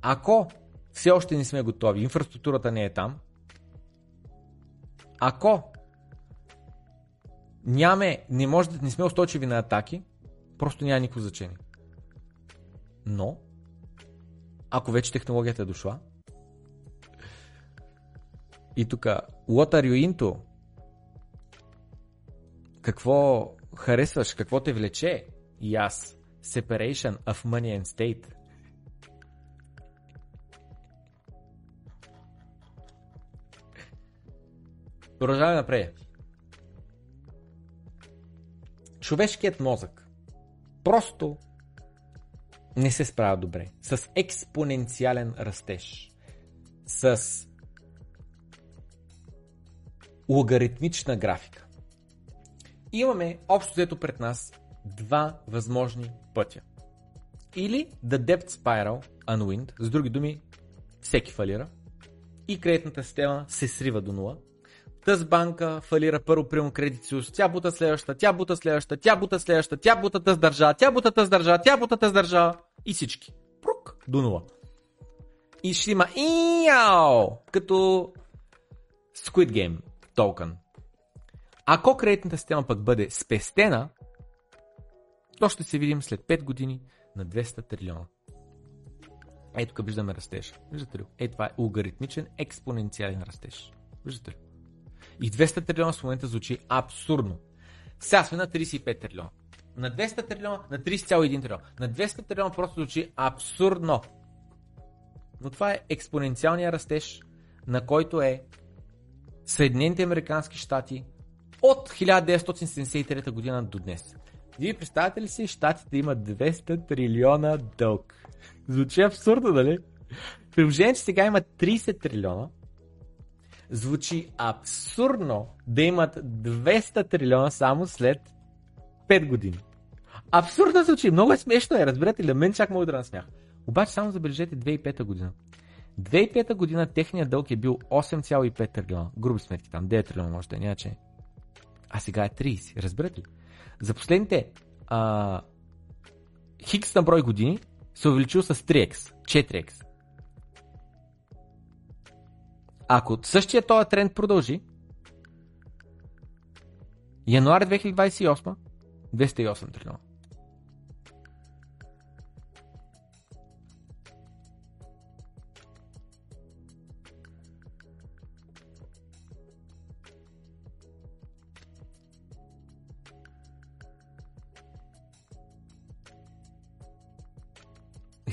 Ако все още не сме готови, инфраструктурата не е там, ако нямаме, не, може, не сме устойчиви на атаки, просто няма никакво значение. Но, ако вече технологията е дошла, и тук, what are you into? Какво харесваш? Какво те влече? И аз. Separation of money and state. Продължаваме напред. Човешкият мозък просто не се справя добре с експоненциален растеж, с логаритмична графика. Имаме общо взето пред нас два възможни пътя. Или The Debt Spiral Unwind, с други думи, всеки фалира и кредитната система се срива до нула. Тъс банка фалира първо прием кредит съюз, тя бута следващата, тя бута следващата, тя бута следващата, тя бута тъс държава, тя бута тъс държава, тя бута тъс държава и всички. Прук до нула. И ще има като Squid Game токен. Ако кредитната система пък бъде спестена, то ще се видим след 5 години на 200 трилиона. Ето тук виждаме растеж. Виждате ли? Е, това е логаритмичен експоненциален растеж. Виждате ли? И 200 трилиона в момента звучи абсурдно. Сега сме на 35 трилиона. На 200 трилиона, на 30,1 трилиона. На 200 трилиона просто звучи абсурдно. Но това е експоненциалния растеж, на който е Съединените Американски щати от 1973 година до днес. Вие представяте ли си щатите имат 200 трилиона дълг? Звучи абсурдно, нали? Приложение, че сега имат 30 трилиона, звучи абсурдно да имат 200 трилиона само след 5 години. Абсурдно звучи, много е смешно е, разбирате ли, мен чак мога да насмях. Обаче само забележете 2005 година. 2005 година техният дълг е бил 8,5 трилиона. Груби сметки там, 9 трилиона може да е, няче. А сега е 30, разбирате ли? За последните а, хикс на брой години се увеличил с 3x, 4x. Ако същия този тренд продължи, януари 2028, 208 трилиона.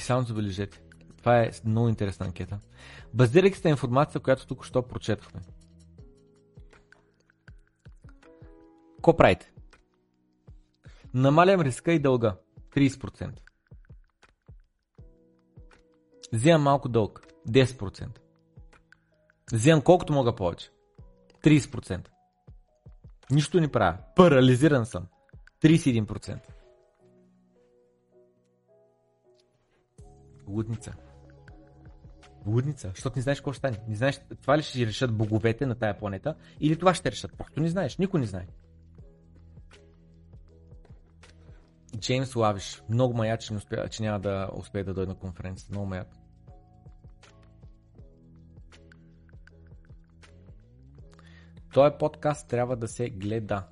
Само забележете. Това е много интересна анкета. Базирайки се на информацията, която тук що прочетохме. Ко правите? Намалям риска и дълга. 30%. Вземам малко дълг. 10%. Вземам колкото мога повече. 30%. Нищо не правя. Парализиран съм. 31%. Лудница. Лудница, защото не знаеш какво ще стане. Не знаеш това ли ще решат боговете на тая планета или това ще решат. Просто не знаеш, никой не знае. Джеймс Лавиш. Много маят, че, успя, че няма да успее да дойде на конференцията. Много маят. Този подкаст трябва да се гледа.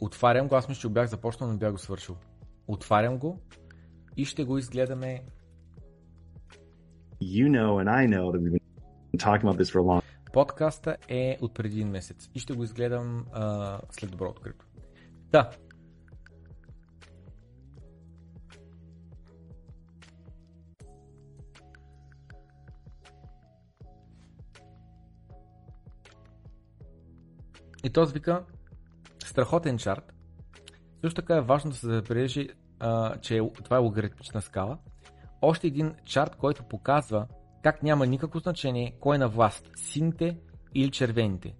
Отварям го, аз мисля, че бях започнал, но бях го свършил. Отварям го и ще го изгледаме. You know and I know that we've been talking about this for a long Подкаста е от преди един месец и ще го изгледам а, след добро открито. Да. И този вика страхотен чарт. Също така е важно да се забележи че е- това е логаритмична скала. Още един чарт, който показва как няма никакво значение кой е на власт, сините или червените.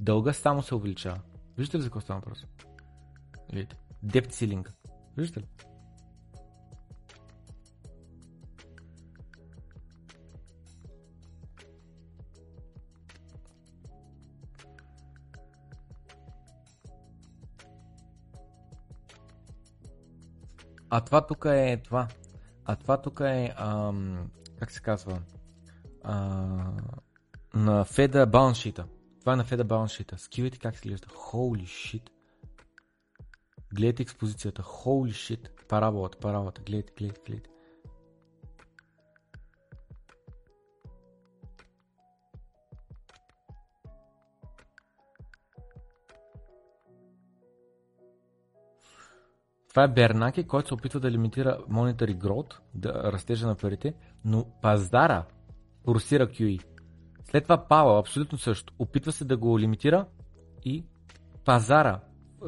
Дълга само се увеличава. Виждате ли за какво става въпрос? Видите? Депт силинг. Виждате ли? А това тук е това. А това тук е, ам, как се казва, а, на Феда балансшита. Това е на Феда балансшита. Скивайте как се глежда. Holy shit. Гледайте експозицията. Holy shit. Параболата, параболата. Гледайте, гледайте, гледайте. Това е Бернаке, който се опитва да лимитира monetary growth, да растежа на парите, но пазара форсира QE. След това Пауъл, абсолютно също, опитва се да го лимитира и пазара е,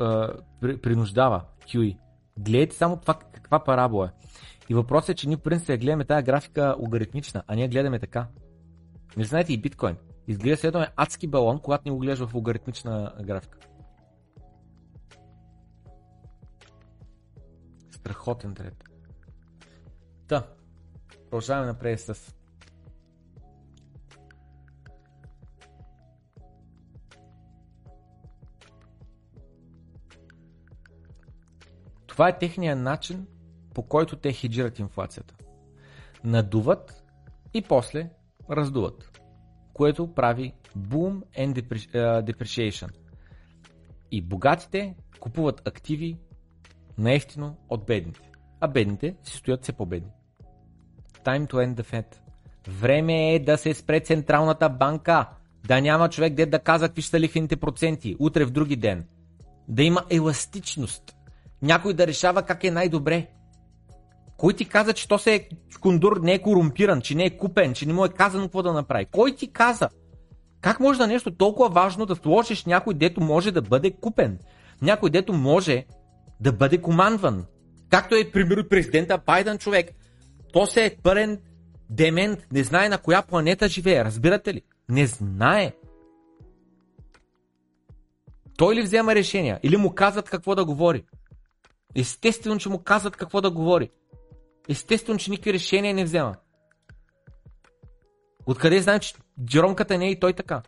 при, принуждава QE. Гледайте само това каква парабола е. И въпросът е, че ние принцип я гледаме тази графика логаритмична, а ние гледаме така. Не знаете и биткоин. Изглежда се едно е адски балон, когато ни го гледаш в логаритмична графика. Страхотен трет. Та, продължаваме напред с Това е техният начин, по който те хеджират инфлацията. Надуват и после раздуват, което прави boom and depreciation. И богатите купуват активи на ефтино от бедните, а бедните си стоят все по-бедни. Time to end the Fed. Време е да се спре Централната банка. Да няма човек де да казва какви ще са лихвените проценти. Утре в други ден. Да има еластичност. Някой да решава как е най-добре. Кой ти каза, че то се е кондур не е корумпиран, че не е купен, че не му е казано какво да направи? Кой ти каза? Как може да нещо толкова важно да сложиш някой, дето може да бъде купен? Някой, дето може да бъде командван. Както е, примерно, президента Байден човек. То се е пълен демент, не знае на коя планета живее, разбирате ли? Не знае. Той ли взема решения? Или му казват какво да говори? Естествено, че му казват какво да говори. Естествено, че никакви решения не взема. Откъде знаем, че Джеромката не е и той така?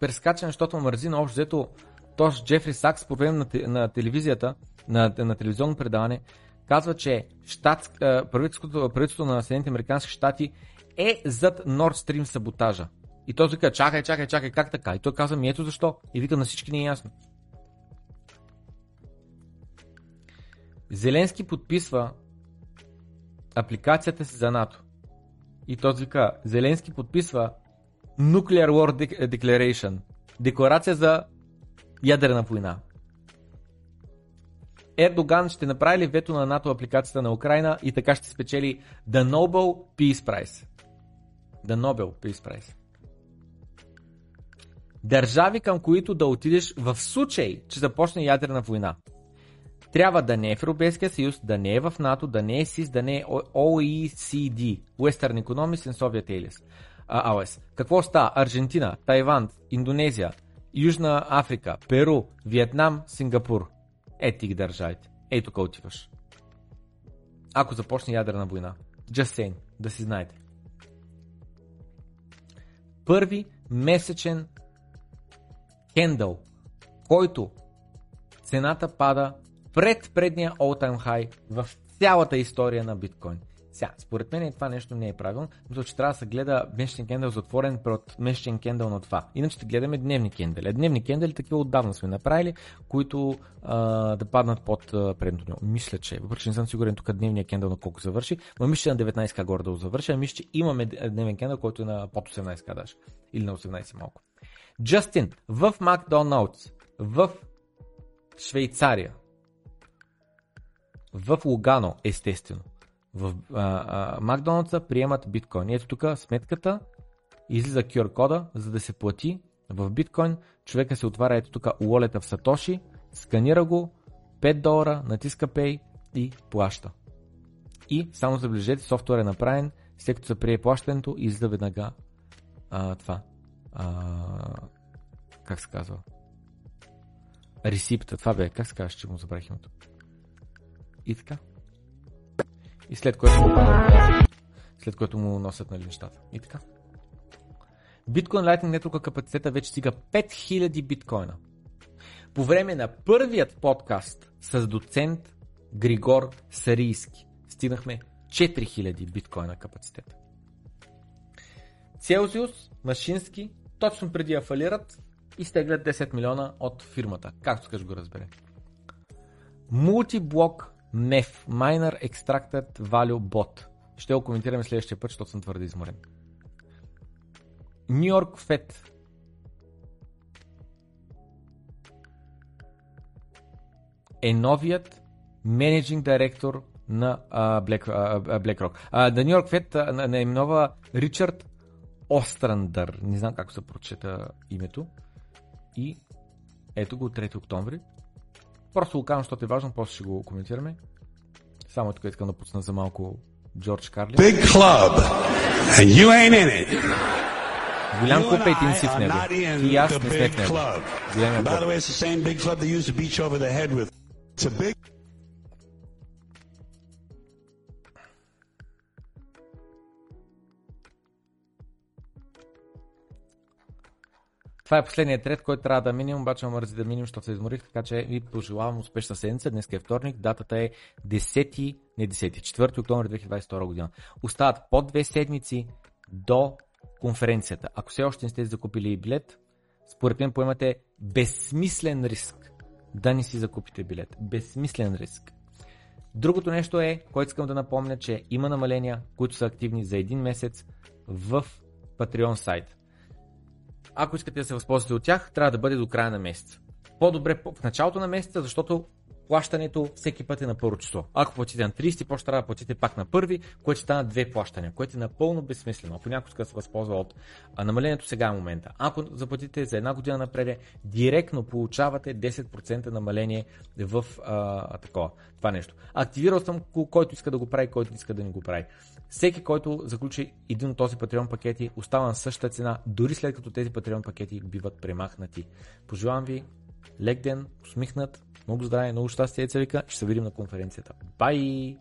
Прескачане, защото мързи на общо взето Тош Джефри Сакс по време на, на телевизията, на, на телевизионно предаване, казва, че правителството, правителството на Съединените Американски щати е зад Nord Stream саботажа. И той вика, чакай, чакай, чакай, как така? И той казва, ми ето защо. И вика, на всички не е ясно. Зеленски подписва апликацията си за НАТО. И той вика, Зеленски подписва Nuclear War Declaration. Декларация за ядрена война. Ердоган ще направи ли вето на НАТО апликацията на Украина и така ще спечели The Nobel Peace Prize. The Nobel Peace Prize. Държави, към които да отидеш в случай, че започне ядрена война. Трябва да не е в Европейския съюз, да не е в НАТО, да не е СИС, да не е OECD, Western Economics and Soviet Allies. АОС. Какво става? Аржентина, Тайван, Индонезия, Южна Африка, Перу, Виетнам, Сингапур. Е ти ги държавите. Ей тук отиваш. Ако започне ядрена война. Just saying, да си знаете. Първи месечен кендъл, който цената пада пред предния all-time high в цялата история на биткоин. Сега, според мен това нещо не е правилно, мисля, че трябва да се гледа месечен кендъл затворен пред месечен кендъл на това. Иначе ще гледаме дневни кендали. Дневни кендали такива отдавна сме направили, които а, да паднат под предното него. Мисля, че, въпреки че не съм сигурен тук дневния кендъл на колко завърши, но мисля, че на 19к горе да завърши, а мисля, че имаме дневен кендъл, който е на под 18к даже. Или на 18 малко. Джастин, в Макдоналдс, в Швейцария, в Лугано, естествено, В Макдоналдса приемат биткоин. Ето тук сметката, излиза QR кода, за да се плати в биткоин. Човека се отваря ето тук уолета в Сатоши, сканира го, 5 долара, натиска Pay и плаща. И само забележете, софтуер е направен, след като се прие плащането, излиза веднага а, това. А, как се казва? Ресипта, това бе, как се казва, че му забравих името. И така. И след което му, след което му носят нали, нещата. И така. Bitcoin Lightning Network капацитета вече стига 5000 биткоина. По време на първият подкаст с доцент Григор Сарийски стигнахме 4000 биткоина капацитета. Целзиус, Машински, точно преди да фалират, изтеглят 10 милиона от фирмата. Както скаш го разбере. Multiблок MEF, Miner Extracted Value Bot. Ще го коментираме следващия път, защото съм твърде изморен. New York Fed. Е новият менеджинг директор на Black, BlackRock. Uh, The New York Fed наименова Ричард Острандър. Не знам как се прочета името. И ето го 3 октомври. Просто го казвам, защото е важно, после ще го коментираме. Само тук искам да пусна за малко Джордж Карли. Big club, and you ain't in it. Голям клуб е един си в него. И аз не сме в него. club. Големия Това е последният ред, който трябва да минем, обаче ме мързи да минем, защото се изморих, така че ви пожелавам успешна седмица. Днес е вторник, датата е 10, не 10, 4 октомври 2022 година. Остават по две седмици до конференцията. Ако все още не сте закупили билет, според мен поемате безсмислен риск да не си закупите билет. Безсмислен риск. Другото нещо е, което искам да напомня, че има намаления, които са активни за един месец в Patreon сайт. Ако искате да се възползвате от тях, трябва да бъде до края на месеца. По-добре в началото на месеца, защото плащането всеки път е на първо число. Ако платите на 30, после трябва да платите пак на първи, което ще стана две плащания, което е напълно безсмислено. Ако някой иска да се възползва от намалението сега е момента. Ако заплатите за една година напред, директно получавате 10% намаление в а, такова, това нещо. Активирал съм ко- който иска да го прави, който иска да не го прави. Всеки, който заключи един от този Patreon пакети, остава на същата цена, дори след като тези Patreon пакети биват премахнати. Пожелавам ви лек ден, усмихнат, много здраве, много щастие, Цевика. Ще се видим на конференцията. Бай!